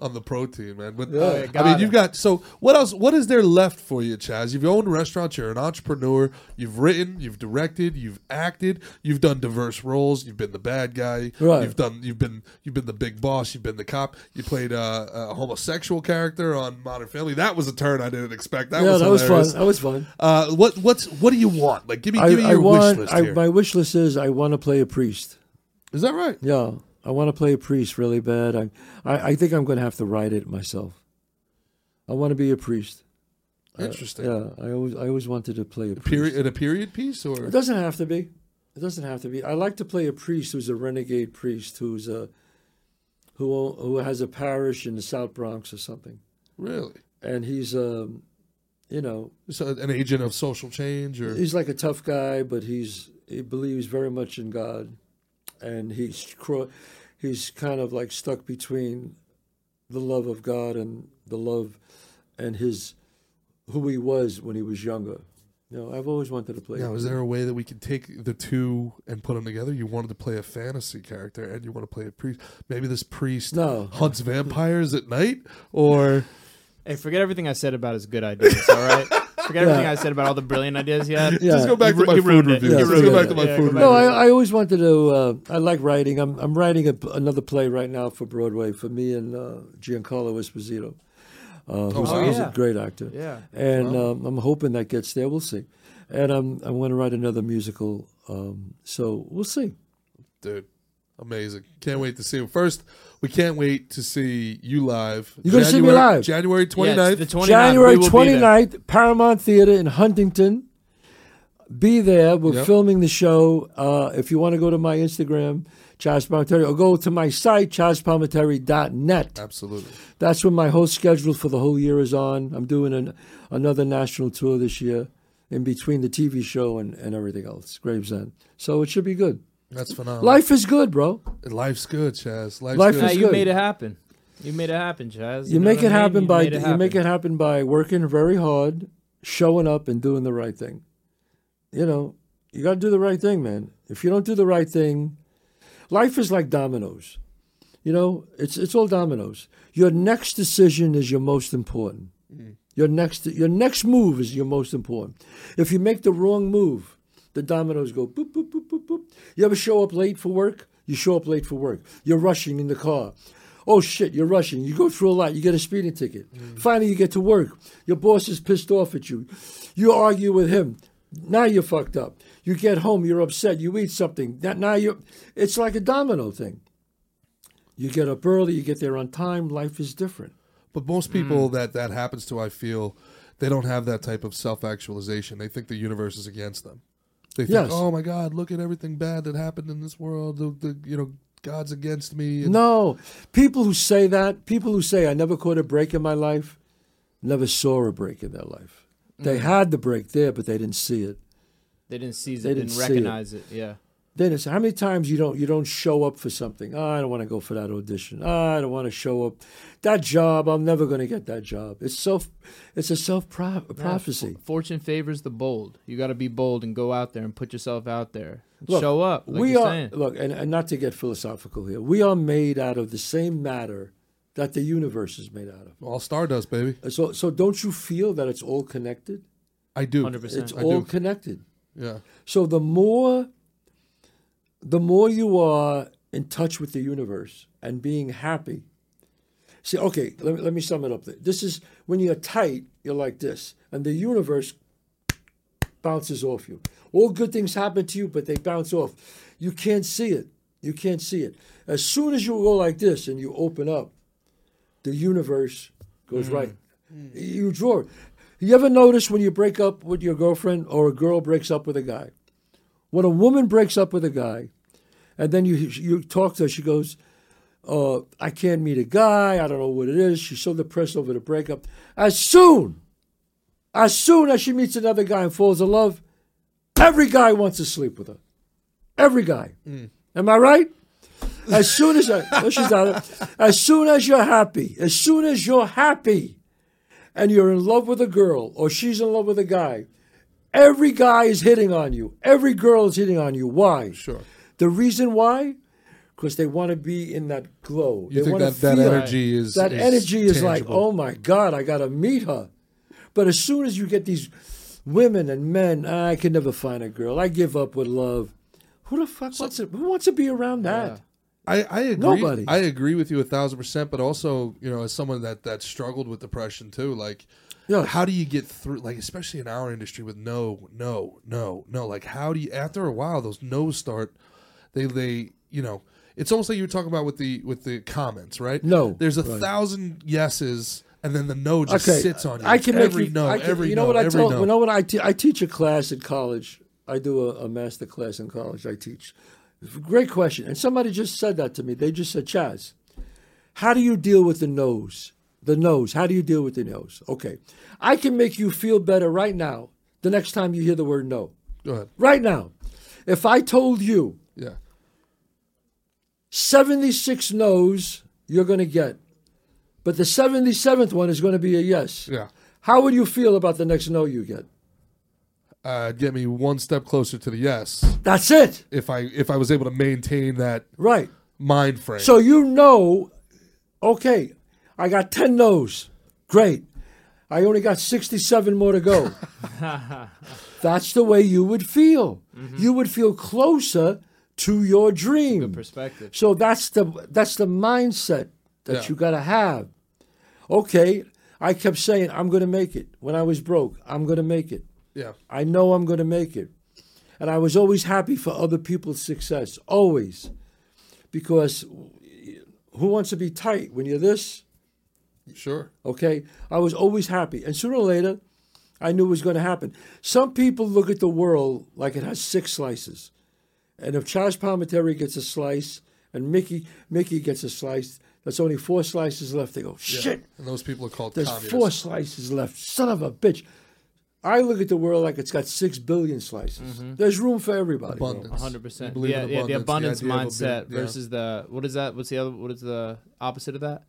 uh, on the protein, man. But Yeah. uh, I mean, it. you've got so what else? What is there left for you, Chazz? You've owned restaurants. You're an entrepreneur. You've written. You've directed. You've acted. You've done diverse roles. You've been the bad guy. Right. You've done. You've been. You've been the big boss. You've been the cop. You played uh, a homosexual character on Modern Family. That was a turn I didn't expect. That yeah, was that was fun. That was fun. Uh, what what's what do you want? Like, give me I, give me I your want. wish list I, here. my wish list is I want to play a priest. is that right? Yeah, I want to play a priest really bad. I, I, I think I'm going to have to write it myself. I want to be a priest. Uh, Interesting. yeah, I always, I always wanted to play a priest. Period in a period piece or It doesn't have to be. It doesn't have to be. I like to play a priest who's a renegade priest who's a who who has a parish in the South Bronx or something, really? and he's um, you know, So an agent of social change or he's like a tough guy, but he's he believes very much in God, and he's he's kind of like stuck between the love of God and the love and his who he was when he was younger. You know, I've always wanted to play. Now, is there a way that we can take the two and put them together? You wanted to play a fantasy character and you want to play a priest. Maybe this priest No. hunts vampires at night, or Hey, forget everything I said about his good ideas. All right. Forget everything I said about all the brilliant ideas he had. Yeah. Just go back to my food review. it. reviews. You Let's ruined go back to my Yeah, food go back No. I, I always wanted to. Uh, I like writing. I'm I'm writing a, another play right now for Broadway for me and uh, Giancarlo Esposito, uh, who's, wow. who's Yeah. a great actor. Yeah. and Wow. um, I'm hoping that gets there. We'll see. And I'm I'm going to write another musical. Um, so we'll see. Dude, amazing. Can't wait to see him. First, we can't wait to see you live. You're gonna see me live? January 29th. Yeah, it's the 29th. January We will 29th, Paramount Theater in Huntington. Be there. We're Yep. filming the show. Uh, if you want to go to my Instagram, Chazz Palminteri, or go to my site, chazzpalminteri.net. Absolutely. That's when my whole schedule for the whole year is on. I'm doing an, another national tour this year in between the TV show and, and everything else, Gravesend. So it should be good. That's phenomenal. Life is good, bro. Life's good, Chazz. Life's Life good. is Hey, you good. made it happen. You made it happen, Chazz. You know make it I mean? happen You by made it you make it happen by working very hard, showing up and doing the right thing. You know, you got to do the right thing, man. If you don't do the right thing, life is like dominoes. You know, it's it's all dominoes. Your next decision is your most important. Mm. Your next your next move is your most important. If you make the wrong move, the dominoes go boop boop boop boop boop. You ever show up late for work? You show up late for work. You're rushing in the car. Oh shit, you're rushing. You go through a lot. You get a speeding ticket. Finally, you get to work. Your boss is pissed off at you. You argue with him. Now you're fucked up. You get home. You're upset. You eat something. That now you. It's like a domino thing. You get up early. You get there on time. Life is different. But most people Mm. that that happens to, I feel, they don't have that type of self actualization. They think the universe is against them. They think, Yes. oh my God, look at everything bad that happened in this world. The, the you know, God's against me. And No, people who say that, people who say I never caught a break in my life, never saw a break in their life. They mm. had the break there, but they didn't see it. They didn't seize They it, didn't didn't see it. recognize it. Yeah. Then it's how many times you don't you don't show up for something. Oh, I don't want to go for that audition. Oh, I don't want to show up. That job, I'm never going to get that job. It's self, it's a self pro- prophecy. Fortune favors the bold. You got to be bold and go out there and put yourself out there. Look, Show up. Like we you're are saying. look, and, and not to get philosophical here. We are made out of the same matter that the universe is made out of. all stardust, baby. So, so don't you feel that it's all connected? I do. 100%. It's I all do. connected. Yeah. So the more the more you are in touch with the universe and being happy. See, okay, let me, let me sum it up. This is when you're tight, you're like this, and the universe bounces off you. All good things happen to you, but they bounce off. You can't see it. You can't see it. As soon as you go like this and you open up, the universe goes mm. right. Mm. You draw. You ever notice when you break up with your girlfriend or a girl breaks up with a guy? When a woman breaks up with a guy, and then you you talk to her, she goes, uh, "I can't meet a guy. I don't know what it is." She's so depressed over the breakup. As soon, as soon as she meets another guy and falls in love, every guy wants to sleep with her. Every guy. Am I right? As soon as I, no, she's not. As soon as you're happy, as soon as you're happy, and you're in love with a girl or she's in love with a guy, every guy is hitting on you. Every girl is hitting on you. Why? Sure. The reason why? Because they want to be in that glow. You they think that, that energy is that is energy is like, oh my God, I got to meet her. But as soon as you get these women and men, "Ah, I can never find a girl. I give up with love. Who the fuck wants to? Who wants to be around that? I, I agree. Nobody. I agree with you a thousand percent. But also, you know, as someone that that struggled with depression too, like, Yeah. how do you get through? Like, especially in our industry with no, no, no, no. Like, how do you? After a while, those no's start. They they you know. It's almost like you were talking about with the with the comments, right? No, there's a right. thousand yeses, and then the no just okay, sits on you. I can every make you, no, I can, every you know no, what I told. no. You know what I te- I teach a class at college. I do a, a master class in college. I teach. Great question. And somebody just said that to me. They just said, Chazz, how do you deal with the nose? The nose. How do you deal with the nose? Okay, I can make you feel better right now. The next time you hear the word no, Go ahead. right now, if I told you Yeah. 76 no's you're going to get, but the 77th one is going to be a yes. Yeah. How would you feel about the next no you get? Uh, get me one step closer to the yes. That's it. If I if I was able to maintain that Right. mind frame. So you know, okay, I got 10 no's. Great. I only got 67 more to go. That's the way you would feel. Mm-hmm. You would feel closer to your dream. Good perspective. So that's the that's the mindset that Yeah. you got to have. Okay, I kept saying I'm going to make it. When I was broke, I'm going to make it. Yeah. I know I'm going to make it. And I was always happy for other people's success, always. Because who wants to be tight when you're this? Sure. Okay? I was always happy. And sooner or later, I knew it was going to happen. Some people look at the world like it has six slices. And if Charles Palminteri gets a slice and Mickey Mickey gets a slice, that's only four slices left. They go, Yeah. shit, And those people are called there's communists. four slices left. Son of a bitch. I look at the world like it's got six billion slices. Mm-hmm. There's room for everybody. Abundance. hundred percent. Yeah, in yeah. The abundance abundance, the idea of a mindset big- yeah. versus the what is that? What's the other? What is the opposite of that?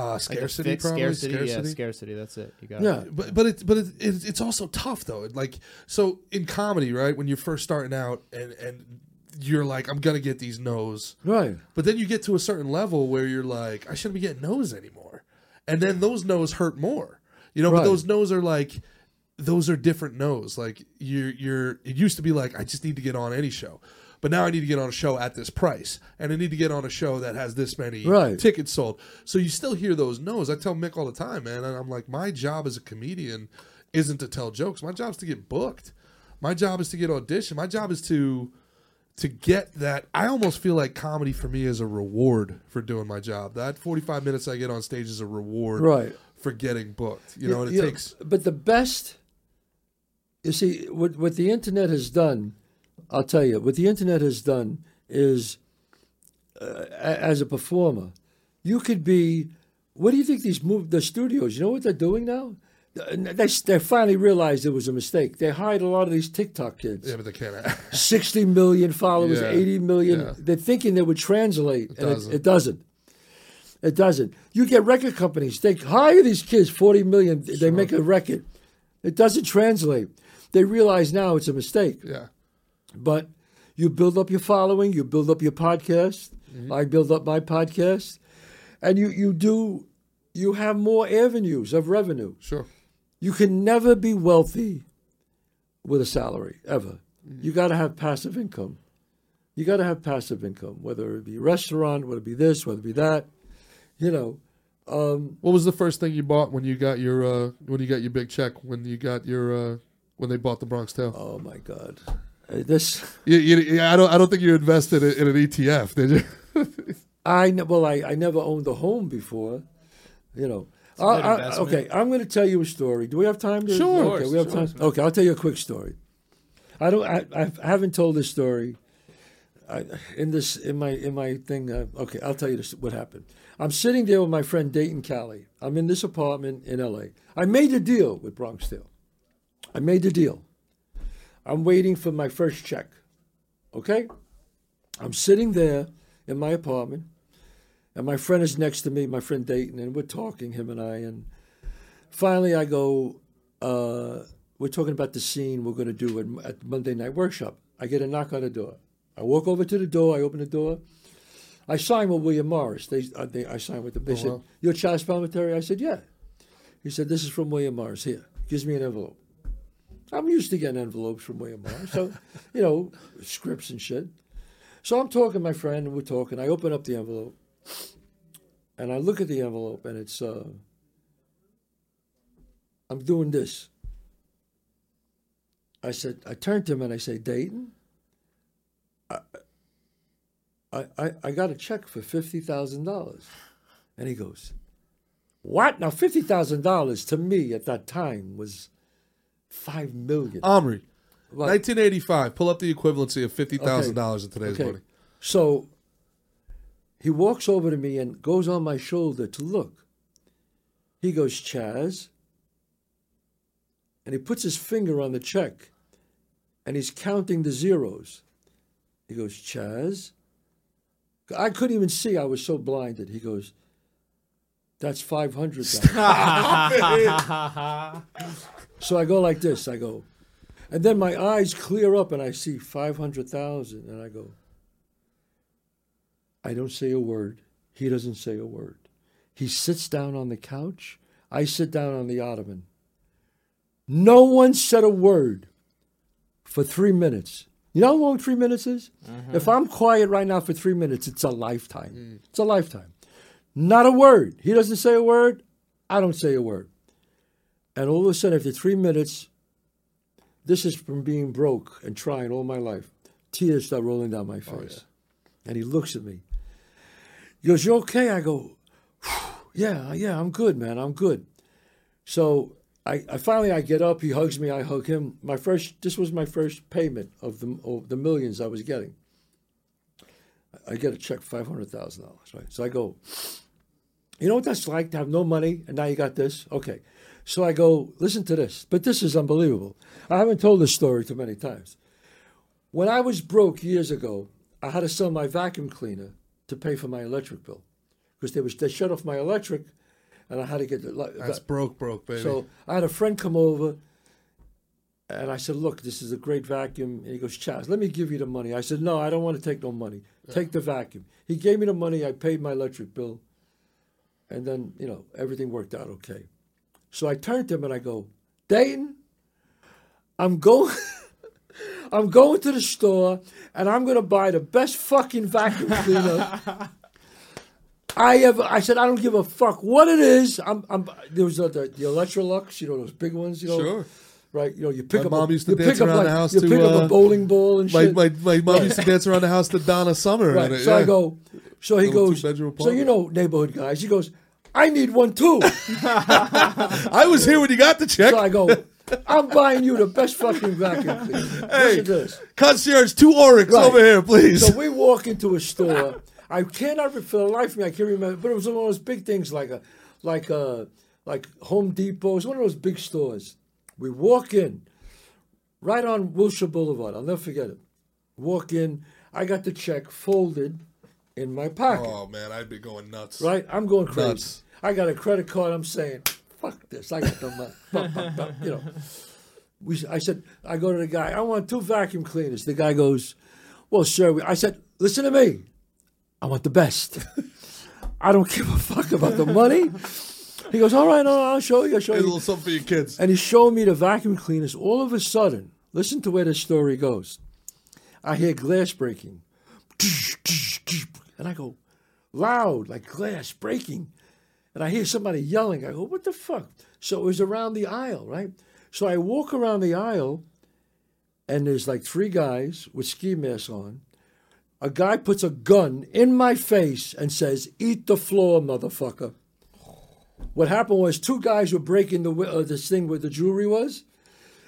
Uh, Like a scarcity, fixed probably. scarcity. Yeah, scarcity. That's it. You got Yeah. it. But but it's but it, it, it's also tough though. Like so in comedy, right? When you're first starting out and and you're like, I'm gonna get these no's, Right. but then you get to a certain level where you're like, I shouldn't be getting no's anymore, and then those no's hurt more, you know. But those no's are like, those are different no's. Like you're you're. It used to be like, I just need to get on any show. But now I need to get on a show at this price, and I need to get on a show that has this many Right. tickets sold. So you still hear those no's. I tell Mick all the time, man, and I'm like, my job as a comedian isn't to tell jokes. My job is to get booked. My job is to get audition. My job is to to get that. I almost feel like comedy for me is a reward for doing my job. That 45 minutes I get on stage is a reward Right. for getting booked. You know, and it Yeah, takes. But the best, you see, what what the internet has done, I'll tell you, what the internet has done is, uh, as a performer, you could be. What do you think these move the studios? You know what they're doing now? They they finally realized it was a mistake. They hired a lot of these TikTok kids. Yeah, but they can't. 60 million followers, Yeah, 80 million. yeah. They're thinking they would translate, and doesn't. It, it doesn't. It doesn't. You get record companies, they hire these kids, 40 million, they make a record. It doesn't translate. They realize now it's a mistake. yeah. But you build up your following, you build up your podcast. Mm-hmm. I build up my podcast. And you, you do, you have more avenues of revenue. Sure. You can never be wealthy with a salary ever. You got to have passive income. You got to have passive income, whether it be restaurant, whether it be this, whether it be that. You know, um, What was the first thing you bought when you got your uh, when you got your big check? When you got your uh, when they bought the Bronx Tale? oh my God, Uh, this You, you, you- I don't I don't think you invested in, in an ETF, did you? I ne- well, I, I never owned a home before. You know. a I- good uh, uh, I- okay, I'm going to tell you a story. Do we have time? To, Sure. Okay, we have Sure. time. Okay, I'll tell you a quick story. I don't. I, I haven't told this story. I, in this in my in my thing. Uh, okay, I'll tell you this, what happened. I'm sitting there with my friend Dayton Callie. I'm in this apartment in L.A. I made a deal with Bronx Tale. I made the deal. I'm waiting for my first check. Okay, I'm sitting there in my apartment, and my friend is next to me, my friend Dayton, and we're talking, him and I, and finally I go, uh, we're talking about the scene we're going to do at, at Monday Night Workshop. I get a knock on the door. I walk over to the door. I open the door. I sign with William Morris. They, uh, they I signed with them. They Oh, said, wow. "You're Charles Palminteri?" I said, "Yeah." He said, "This is from William Morris. Here, gives me an envelope." I'm used to getting envelopes from William Morris, so you know, scripts and shit. So I'm talking to my friend, and we're talking. I open up the envelope, and I look at the envelope, and it's uh, I'm doing this. I said, I turned to him and I say, Dayton, I, I, I, I got a check for fifty thousand dollars, and he goes, "What? Now fifty thousand dollars to me at that time was five million. Omri, What? 1985. Pull up the equivalency of fifty thousand dollars in today's Okay. money. So he walks over to me and goes on my shoulder to look. He goes, Chazz. And he puts his finger on the check and he's counting the zeros. He goes, Chazz. I couldn't even see. I was so blinded. He goes, That's 500. so I go like this. I go, and then my eyes clear up and I see 500,000. And I go, I don't say a word. He doesn't say a word. He sits down on the couch. I sit down on the ottoman. No one said a word for three minutes. You know how long three minutes is? Mm-hmm. If I'm quiet right now for three minutes, it's a lifetime. Mm. It's a lifetime. Not a word. He doesn't say a word. I don't say a word. And all of a sudden, after three minutes, this is from being broke and trying all my life. Tears start rolling down my oh, face. And he looks at me. He goes, You okay? I go, Yeah, yeah, I'm good, man. I'm good. So I, I finally I get up, he hugs me, I hug him. My first this was my first payment of the of the millions I was getting. I get a check five hundred thousand dollars, right? So I go, you know what that's like to have no money and now you got this? Okay. So I go, listen to this. But this is unbelievable. I haven't told this story too many times. When I was broke years ago, I had to sell my vacuum cleaner to pay for my electric bill. Because they was they shut off my electric and I had to get the That's broke, broke, baby. so I had a friend come over, and I said, "Look, this is a great vacuum." And he goes, "Chazz, let me give you the money." I said, "No, I don't want to take no money. Take the vacuum." He gave me the money. I paid my electric bill, and then you know everything worked out okay. So I turned to him and I go, "Dayton, I'm going." I'm going to the store and I'm going to buy the best fucking vacuum cleaner I ever. I said I don't give a fuck what it is. I'm. I'm there was uh, the, the Electrolux, you know those big ones, you know. Sure. Right. You know, you pick My up. mom a, used to dance around like, the house You to, pick up uh, a bowling ball and my, shit. my, my mom used to dance around the house to Donna Summer. right. it, so I go. So he goes. So you know neighborhood guys. He goes. I need one too. I was here when you got the check. so I go. I'm buying you the best fucking vacuum cleaner. Listen to this. Concierge, two Orecks Right. over here, please. So we walk into a store. I cannot for the life of me. I can't remember, but it was one of those big things like a, like a, like Home Depot. It's one of those big stores. We walk in, right on Wilshire Boulevard. I'll never forget it. Walk in. I got the check folded in my pocket. oh man, I'd be going nuts. Right? I'm going crazy. Nuts. I got a credit card. I'm saying, fuck this. I got the money. Fuck, fuck, fuck, you know. We, I said, I go to the guy, I want two vacuum cleaners. The guy goes, well, sir. I said, listen to me. I want the best. I don't give a fuck about the money. He goes, all right, no, I'll show you. I'll show Here's a little something for your kids. And he showed me the vacuum cleaners. All of a sudden, listen to where the story goes. I hear glass breaking. And I go, loud, like glass breaking. And I hear somebody yelling. I go, what the fuck? So it was around the aisle, right? So I walk around the aisle, and there's like three guys with ski masks on. A guy puts a gun in my face and says, eat the floor, motherfucker. What happened was two guys were breaking the uh, this thing where the jewelry was,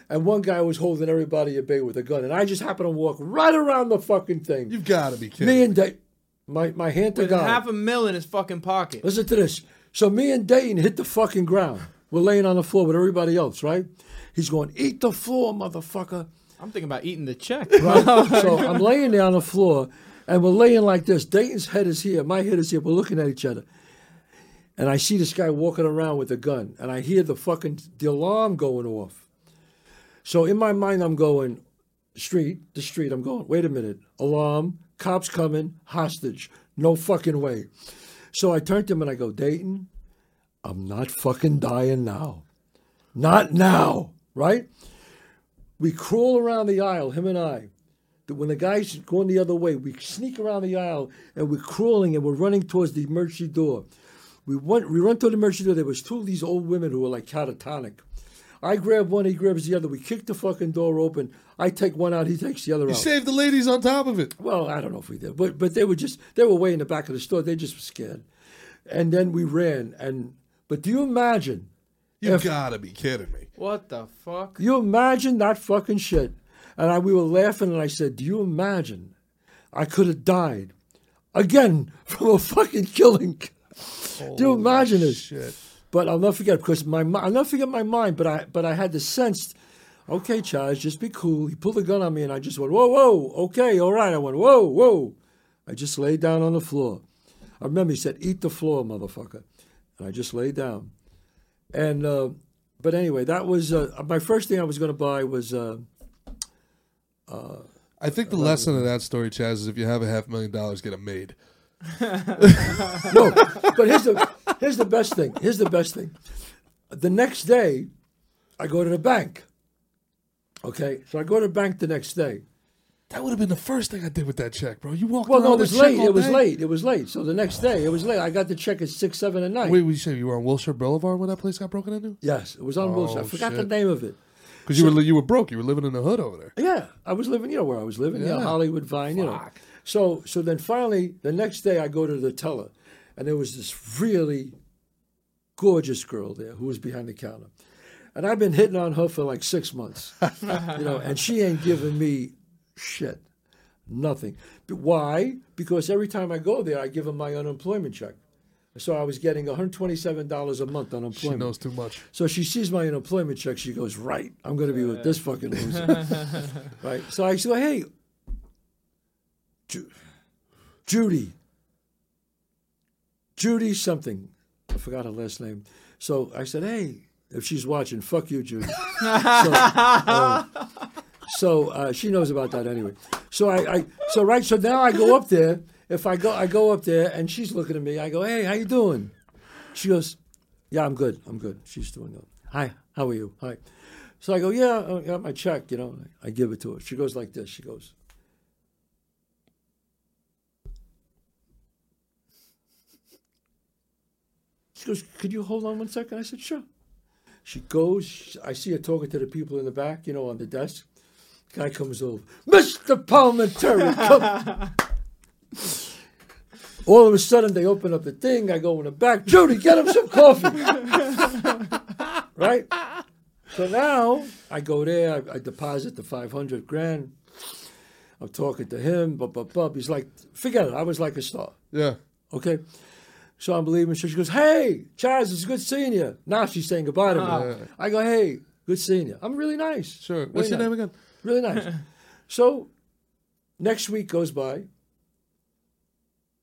and one guy was holding everybody at bay with a gun, and I just happened to walk right around the fucking thing. You've got to be kidding. me and Dayton, my my hand to With God. half a mil in his fucking pocket. Listen to this. So me and Dayton hit the fucking ground. We're laying on the floor with everybody else, right? He's going, eat the floor, motherfucker. I'm thinking about eating the check. Right? so I'm laying there on the floor, and we're laying like this. Dayton's head is here, my head is here. We're looking at each other, and I see this guy walking around with a gun, and I hear the fucking the alarm going off. So in my mind, I'm going, street, the street. I'm going, wait a minute, alarm, cops coming, hostage, no fucking way. So I turn to him and I go, Dayton, I'm not fucking dying now, not now, right? We crawl around the aisle, him and I. When the guy's going the other way, we sneak around the aisle and we're crawling and we're running towards the emergency door. We went, we run to the emergency door. There was two of these old women who were like catatonic. I grab one, he grabs the other. We kick the fucking door open. I take one out, he takes the other out. You out. saved the ladies on top of it. Well, I don't know if we did, but but they were just they were way in the back of the store. They just were scared, and then we ran. And but do you imagine? You If- got to be kidding me. what the fuck? You imagine that fucking shit? And I, we were laughing, and I said, "Do you imagine? I could have died again from a fucking killing." Do you imagine this? Shit. But I'll never forget because my I'll never forget my mind. But I but I had the sense. Okay, Charles, just be cool. He pulled a gun on me, and I just went, "Whoa, whoa, okay, all right." I went, "Whoa, whoa." I just laid down on the floor. I remember he said, "Eat the floor, motherfucker," and I just laid down. And uh, but anyway, that was uh, my first thing I was going to buy was uh, I think the lesson of that story, Chazz, is if you have a half million dollars, get a maid. no. But here's the here's the best thing. Here's the best thing. The next day, I go to the bank. Okay, so I go to the bank the next day. That would have been the first thing I did with that check, bro. You walked Well, no, it was late. It was day? late. It was late. So the next day, it was late. I got the check at six, seven at night. Wait, you say you were on Wilshire Boulevard when that place got broken into? yes, it was on Oh, Wilshire. I forgot the name of it. Because you were you were broke. You were living in the hood over there. Yeah, I was living. You know where I was living? Yeah, Yeah. Hollywood Vine. You know. Fuck. So so then finally the next day I go to the teller, and there was this really gorgeous girl there who was behind the counter, and I've been hitting on her for like six months, you know, and she ain't giving me shit, nothing. But why? Because every time I go there, I give her my unemployment check. So I was getting $127 a month She unemployment. She knows too much. So she sees my unemployment check. She goes, "Right, I'm going to be with this fucking loser." right. So I say, "Hey, Ju- Judy, Judy something. I forgot her last name. So I said, "Hey, if she's watching, fuck you, Judy." so uh, so uh, she knows about that anyway. So I, I so right. So now I go up there. If I go, I go up there, and she's looking at me. I go, "Hey, how you doing?" She goes, "Yeah, I'm good. I'm good." She's doing good. Hi, how are you? Hi. So I go, "Yeah, I got my check." You know, I give it to her. She goes like this. She goes. She goes, Could you hold on one second? I said, Sure. She goes, I see her talking to the people in the back, you know, on the desk. Guy comes over, Mr. Palminteri, come. All of a sudden, they open up the thing. I go in the back, Judy, get him some coffee. right? So now I go there, I, I deposit the 500 grand. I'm talking to him, blah, blah, blah. He's like, forget it. I was like a star. Yeah. Okay. So I'm leaving. So she goes, Hey, Chazz, it's good seeing you. Now she's saying goodbye to me. Ah. I go, Hey, good seeing you. I'm really nice. Sure. What's your name again? Really nice. so next week goes by.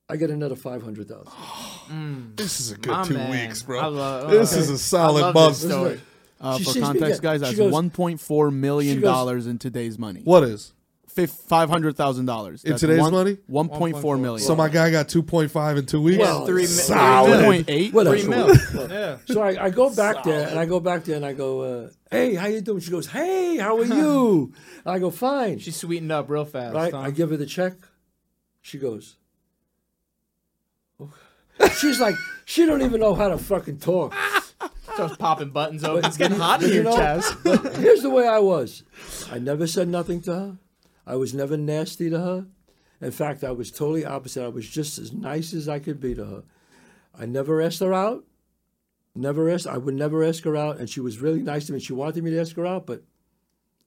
I get another 500000 This is a good My two man. weeks, bro. I love- this is a solid love month. this story. Uh, for sees me context, guys, that's goes- 1.4 million she goes- dollars in today's money. What is? Five hundred thousand dollars In today's money? 1.4 million. So my guy got two point five in two weeks. Well, three solid. three 2.8. Whatever. Three mil. yeah. So I, I go back there and I go back there and I go, uh, Hey, how you doing? She goes, Hey, how are you? I go, Fine. She sweetened up real fast. right? huh? I give her the check. She goes. "Oh." She's like, she don't even know how to fucking talk. Starts popping buttons open. It's getting hot in But here, you know, Chazz. here's the way I was. I never said nothing to her. I was never nasty to her. In fact, I was totally opposite. I was just as nice as I could be to her. I never asked her out. Never asked. I would never ask her out, and she was really nice to me. She wanted me to ask her out, but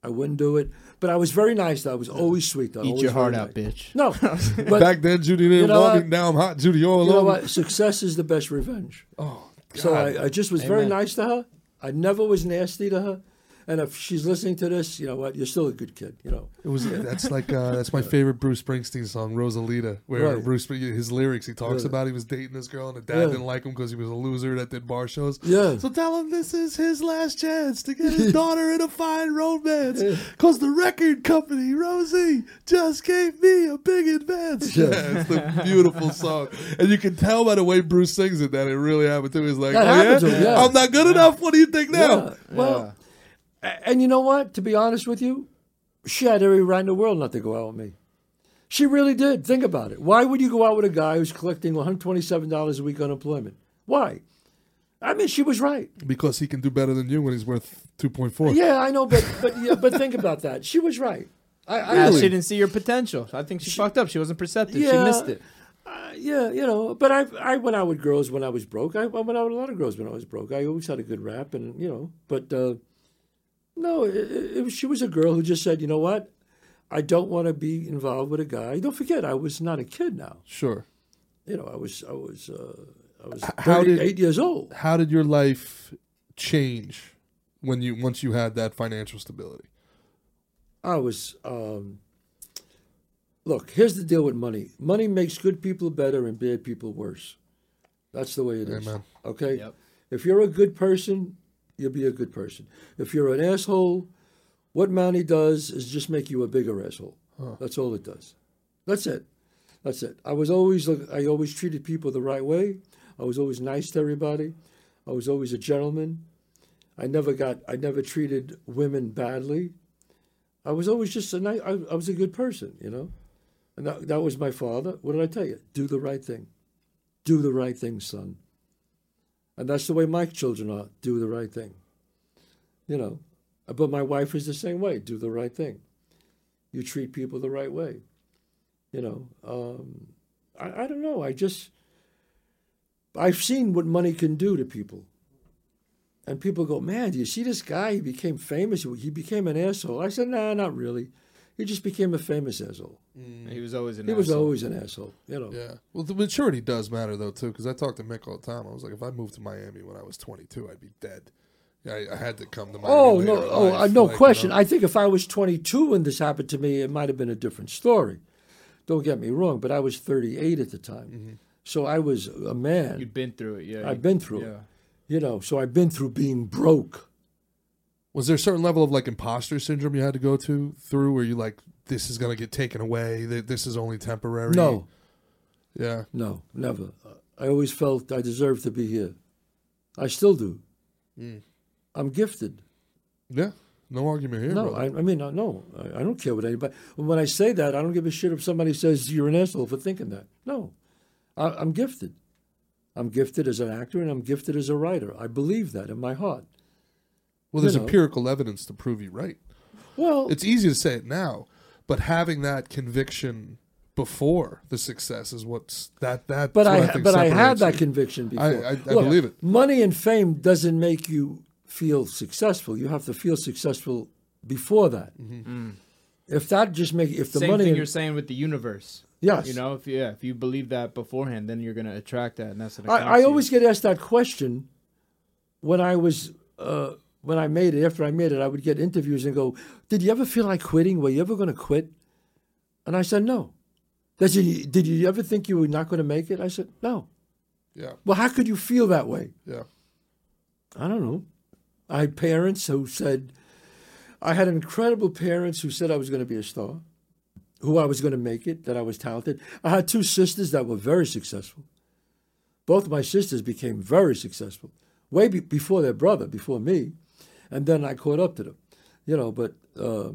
I wouldn't do it. But I was very nice. to her. I was always sweet. to her, Eat always your heart very out, nice. bitch. No, but Back then, Judy didn't You know want me. Now I'm hot. Judy, you're all you know what? Success is the best revenge. Oh, So God. I, I just was very nice to her. I never was nasty to her. And if she's listening to this, you know what? You're still a good kid. You know. It was that's like uh, that's my favorite Bruce Springsteen song, Rosalita, where Right. Bruce his lyrics he talks Yeah. about he was dating this girl and the dad Yeah. didn't like him because he was a loser that did bar shows. Yeah. So tell him this is his last chance to get his daughter in a fine romance because the record company Rosie just gave me a big advance. Yeah, it's the beautiful song, and you can tell by the way Bruce sings it that it really happened to him. He's like, oh, yeah? him, yeah. I'm not good enough. What do you think now? Yeah. Well, a- and you know what? To be honest with you, she had every right in the world not to go out with me. She really did. Think about it. Why would you go out with a guy who's collecting $127 a week unemployment? Why? I mean, she was right. Because he can do better than you when he's worth two point four. Yeah, I know, but but yeah, but think about that. She was right. I, I Yeah, really- she didn't see your potential. I think she, fucked up. She wasn't perceptive. She missed it. Uh, yeah, you know, but I I went out with girls when I was broke. I, I went out with a lot of girls when I was broke. I always had a good rap, and you know, but uh, no, it, it, it was, she was a girl who just said, you know what, I don't want to be involved with a guy. Don't forget, I was not a kid now. Sure. You know, I was I was uh, I was how did- 38 years old. how did your life change when you once you had that financial stability? I was. Um, look, here's the deal with money. Money makes good people better and bad people worse. That's the way it is. Amen. Okay. Yep. If you're a good person, you'll be a good person. If you're an asshole, what money does is just make you a bigger asshole. That's all it does. That's it. That's it. I was always I always treated people the right way. I was always nice to everybody. I was always a gentleman. I never got. I never treated women badly. I was always just a nice. I, I was a good person, you know, and that, that was my father. What did I tell you? Do the right thing. Do the right thing, son. And that's the way my children are. Do the right thing. You know, but my wife is the same way. Do the right thing. You treat people the right way. You know, um, I, I don't know. I just I've seen what money can do to people. And people go, man, do you see this guy? He became famous. He became an asshole. I said, nah, not really. He just became a famous asshole. He was always an asshole. He was asshole. always an asshole, you know. Yeah. Well, the maturity does matter though too, because I talked to Mick all the time. I was like, if I moved to Miami when I was 22, I'd be dead. I, I had to come to Miami. Oh later no! Oh, life, no like, you question. know. I think if I was 22 when this happened to me, it might have been a different story. Don't get me wrong, but I was 38 at the time, Mm-hmm. so I was a man. You'd been through it, yeah. I've been through yeah. it. You know, so I've been through being broke. Was there a certain level of like imposter syndrome you had to go to through, where you like this is gonna get taken away? th- This is only temporary. No, Yeah. no, never. I always felt I deserved to be here. I still do. Mm. I'm gifted. Yeah. No argument here. No. I, I mean, no, I, I don't care what anybody. When I say that, I don't give a shit if somebody says you're an asshole for thinking that. No, I, I'm gifted. I'm gifted as an actor, and I'm gifted as a writer. I believe that in my heart. Well, there's you know. empirical evidence to prove you right. Well, It's easy to say it now, but having that conviction before the success is what's that that. but I, what think but I had that you. conviction before. I- I- I believe it. Money and fame doesn't make you feel successful. You have to feel successful before that. If that just make if the Same money thing and- you're saying with the universe. yes, You know, if yeah, if you believe that beforehand, then you're gonna attract that, and that's what I, I always get asked that question when I was uh, when I made it. After I made it, I would get interviews and go, "Did you ever feel like quitting? Were you ever going to quit?" And I said, "No." Did you, did you ever think you were not going to make it? I said, "No." Yeah. Well, how could you feel that way? Yeah. I don't know. I had parents who said, I had incredible parents who said I was going to be a star, who I was going to make it, that I was talented. I had two sisters that were very successful. Both my sisters became very successful, way be- before their brother, before me, and then I caught up to them. You know, but uh,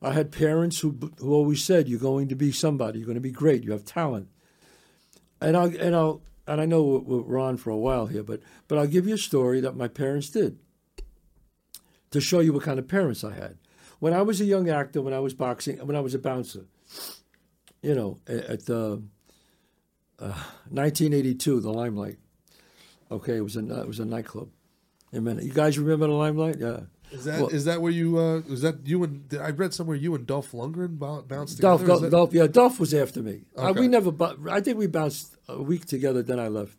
I had parents who who always said, "You're going to be somebody. You're going to be great. You have talent." And I'll and I'll and I know we're, we're on for a while here, but but I'll give you a story that my parents did to show you what kind of parents I had. When I was a young actor, when I was boxing, when I was a bouncer, you know, at the uh, 1982, the Limelight. Okay, it was a it was a nightclub. Amen. You guys remember the Limelight? Yeah. Is that is Well- that where you uh was that you and I read somewhere you and Dolph Lundgren bounced together? Dolph, that- Dolph, yeah, Dolph was after me. Uh, Okay. we never, I think we bounced a week together. Then I left.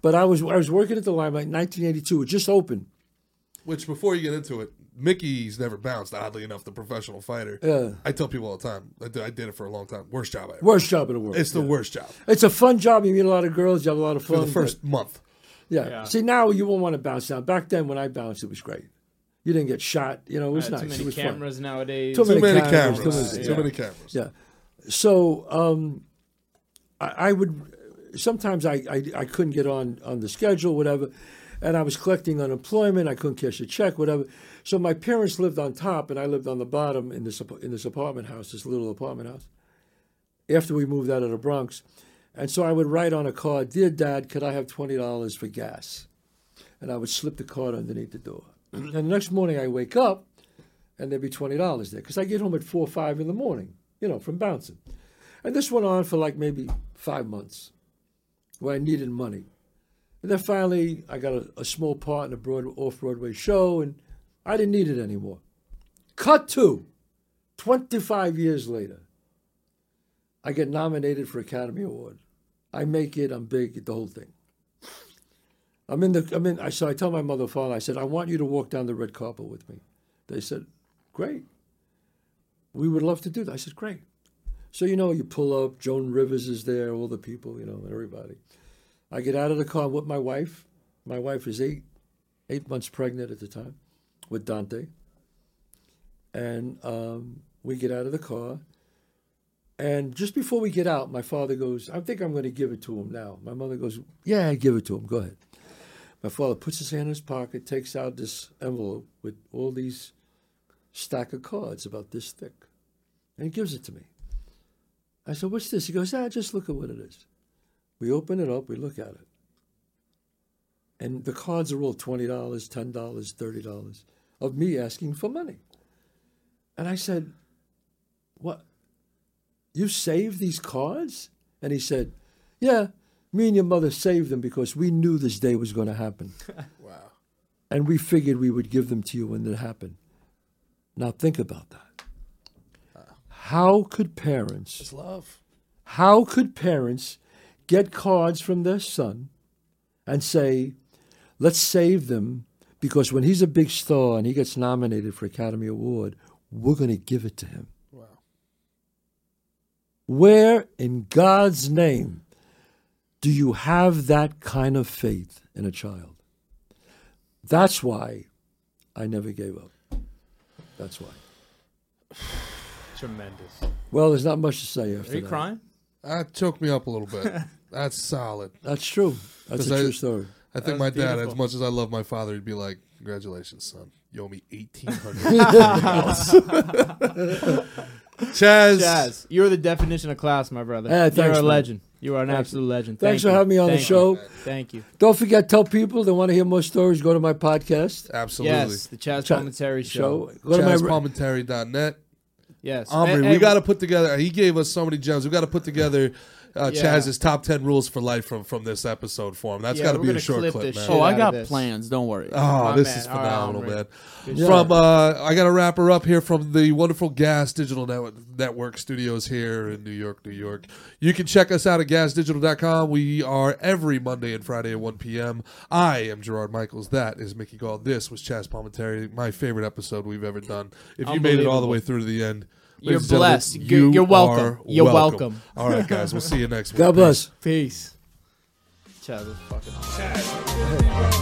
But I was I was working at the Limelight, in 1982. It just opened. Which before you get into it, Mickey's never bounced. Oddly enough, the professional fighter. Yeah. I tell people all the time. I did, I did it for a long time. Worst job I ever. Worst job in the world. It's the yeah. worst job It's a fun job. You meet a lot of girls. You have a lot of for fun. the first month. But- yeah. Yeah. See, now you won't want to bounce down. Back then, when I bounced, it was great. You didn't get shot. You know, it was Uh, nice. too many it was fun. cameras nowadays. Too Too many cameras, cameras. too Too many- many, yeah. cameras. Yeah. So um, I, I would sometimes I, I I couldn't get on on the schedule, whatever, and I was collecting unemployment. I couldn't cash a check, whatever. So my parents lived on top, and I lived on the bottom in this in this apartment house, this little apartment house. After we moved out of the Bronx, and so I would write on a card, "Dear Dad, could I have twenty dollars for gas?" And I would slip the card underneath the door. and the next morning, I wake up, and there'd be twenty dollars there because I get home at four or five in the morning, you know, from bouncing. And this went on for like maybe five months, where I needed money. And then finally, I got a, a small part in a broad off Broadway show, and I didn't need it anymore. Cut to, twenty five years later, I get nominated for Academy Award. I make it. I'm big. The whole thing. I'm in the. I'm in. I so I tell my mother father. I said, I want you to walk down the red carpet with me. They said, Great. We would love to do that. I said, Great. So you know, you pull up. Joan Rivers is there. All the people, you know, everybody. I get out of the car with my wife. My wife is eight, eight months pregnant at the time, with Dante. And um, we get out of the car. And just before we get out, my father goes, I think I'm going to give it to him now. My mother goes, Yeah, give it to him. Go ahead. My father puts his hand in his pocket, takes out this envelope with all these stack of cards about this thick, and he gives it to me. I said, "What's this?" He goes, "Ah, just look at what it is." We open it up, we look at it, and the cards are all twenty dollars, ten dollars, thirty dollars of me asking for money. And I said, "What? You saved these cards?" And he said, "Yeah, me and your mother saved them because we knew this day was going to happen." Wow. and we figured we would give them to you when it happened. Now think about that. How could parents, It's love. how could parents get cards from their son and say, let's save them because when he's a big star and he gets nominated for Academy Award, we're going to give it to him. Wow. Where in God's name do you have that kind of faith in a child? That's why I never gave up. That's why. Tremendous. Well, there's not much to say after that. Are you that. crying? That choked me up a little bit. That's solid. That's true. That's 'Cause a I- true story. I think was my dad, as much as I love my father, he'd be like, "Congratulations, son. You owe me eighteen hundred. Chazz, Jazz, you're the definition of class, my brother. Yeah, you're a man. legend. You are an absolute legend. Thanks Thank for you. having me on the show. you. Thank you. Don't forget, tell people they want to hear more stories. Go to my podcast absolutely. Yes, the Chazz Ch- Palminteri Show. show. Go to chazzpalminteri.net. Yes. Omri, And- we got to put together. He gave us so many gems. We got to put together uh, Yeah. Chazz's top ten rules for life from from this episode for him. That's Yeah, got to be a short clip clip, man. Oh, I got plans. Don't worry. Oh, My this man. is phenomenal, Omri. man. Yeah. From uh, I got to wrap her up here from the wonderful Gas Digital Network, Network Studios here in New York, New York. You can check us out at gasdigital.com. We are every Monday and Friday at 1 p.m. I am Gerard Michaels. That is Mickey Gall. This was Chazz Palminteri, my favorite episode we've ever done. If you made it all the way through to the end, you're blessed. You're- you're welcome. are You're welcome. All right, guys. We'll see you next week. God bless. Peace. Chad, fucking awesome.